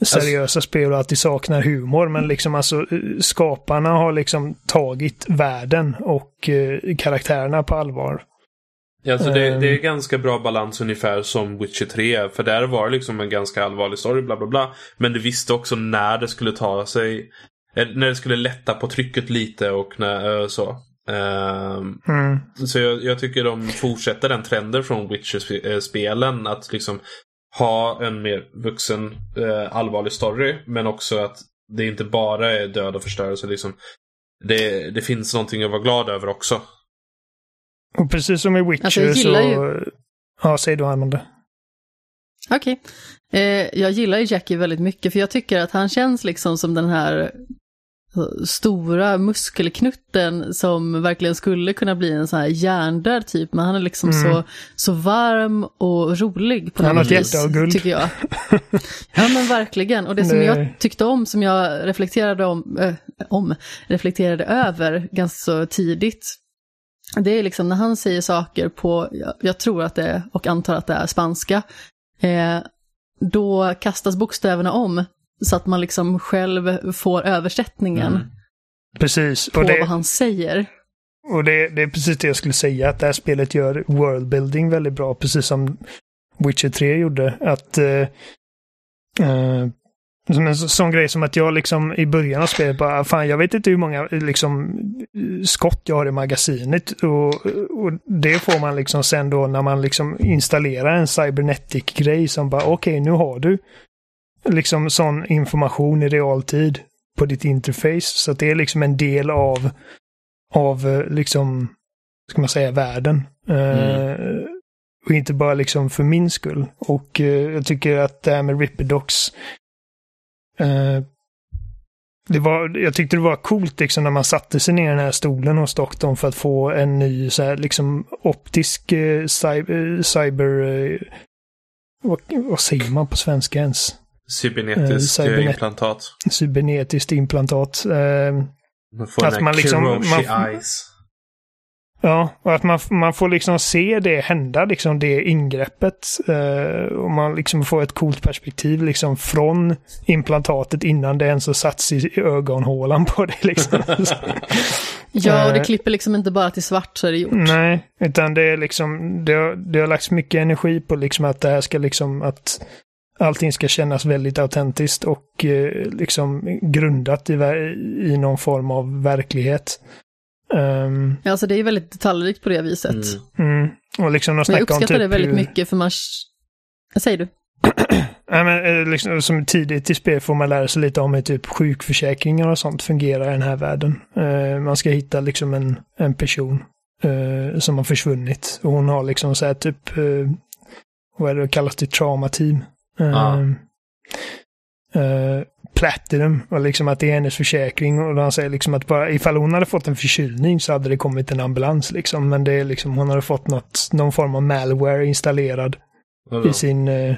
seriösa spel och att det saknar humor. Men liksom alltså eh, skaparna har liksom tagit världen och eh, karaktärerna på allvar. Alltså det, Ehm. det är ganska bra balans ungefär som Witcher 3. För där var det liksom en ganska allvarlig story, bla bla bla. Men du visste också när det skulle ta sig. eh, När det skulle lätta på trycket lite och när, eh, så. Ehm, Mm. så jag, jag tycker de fortsätter den trenden från Witcher-spelen. Att liksom ha en mer vuxen eh, allvarlig story. Men också att det inte bara är död och förstörelse. Liksom. Det, det finns någonting att vara glad över också. Och precis som i Witcher Alltså, jag gillar så... ju- Ja, säg du Amanda. Okej. Eh, jag gillar ju Jackie väldigt mycket för jag tycker att han känns liksom som den här eh, stora muskelknutten som verkligen skulle kunna bli en sån här hjärndöd typ, men han är liksom Mm. så, så varm och rolig på Han något har ett vis, hjärta av guld. tycker jag. Ja men verkligen, och det som jag tyckte om, som jag reflekterade om, äh, om, reflekterade över ganska så tidigt, det är liksom när han säger saker på, jag, tror att det är, och antar att det är spanska, eh, då kastas bokstäverna om så att man liksom själv får översättningen Mm. Precis. på det, vad han säger. och det, det är precis det jag skulle säga, att det här spelet gör worldbuilding väldigt bra, precis som Witcher 3 gjorde. Att... Eh, eh, som en så- sån grej som att jag liksom i början av spelet bara, fan jag vet inte hur många liksom skott jag har i magasinet. Och, och det får man liksom sen då när man liksom installerar en cybernetic-grej som bara, okej nu har du liksom sån information i realtid på ditt interface. Så att det är liksom en del av, av eh, liksom, ska man säga, världen. Eh, och inte bara liksom för min skull. Och eh, jag tycker att det här med Ripperdocs eh, det var, jag tyckte det var coolt liksom när man satte sig ner i den här stolen hos doktorn för att få en ny så här, liksom optisk eh, cyber, cyber eh, vad, vad säger man på svenska ens? Cybernetisk Eh, cybernet- implantat. Cybernetiskt implantat. Eh, Man får Att man liksom- man- eyes. Ja, och att man, man får liksom se det hända, liksom det ingreppet. Eh, och man liksom får ett coolt perspektiv liksom från implantatet innan det ens har satts i ögonhålan på det. Liksom. Ja, och det Eh. klipper liksom inte bara till svart så är det gjort. Nej, utan det är liksom, det har, det har lagts mycket energi på liksom att det här ska liksom, att allting ska kännas väldigt autentiskt och eh, liksom grundat i, i någon form av verklighet. Um, Ja, Alltså det är ju väldigt detaljrikt på det viset. Mm. mm, och liksom de Men jag uppskattar typ det väldigt hur- mycket för man... Vad säger du? Nej, men, eh, liksom, som tidigt i spel får man lära sig lite om hur typ sjukförsäkringar och sånt fungerar i den här världen. Eh, man ska hitta liksom en, en person eh, som har försvunnit. Och hon har liksom så här typ, uh, vad är det kallas det, trauma-team. Eh, Ja. Platinum och liksom att det är hennes försäkring och han säger liksom att bara ifall hon hade fått en förkylning så hade det kommit en ambulans liksom. Men det är liksom, hon hade fått något, någon form av malware installerad i sin... eh,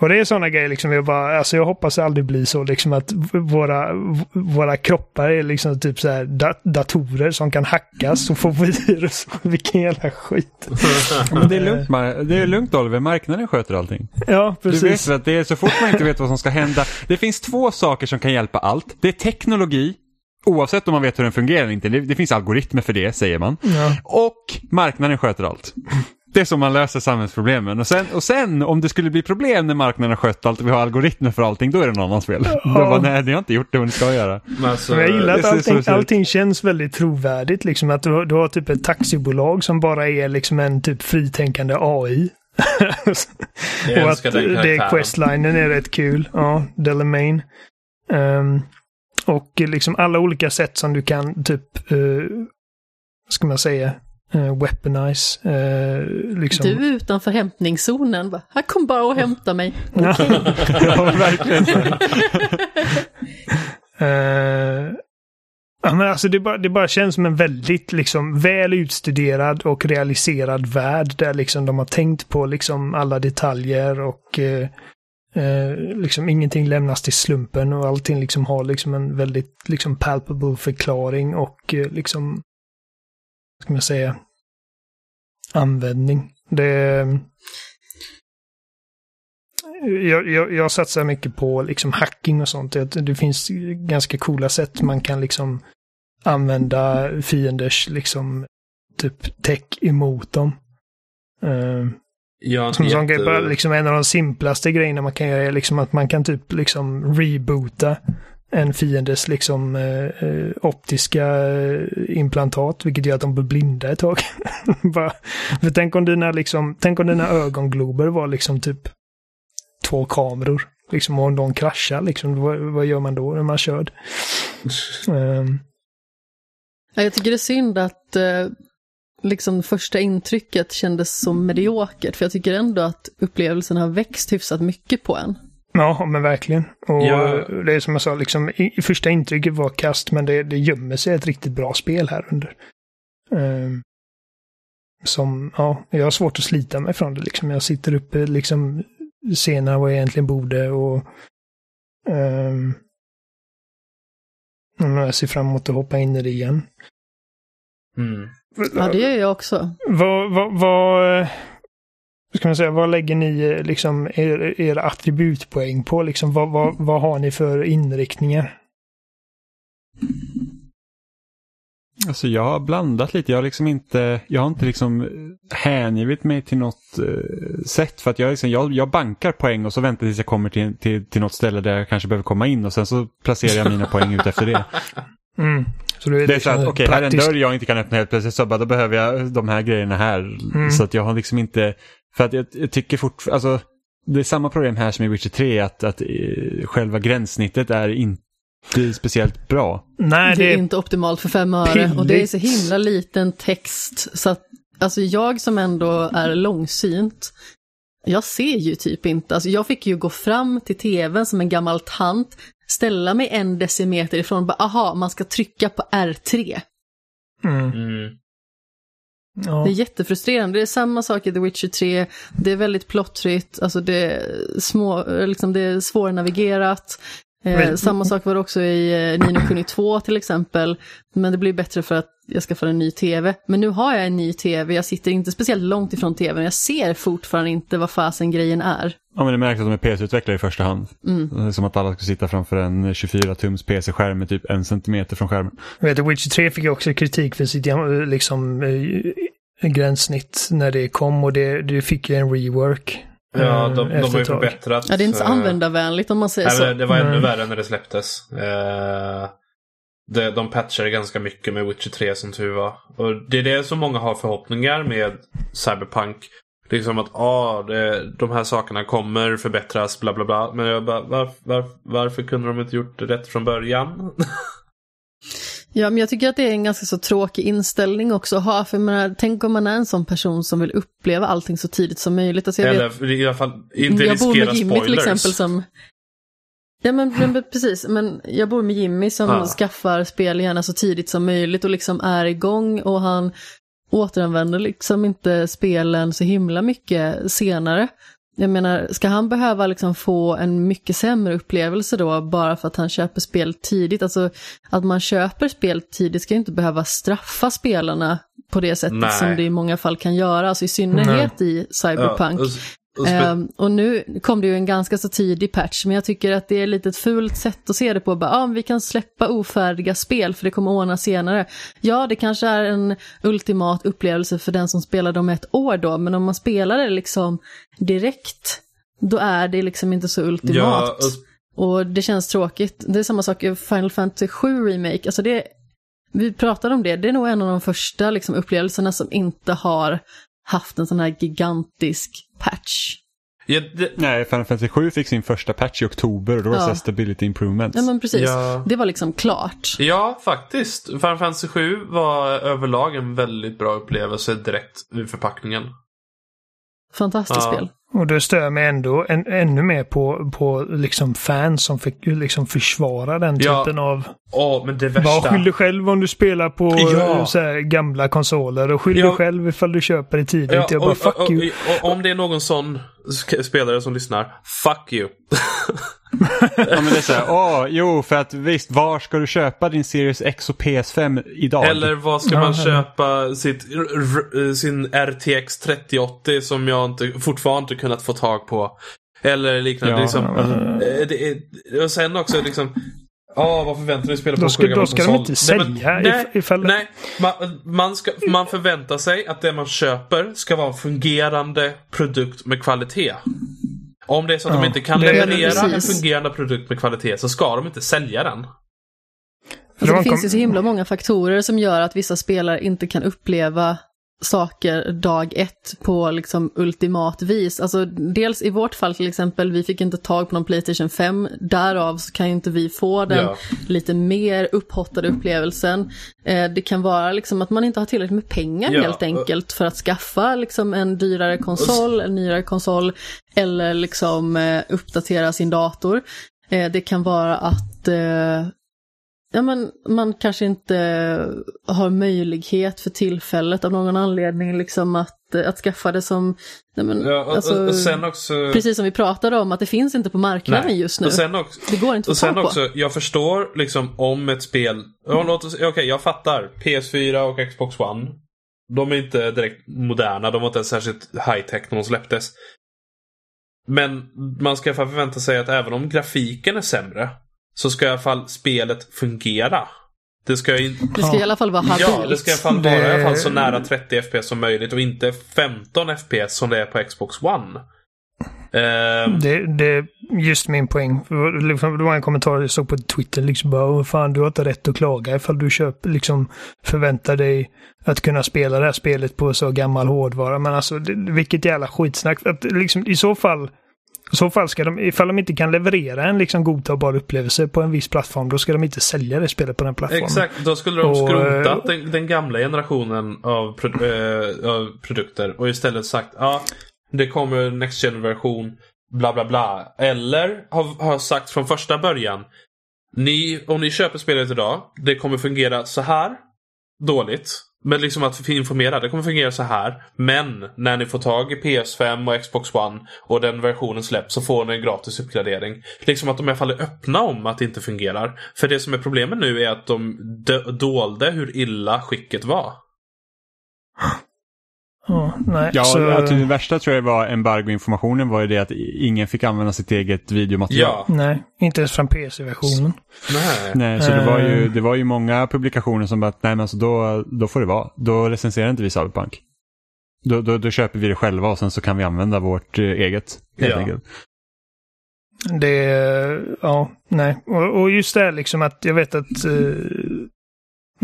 Och det är sådana grejer liksom, jag bara, alltså jag hoppas det aldrig blir så liksom att våra, våra kroppar är liksom typ så här da datorer som kan hackas och få virus. Vilken jävla skit. Men det är lugnt, Mar- det är lugnt Oliver, marknaden sköter allting. Ja, Du vet precis. att det är så fort man inte vet vad som ska hända. Det finns två saker som kan hjälpa allt. Det är teknologi, oavsett om man vet hur den fungerar eller inte. Det, det finns algoritmer för det, säger man. Ja. Och marknaden sköter allt. Det är så man löser samhällsproblemen. Och sen, och sen om det skulle bli problem när marknaden har skött allt och vi har algoritmer för allting, då är det någon annans fel. Då bara, nej, ni har inte gjort det vad ni ska göra. Men alltså, jag gillar att allting, allting känns väldigt trovärdigt. Liksom att du, har- du har typ ett taxibolag som bara är liksom en typ fritänkande AI. Och att det questlinen är rätt kul. Ja, Delamain. Um, och liksom alla olika sätt som du kan typ, uh, ska man säga, uh, weaponize. Uh, liksom. Du är utanför hämtningszonen. Bara, Här kom bara och hämta mig. Ja. ja, verkligen. Eh, ja, men alltså det, bara, det bara känns som en väldigt liksom, väl utstuderad och realiserad värld där liksom, de har tänkt på liksom, alla detaljer och eh, eh, liksom, ingenting lämnas till slumpen och allting liksom, har liksom, en väldigt liksom, palpable förklaring och eh, liksom, ska man säga, användning. Det, jag, jag, jag satsar mycket på liksom hacking och sånt. Det, det finns ganska coola sätt man kan liksom använda fienders liksom typ tech emot dem. Eh, inte som jätte... bara liksom en av de simplaste grejerna man kan göra är liksom att man kan typ liksom reboota en fiendes liksom eh, eh, optiska eh, implantat, vilket gör att de blir blinda ett tag. Bara, för tänk om dina liksom, tänk om dina ögonglober var liksom typ två kameror. Liksom om de kraschar liksom, vad, vad gör man då när man kör? Um, Ja, Jag tycker det är synd att eh, liksom första intrycket kändes så mediokert, för jag tycker ändå att upplevelsen har växt hyfsat mycket på en. Ja, men verkligen. Och Ja. det är som jag sa, liksom, i, första intrycket var kast, men det, det gömmer sig ett riktigt bra spel här under. Ehm, som, ja, jag har svårt att slita mig från det liksom. Jag sitter uppe liksom senare vad jag egentligen borde och um, jag ser fram emot att hoppa in i det igen. Mm. Ja, det gör jag också. Vad, vad, vad ska man säga, vad lägger ni eh, liksom er, er attributpoäng på? Liksom, vad, vad, vad har ni för inriktningar? Alltså jag har blandat lite. Jag har liksom inte, jag har inte liksom hängivit mig till något eh, sätt. För att jag, liksom, jag, jag bankar poäng och så väntar tills jag kommer till, till, till något ställe där jag kanske behöver komma in och sen så placerar jag mina poäng ut efter det. Mm. Så du är Det är så liksom att okej, här är en dörr jag inte kan öppna helt plötsligt så bara, då behöver jag de här grejerna här. Mm. Så att jag har liksom inte, för att jag, jag tycker fortfarande, alltså det är samma problem här som i Witcher 3 att, att eh, själva gränssnittet är inte speciellt bra. Nej, det är det är... inte optimalt för fem öre och det är så pilligt. himla liten text så att alltså jag som ändå är långsynt, jag ser ju typ inte, alltså jag fick ju gå fram till tvn som en gammal tant, ställa mig en decimeter ifrån bara aha, man ska trycka på R3. Mm. Mm. Ja. Det är jättefrustrerande. Det är samma sak i The Witcher 3. Det är väldigt plottrigt, alltså det är, små, liksom det är svårnavigerat. Eh, samma sak var det också i eh, Nino Kuni 2 till exempel. Men det blir bättre för att jag skaffar en ny tv. Men nu har jag en ny tv, jag sitter inte speciellt långt ifrån tvn. Jag ser fortfarande inte vad fasen grejen är. Ja men det märks att de är PC-utvecklare i första hand. Mm. Det är Som att alla ska sitta framför en 24-tums PC-skärm med typ en centimeter från skärmen. Jag vet, Witcher 3 fick ju också kritik för sitt liksom, eh, gränssnitt när det kom och det, det fick ju en rework. Ja, eh, de, de har ju förbättrat. Ja, det är inte så eh, användarvänligt om man säger Nej, så. det var ännu Mm. värre när det släpptes. Det, de patchar ganska mycket med Witcher 3 som tur var. Och det är det som många har förhoppningar med Cyberpunk. Liksom att ah, det, de här sakerna kommer förbättras, bla bla bla. Men jag bara, var, var, varför kunde de inte gjort det rätt från början? Ja, men jag tycker att det är en ganska så tråkig inställning också att ha, för jag menar, tänk om man är en sån person som vill uppleva allting så tidigt som möjligt. Alltså jag Eller vet, i alla fall inte jag bor med riskera Jimmy spoilers. till exempel som... Ja men, men precis, men jag bor med Jimmy som Ja. skaffar spel gärna så tidigt som möjligt och liksom är igång och han återanvänder liksom inte spelen så himla mycket senare. Jag menar, ska han behöva liksom få en mycket sämre upplevelse då bara för att han köper spel tidigt? Alltså att man köper spel tidigt ska ju inte behöva straffa spelarna på det sättet Nej. som det i många fall kan göra, alltså i synnerhet i Cyberpunk. Ja, och, och nu kom det ju en ganska så tidig patch, men jag tycker att det är lite ett fult sätt att se det på. Bara, ah, vi kan släppa ofärdiga spel för det kommer ordna senare. Ja, det kanske är en ultimat upplevelse för den som spelar dem ett år då, men om man spelar det liksom direkt, då är det liksom inte så ultimat. ja, och, Och det känns tråkigt. Det är samma sak i Final Fantasy 7 Remake. Alltså det, vi pratade om det, det är nog en av de första liksom, upplevelserna som inte har haft en sån här gigantisk patch. ja, det, Nej, Final Fantasy 7 fick sin första patch i oktober och då var det Ja. stability improvements. Ja men precis, Ja. det var liksom klart. ja, faktiskt. Final Fantasy 7 var överlag en väldigt bra upplevelse direkt ur förpackningen. Fantastiskt Ja. spel. Och det stör mig ändå en, ännu mer på, på liksom fans som fick liksom försvara den Ja. typen av... Åh, men det Var värsta. skyll dig själv om du spelar på Ja. eh, så här, gamla konsoler och skyll Ja. dig själv ifall du köper det tidigt. Ja, jag bara och, fuck och, you. och, och, om det är någon sån spelare som lyssnar, fuck you. Ja, men det är så här, åh, jo, för att visst, var ska du köpa din Series X och PS5 idag? Eller vad ska Ja, man ja. köpa sitt, r- r- sin RTX 3080 som jag inte, fortfarande inte kunnat få tag på. Eller liknande. Ja, liksom, ja, ja. Eh, det och sen också liksom Ja, vad förväntar ni spela på Då en ska- då ska de inte sälja nej, if- ifall- nej man, man, ska, man förväntar sig att det man köper ska vara en fungerande produkt med kvalitet. Om det är så att Ja, de inte kan leverera en fungerande produkt med kvalitet så ska de inte sälja den. Alltså, de det finns ju så himla många faktorer som gör att vissa spelare inte kan uppleva saker dag ett på liksom ultimat vis. Alltså dels i vårt fall till exempel, vi fick inte tag på någon Playstation 5, därav så kan ju inte vi få den Ja. lite mer upphottade upplevelsen. Eh, det kan vara liksom att man inte har tillräckligt med pengar Ja, helt enkelt för att skaffa liksom en dyrare konsol, en nyare konsol eller liksom eh, uppdatera sin dator. Eh, det kan vara att ja, men man kanske inte har möjlighet för tillfället av någon anledning liksom att, att skaffa det som, nej men, Ja, och, alltså, och, också... precis som vi pratade om, att det finns inte på marknaden Nej. just nu. Och sen också, det går inte att få tag på. också, jag förstår liksom om ett spel... Ja, oss- Okej, jag fattar. PS4 och Xbox One. De är inte direkt moderna. De var inte ens särskilt high-tech när de släpptes. Men man ska förvänta sig att även om grafiken är sämre så ska i alla fall spelet fungera. Det ska ju Det ska i alla fall vara habilt. Ja, det ska i alla fall vara Det- i alla fall så nära 30 FPS som möjligt och inte 15 FPS som det är på Xbox One. Ehm, Det, det är just min poäng. Liksom, det var en kommentar jag såg på Twitter. Liksom bara, "Åh, fan du har inte rätt att klaga ifall du köper, liksom förväntar dig att kunna spela det här spelet på så gammal hårdvara. Men alltså, det, vilket jävla skitsnack. Att, liksom, I så fall, i så fall ska de, ifall de inte kan leverera en liksom godtagbar upplevelse på en viss plattform, då ska de inte sälja det spelet på den plattformen. Exakt, då skulle de Och, skrotat eh, den, den gamla generationen av, pro, eh, av produkter och istället sagt ja, det kommer Next Gen-version, bla bla bla. Eller har, har sagt från första början, ni, om ni köper spelet idag, det kommer fungera så här dåligt. Men liksom att informera, det kommer fungera så här. Men när ni får tag i PS5 och Xbox One och den versionen släpps så får ni en gratis uppgradering. Liksom att de i alla fall är öppna om att det inte fungerar. För det som är problemet nu är att de dolde hur illa skicket var. Ja, nej, Ja, så, alltså, det värsta tror jag var embargoinformationen var ju det att ingen fick använda sitt eget videomaterial. Ja. nej, inte ens från PC-versionen. Nej. Nej, så det var, ju, Eh. det var ju många publikationer som bara, nej men alltså då, då får det vara. Då recenserar inte vi Cyberpunk. Då, då, då köper vi det själva och sen så kan vi använda vårt eh, eget. Helt Ja. enkelt. Det, ja, nej. Och, och just det här liksom att jag vet att eh,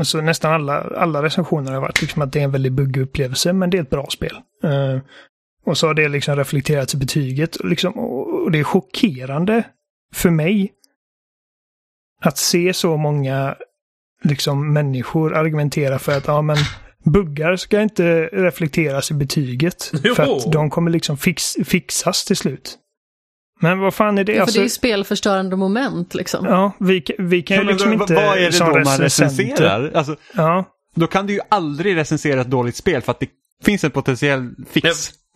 alltså nästan alla, alla recensioner har varit liksom att det är en väldigt buggig upplevelse, men det är ett bra spel. Eh, och så har det liksom reflekterats i betyget. Och Liksom, och det är chockerande för mig att se så många liksom, människor argumentera för att ja, men buggar ska inte reflekteras i betyget. Jo. För att de kommer liksom fix, fixas till slut. Men vad fan är det? Ja, för alltså, det är ju spelförstörande moment liksom. Ja, vi, vi kan ju liksom vad- inte... vad är det då man recenserar? Alltså, Ja, då kan du ju aldrig recensera ett dåligt spel för att det finns en potentiell fix.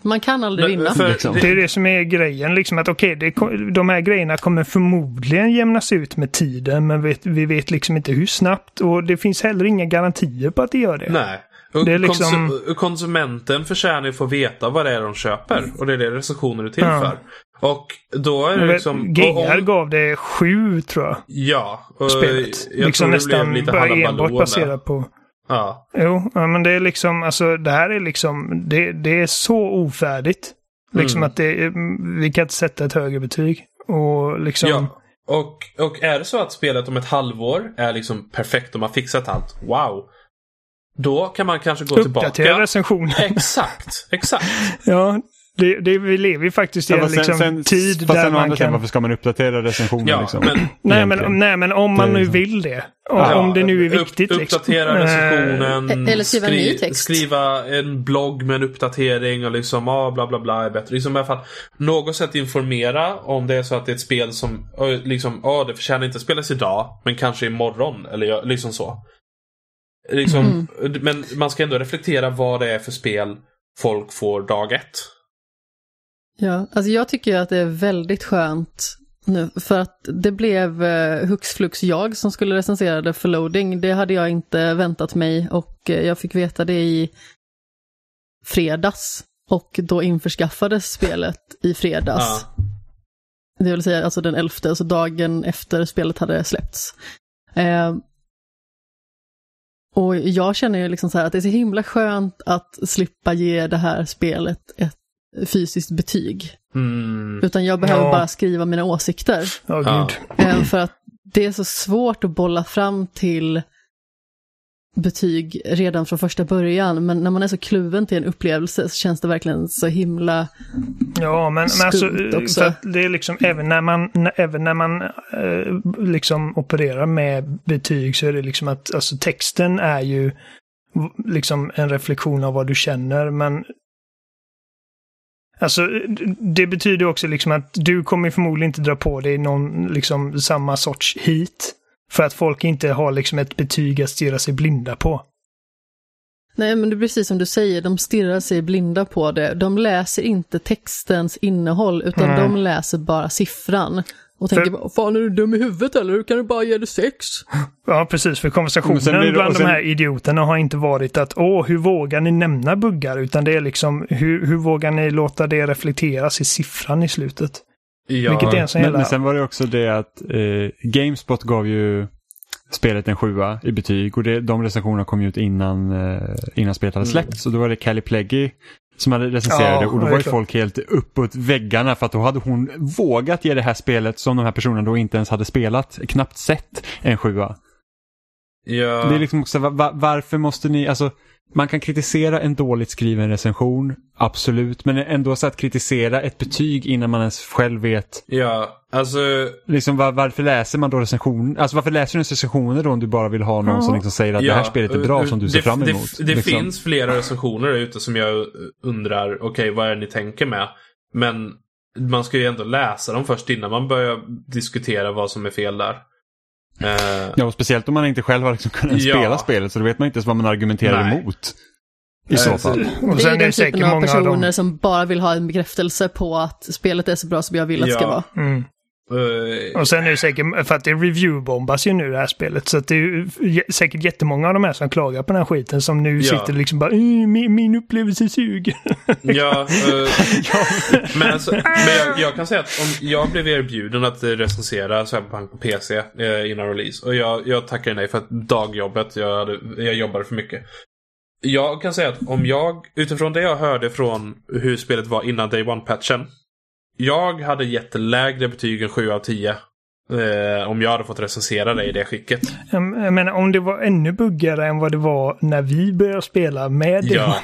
Man kan aldrig vinna. för- liksom. det är det som är grejen. Liksom att okej, det ko- de här grejerna kommer förmodligen jämnas ut med tiden, men vet, vi vet liksom inte hur snabbt och det finns heller inga garantier på att det gör det. Nej. Och Det är liksom- konsu- konsumenten förtjänar ju få veta vad det är de köper. Och det är det recensioner är till Ja. för. Och då är det liksom... GR och om- gav det sju, tror jag, Ja. Och spelet. Jag liksom tror det blev nästan lite enbart baserat på... Ja. Jo, ja, men det är liksom, alltså det här är liksom, det, det är så ofärdigt. Liksom Mm. att det, vi kan inte sätta ett högre betyg. Och liksom... ja. Och, och är det så att spelet om ett halvår är liksom perfekt, de har fixat allt. Wow. Då kan man kanske gå Uppdatera tillbaka. recensionen. Exakt, exakt. Ja, det, det, vi lever ju faktiskt i en liksom, sen, tid fast där man kan... varför ska man uppdatera recensionen Ja, liksom? men Nej men, nej men om man nu liksom- vill det. Om, Ja, om det nu är viktigt. Upp, liksom. uppdatera Eh, recensionen. Eller skriva en ny text. Skriva en blogg med en uppdatering och liksom ah, bla bla bla är bättre. Liksom i alla fall något sätt informera om det är så att det är ett spel som liksom, ja det förtjänar inte att spelas idag men kanske imorgon eller ja, liksom så. Liksom, Men man ska ändå reflektera vad det är för spel folk får dag ett. Ja, alltså jag tycker att det är väldigt skönt nu, för att det blev eh, hux flux jag som skulle recensera det för loading. Det hade jag inte väntat mig och eh, jag fick veta det i fredags. Och då införskaffades spelet i fredags. Ja. Det vill säga alltså den 11, alltså dagen efter spelet hade släppts. Eh, och jag känner ju liksom så här att det är så himla skönt att slippa ge det här spelet ett fysiskt betyg. Mm. Utan jag behöver Ja. bara skriva mina åsikter. Ja, Ja. gud. Eh, För att det är så svårt att bolla fram till betyg redan från första början. Men när man är så kluven till en upplevelse så känns det verkligen så himla... Ja, men, men alltså, Skumt också. för att det är liksom även när man, när, även när man eh, liksom opererar med betyg så är det liksom att alltså texten är ju liksom en reflektion av vad du känner, men Alltså, det betyder också liksom att du kommer förmodligen inte dra på dig någon, liksom, samma sorts hit. För att folk inte har liksom ett betyg att stirra sig blinda på. Nej, men det är precis som du säger, de stirrar sig blinda på det. De läser inte textens innehåll, utan Nej. de läser bara siffran. Och tänker, För- bara, fan är du dum i huvudet eller? Hur kan du bara ge det sex? Ja, precis. För konversationen det- bland sen- de här idioterna har inte varit att åh, hur vågar ni nämna buggar? Utan det är liksom, hur, hur vågar ni låta det reflekteras i siffran i slutet? Ja. Vilket är en sån Men, jävla... men sen var det också det att eh, Gamespot gav ju spelet en sjua i betyg och det, de recensionerna kom ju ut innan, eh, innan spelet hade släppts. Och då var det Callie Pleggy som hade recenserat Ja, det och då var ju folk helt uppåt väggarna för att då hade hon vågat ge det här spelet som de här personerna då inte ens hade spelat, knappt sett, en sjua. Ja. Det är liksom också, va, va, varför måste ni, alltså man kan kritisera en dåligt skriven recension, absolut, men ändå så att kritisera ett betyg innan man ens själv vet ja, alltså. Liksom var, varför läser man då recensioner? Alltså varför läser du ens recensioner då om du bara vill ha någon Ja. som liksom säger att det här spelet är bra som du ser det, fram det- emot? Det, liksom. finns flera recensioner där ute som jag undrar, okej vad är det ni tänker med? Men man ska ju ändå läsa dem först innan man börjar diskutera vad som är fel där. Eh, Ja, och speciellt om man inte själv har liksom kunnat Ja. spela spelet så då vet man inte ens vad man argumenterar Nej. emot. I så fall. Och det sen är är den det säkert typen av många av personer dem... som bara vill ha en bekräftelse på att spelet är så bra som jag vill att det ska Ja. vara. Mm. Eh, Och sen är det säkert, för att det reviewbombas ju nu det här spelet, så att det är säkert jättemånga av de här som klagar på den här skiten som nu Ja. sitter liksom bara "Mm, min, min upplevelse suger. Ja, eh, men, alltså, men jag, jag kan säga att om jag blev erbjuden att eh, recensera Cyberpunk på PC eh, innan release. Och jag, jag tackade nej för att dagjobbet, jag, hade, jag jobbade för mycket. Jag kan säga att om jag, utifrån det jag hörde från hur spelet var innan Day One-patchen. Jag hade gett lägre betyg än 7 av 10. Eh, om jag hade fått recensera det i det skicket. Jag jag menar om det var ännu buggigare än vad det var när vi började spela med Ja.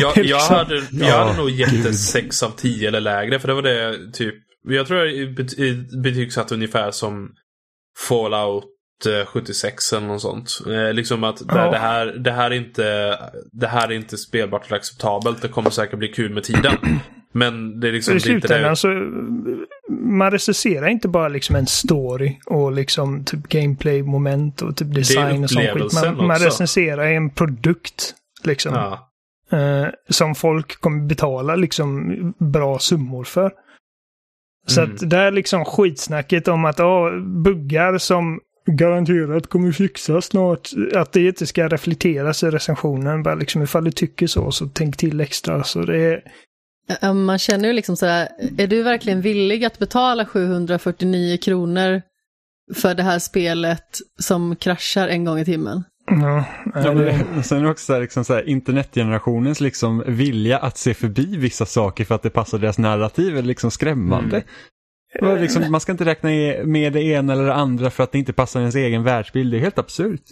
Jag, jag, Liksom. hade, jag Ja, hade nog gett det gud. 6 av 10 eller lägre. För det var det typ. Jag tror jag bet- i- betygsatt ungefär som Fallout eh, 76 eller något sånt. Eh, liksom att det, Ja. det, här, det, här är inte, det här är inte spelbart eller acceptabelt. Det kommer säkert bli kul med tiden. Men det är liksom i slutändan det. så man recenserar inte bara liksom en story och liksom typ gameplay-moment och typ design och sånt skit. Man, man recenserar en produkt liksom. Ja. eh, som folk kommer betala liksom bra summor för. Så Mm. att det är liksom skitsnacket om att ja, buggar som garanterat kommer fixas snart, att det inte ska reflekteras i recensionen. Bara liksom ifall du tycker så, så tänk till extra. Så det är, Man känner ju liksom sådär, är du verkligen villig att betala 749 kronor för det här spelet som kraschar en gång i timmen? ja, Ja, men sen är det också så här, liksom så här, internetgenerationens liksom vilja att se förbi vissa saker för att det passar deras narrativ är liksom skrämmande. Mm. Och Liksom, man ska inte räkna med det ena eller det andra för att det inte passar ens egen världsbild. Det är helt absurt.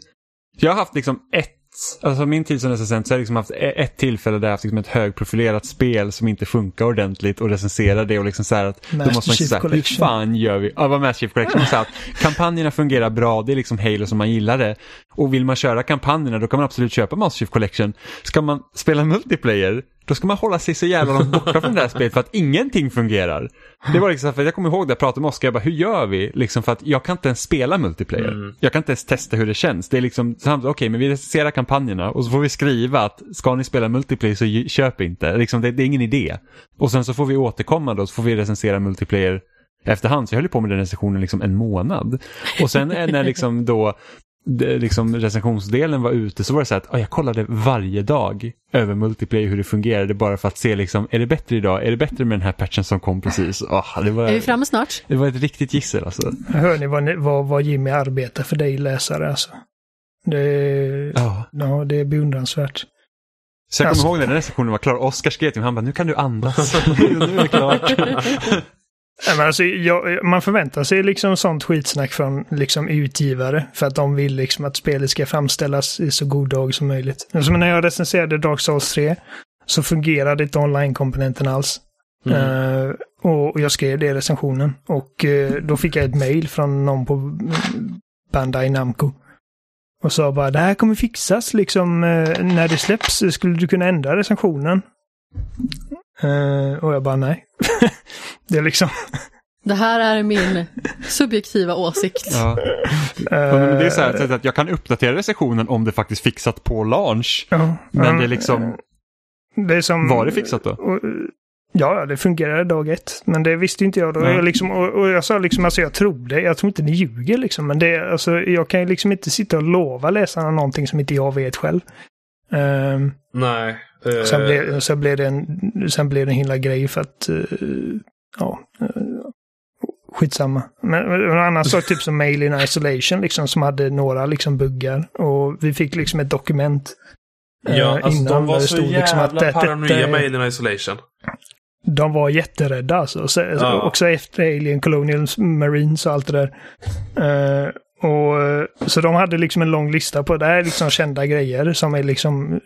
Jag har haft liksom ett, alltså min tid som recensent så har jag liksom haft e- ett tillfälle där jag haft liksom ett högprofilerat spel som inte funkar ordentligt och recensera det och liksom så här att då måste man säga, hur Collection. fan gör vi? Ja, vad Master Chief Collection. Så att kampanjerna fungerar bra, det är liksom Halo som man gillar det. Och vill man köra kampanjerna då kan man absolut köpa Master Chief Collection. Ska man spela multiplayer, då ska man hålla sig så jävla långt borta från det här spelet för att ingenting fungerar. Det var liksom, för jag kommer ihåg det, jag pratade med Oskar, jag bara, hur gör vi? Liksom för att jag kan inte ens spela multiplayer. Mm. Jag kan inte ens testa hur det känns. Det är liksom, okej, men vi recenserar kampanjerna och så får vi skriva att ska ni spela multiplayer så köp inte. Liksom, det, det är ingen idé. Och sen så får vi återkomma då, så får vi recensera multiplayer efterhand. Så jag höll på med den recensionen liksom en månad. Och sen är när liksom då det, liksom recensionsdelen var ute så var det så att ja, jag kollade varje dag över multiplayer hur det fungerade bara för att se liksom, är det bättre idag? Är det bättre med den här patchen som kom precis? Åh, det, var, Är vi framme snart? det var ett riktigt gissel alltså. hör ni vad, vad, vad Jimmy arbetar för dig läsare alltså? Det är, Ja. ja, det är beundransvärt. Så jag kommer Alltså. ihåg när den recensionen var klar, Oskar skrev till mig, han bara nu kan du andas. nu är det klart. Men alltså, jag, man förväntar sig liksom sånt skitsnack från liksom utgivare för att de vill liksom att spelet ska framställas i så god dag som möjligt. Som när jag recenserade Dark Souls 3 så fungerade inte online-komponenten alls. Mm. Eh, och jag skrev det i recensionen och eh, då fick jag ett mail från någon på mm, Bandai Namco. Och sa bara det här kommer fixas liksom eh, när det släpps. Skulle du kunna ändra recensionen? Och jag bara nej. det är liksom... Det här är min subjektiva åsikt. Ja. det är så här att jag kan uppdatera recensionen om det faktiskt fixat på launch. Ja, Men det är liksom, Det är som... var det fixat då? Och, ja, det fungerade dag ett. Men det visste inte jag då. Jag liksom, och, och jag sa liksom, alltså jag tror det. Jag tror inte ni ljuger liksom. Men det, alltså, jag kan ju liksom inte sitta och lova läsarna någonting som inte jag vet själv. Ehm, Nej. eh, sen, blev, sen, blev det en, sen blev det en himla grej för att, eh, ja, uh, skitsamma. Men, men en annan sak, typ som Mail in Isolation, liksom, som hade några liksom buggar. Och vi fick liksom ett dokument. eh, Ja, alltså innan de var det så stod liksom att det- paranoia är- med Alien Isolation. de var jätterädda alltså. Så, Ja. Också efter Alien Colonial Marines och allt det där. Eh, och, eh, så de hade liksom en lång lista på det här är liksom kända grejer som är liksom...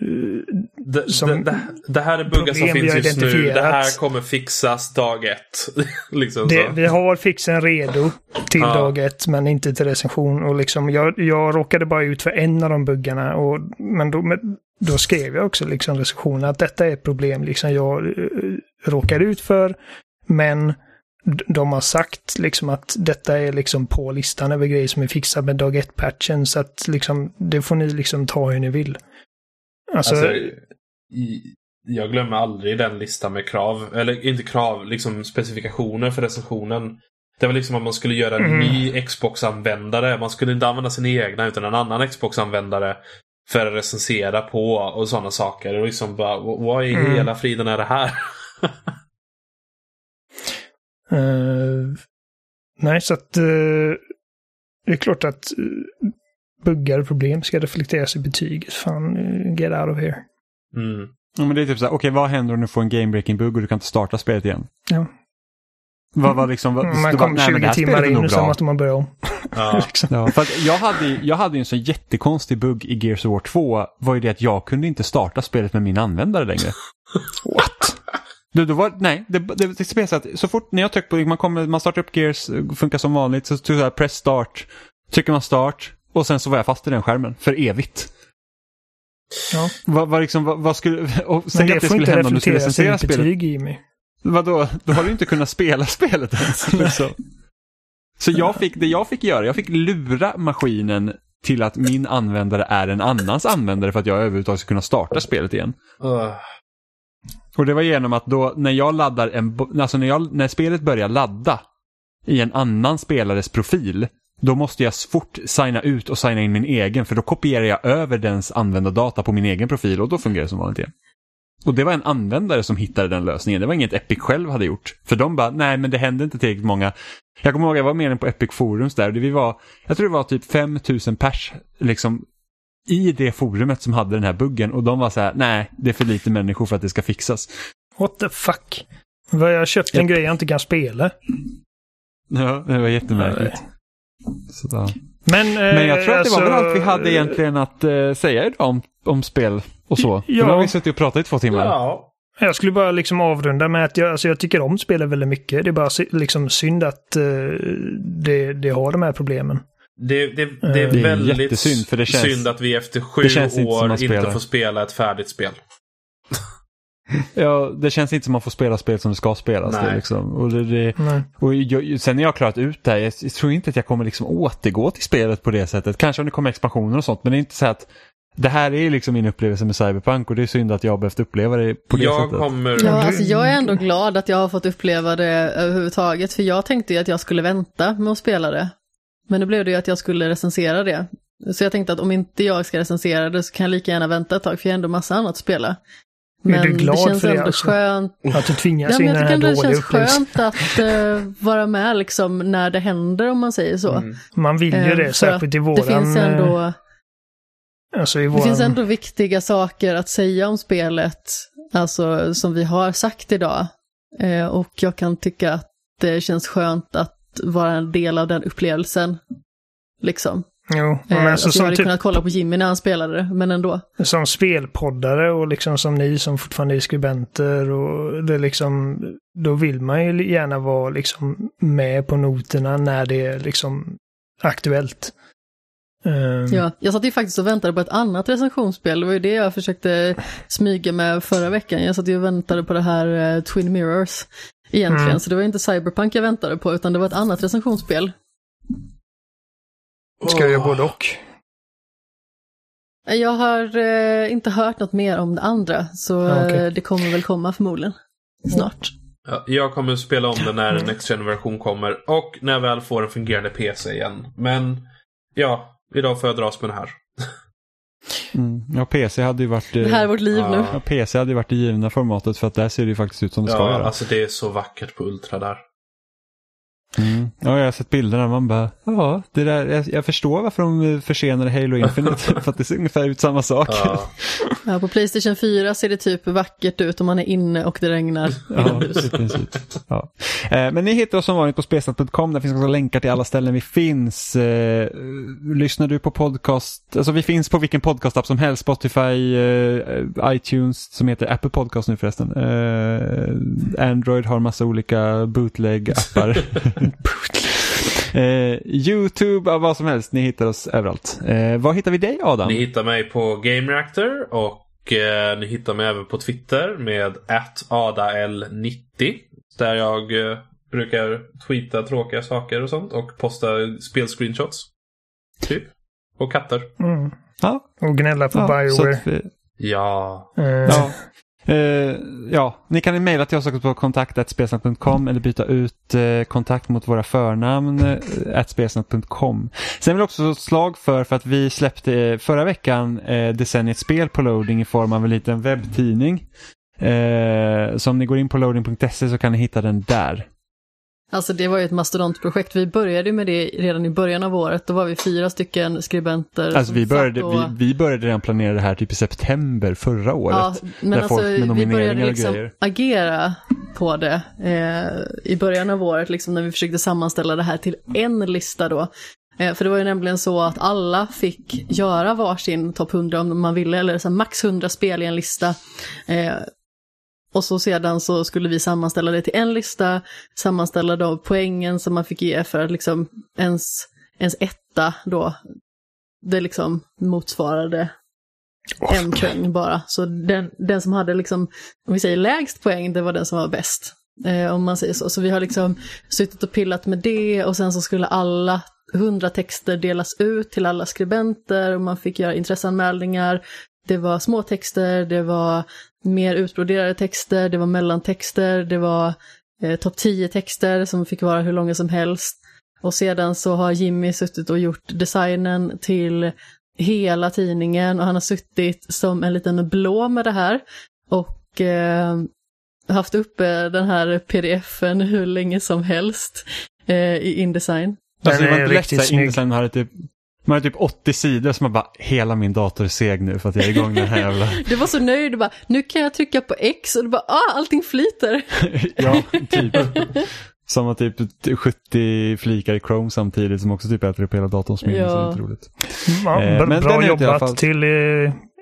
Det, Som det, här är buggar som finns just nu. Det här kommer fixas dag ett. liksom det, vi har fixen redo till Ja. dag ett men inte till recension. Och liksom, jag, jag råkade bara ut för en av de buggarna. Och, men då, men då skrev jag också liksom recensionen att detta är ett problem liksom jag eh, råkar ut för. Men de har sagt liksom att detta är liksom på listan över grejer som är fixade med dag ett-patchen. Så att liksom, det får ni liksom ta hur ni vill. Alltså, Alltså, jag glömmer aldrig den listan med krav. Eller inte krav, liksom specifikationer för recensionen. Det var liksom att man skulle göra en Mm. ny Xbox-användare. Man skulle inte använda sin egna utan en annan Xbox-användare. För att recensera på och sådana saker. Och liksom bara, vad i Mm. hela friden är det här? Eh, nej, så att eh, det är klart att uh, buggar och problem ska reflekteras i betyget. Fan, get out of here. Mm. Ja, men det är typ så här, okej vad händer om du får en game breaking bugg och du kan inte starta spelet igen? Ja. Vad var liksom, vad, Mm, Man kom det 20 här timmar in och sen bra. måste man börja om. Ja. Liksom. Ja, för att jag, hade, ju- jag hade en så jättekonstig bugg i Gears of War 2. var ju det att jag kunde inte starta spelet med min användare längre. What? Du, då var, nej, det, det, det spelar så att så fort när jag trycker på, man, kommer, man startar upp Gears, funkar som vanligt, så trycker jag press start, trycker man start och sen så var jag fast i den skärmen för evigt. Ja. Vad, vad, liksom, vad, vad skulle, och Men att det inte hända om du skulle recensera spelet. betyg, Jimmy. Vadå, då har du inte kunnat spela spelet ens. Liksom. Så jag fick, det jag fick göra, jag fick lura maskinen till att min användare är en annans användare för att jag överhuvudtaget ska kunna starta spelet igen. Ugh. Och det var genom att då när jag laddar en, alltså när, jag, när spelet börjar ladda i en annan spelares profil, då måste jag fort signa ut och signa in min egen för då kopierar jag över dens användardata på min egen profil och då fungerar det som vanligt igen. Och det var en användare som hittade den lösningen. Det var inget Epic själv hade gjort. För de bara, nej men det hände inte tillräckligt många. Jag kommer ihåg, jag var med på Epic Forums där. och Vi var, jag tror det var typ 5000 pers liksom, i det forumet som hade den här buggen. Och de var så här, nej det är för lite människor för att det ska fixas. What the fuck? Jag har köpt en Japp. grej jag inte kan spela. Ja, det var jättemärkligt. Så, ja. Men, eh, Men jag tror att det var väl alltså, allt vi hade egentligen att eh, säga idag om, om spel och så. För Ja. nu har vi suttit och pratat i två timmar. Ja. Jag skulle bara liksom avrunda med att jag, alltså jag tycker om spelet väldigt mycket. Det är bara liksom synd att eh, det, det har de här problemen. Det, det, det är Det är väldigt det känns- synd att vi efter sju inte år inte spelar. får spela ett färdigt spel. Ja, det känns inte som man får spela spel som det ska spelas. Det, liksom. och det, det, och jag, sen när jag har klarat ut det här, jag, jag tror inte att jag kommer liksom återgå till spelet på det sättet. Kanske om det kommer expansioner och sånt, men det är inte så att det här är liksom min upplevelse med Cyberpunk och det är synd att jag har behövt uppleva det på det Jag sättet. kommer... Ja, alltså jag är ändå glad att jag har fått uppleva det överhuvudtaget, för jag tänkte ju att jag skulle vänta med att spela det. Men nu blev det ju att jag skulle recensera det. Så jag tänkte att om inte jag ska recensera det så kan jag lika gärna vänta ett tag, för jag har ändå massa annat att spela. Är du Men glad det känns för det, ändå alltså? skönt. Att du tvingas Ja, in men i den här ändå det dåliga känns upplevelsen. skönt att eh, vara med liksom när det händer, om man säger så. Mm. Man vill ju Eh, det, för särskilt i våran... Det finns eh, ändå... Alltså i Det våran... finns ändå viktiga saker att säga om spelet, alltså som vi har sagt idag. Eh, och jag kan tycka att det känns skönt att vara en del av den upplevelsen. Liksom. Jo, Eh, men alltså, alltså, jag som, hade typ, kunnat kolla på Jimmy när han spelade det, men ändå. som spelpoddare och liksom som ni som fortfarande är skribenter och det liksom... Då vill man ju gärna vara liksom med på noterna när det är liksom aktuellt. Eh, Ja, jag satt ju faktiskt och väntade på ett annat recensionsspel, det var ju det jag försökte smyga med förra veckan. Jag satt ju och väntade på det här eh, Twin Mirrors egentligen, Mm. så det var inte Cyberpunk jag väntade på, utan det var ett annat recensionsspel. Ska du göra både och? Jag har eh, inte hört något mer om det andra, så Ja, okej. eh, det kommer väl komma förmodligen snart. Ja, Jag kommer spela om den när en Next Gen-version kommer och när jag väl får en fungerande PC igen. Men ja, idag får jag dras med det här. Mm. Ja, PC hade ju varit... Det här är vårt liv Ja. nu. Ja, PC hade ju varit det givna formatet för att där ser det ju faktiskt ut som det ska Ja, göra. alltså det är så vackert på Ultra där. Mm. Ja, jag har sett bilderna man bara, ja, det där, jag, jag förstår varför de försenade Halo Infinite, för att det ser ungefär ut samma sak. Ja. Ja, på Playstation 4 ser det typ vackert ut om man är inne och det regnar Ja, inomhus. princip. Ja. Eh, Men ni hittar oss som vanligt på spelsnack.com. Där finns också länkar till alla ställen vi finns. Eh, lyssnar du på podcast, alltså vi finns på vilken podcastapp som helst. Spotify, eh, iTunes som heter Apple Podcast nu förresten. Eh, Android har massa olika bootleg-appar. eh, YouTube, ja, vad som helst. Ni hittar oss överallt. Eh, var hittar vi dig Adam? Ni hittar mig på Game Reactor och eh, ni hittar mig även på Twitter med @adaL90 där jag eh, brukar tweeta tråkiga saker och sånt och posta spelscreenshots. Typ. Och katter. Mm. Ja, Och gnälla på ja, Bioware. vi- Ja. Eh, Ja. Uh, ja, ni kan mejla till oss också på kontakt.spelsnack.com eller byta ut uh, kontakt mot våra förnamn eh, uh, spelsnack.com. Sen vill jag också slå ett slag för, för att vi släppte förra veckan uh, Decenniets spel på loading i form av en liten webbtidning. Så om ni går in på loading.se så kan ni hitta den där. Alltså det var ju ett mastodontprojekt. Vi började med det redan i början av året. Då var vi fyra stycken skribenter. Alltså vi började, och- vi, vi började redan planera det här typ i september förra året. Ja, men alltså vi började liksom agera på det eh, i början av året, liksom när vi försökte sammanställa det här till en lista då. Eh, för det var ju nämligen så att alla fick göra varsin topp 100 om man ville, eller så max 100 spel i en lista. Eh, och så sedan så skulle vi sammanställa det till en lista, sammanställa då poängen som man fick ge för att liksom ens, ens etta då, det liksom motsvarade en poäng bara. Så den, den som hade liksom, om vi säger lägst poäng, det var den som var bäst. Eh, om man säger så. Så vi har liksom suttit och pillat med det och sen så skulle alla hundra texter delas ut till alla skribenter och man fick göra intresseanmälningar. Det var små texter, det var mer utbroderade texter, det var mellantexter, det var eh, topp 10 texter som fick vara hur långa som helst. Och sedan så har Jimmy suttit och gjort designen till hela tidningen och han har suttit som en liten blå med det här och eh, haft uppe den här pdfen hur länge som helst eh, i Indesign. Alltså, det var är inte lätt snygg. Indesign hade typ, man hade typ 80 sidor som man bara, hela min dator är seg nu för att jag är igång den här jävla... Du var så nöjd, du bara, nu kan jag trycka på X och du bara, ah, allting flyter. ja, typ. Som att typ 70 flikar i Chrome samtidigt som också typ äter upp hela datorns minne. Ja. Så det är inte roligt. Ja, Eh, bra men bra jobbat fall. till eh,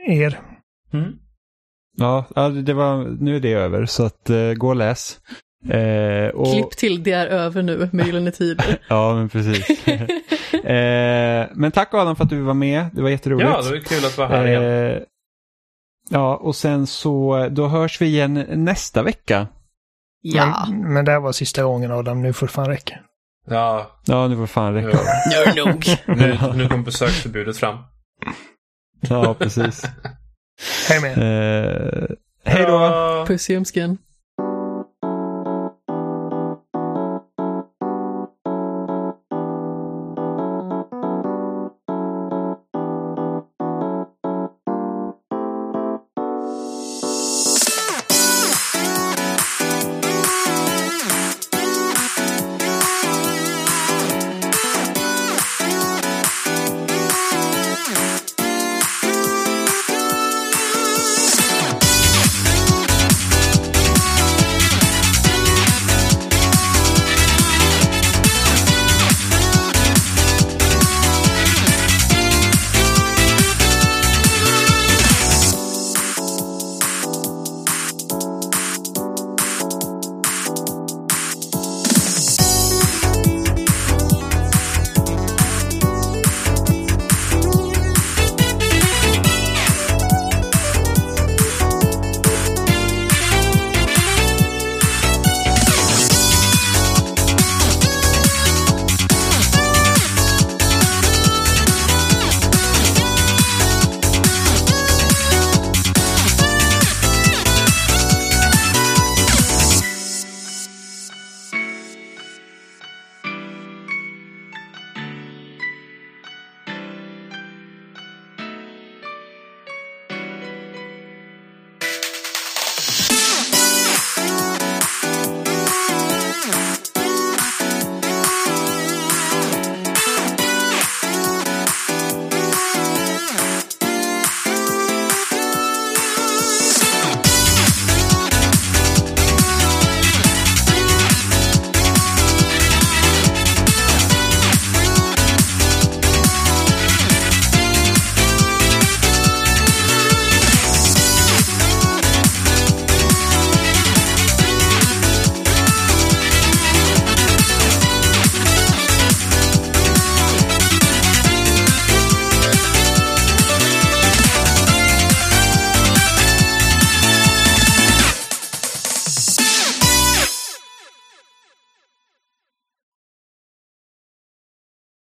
er. Mm. Ja, det var, nu är det över så att uh, gå och läs. Eh, och, Klipp till, det är över nu med Gyllene Tider. Ja, men precis. eh, men tack Adam för att du var med. Det var jätteroligt. Ja, det var kul att vara här igen. Eh, ja, och sen så, då hörs vi igen nästa vecka. ja, Men, men det här var sista gången Adam, nu får det fan räcka. Ja, Ja, nu får det fan räcka. ja. gör nog. Nu, nu kommer besöksförbudet fram. Ja, precis. Hej med. Eh, hej då! Puss i ljumsken.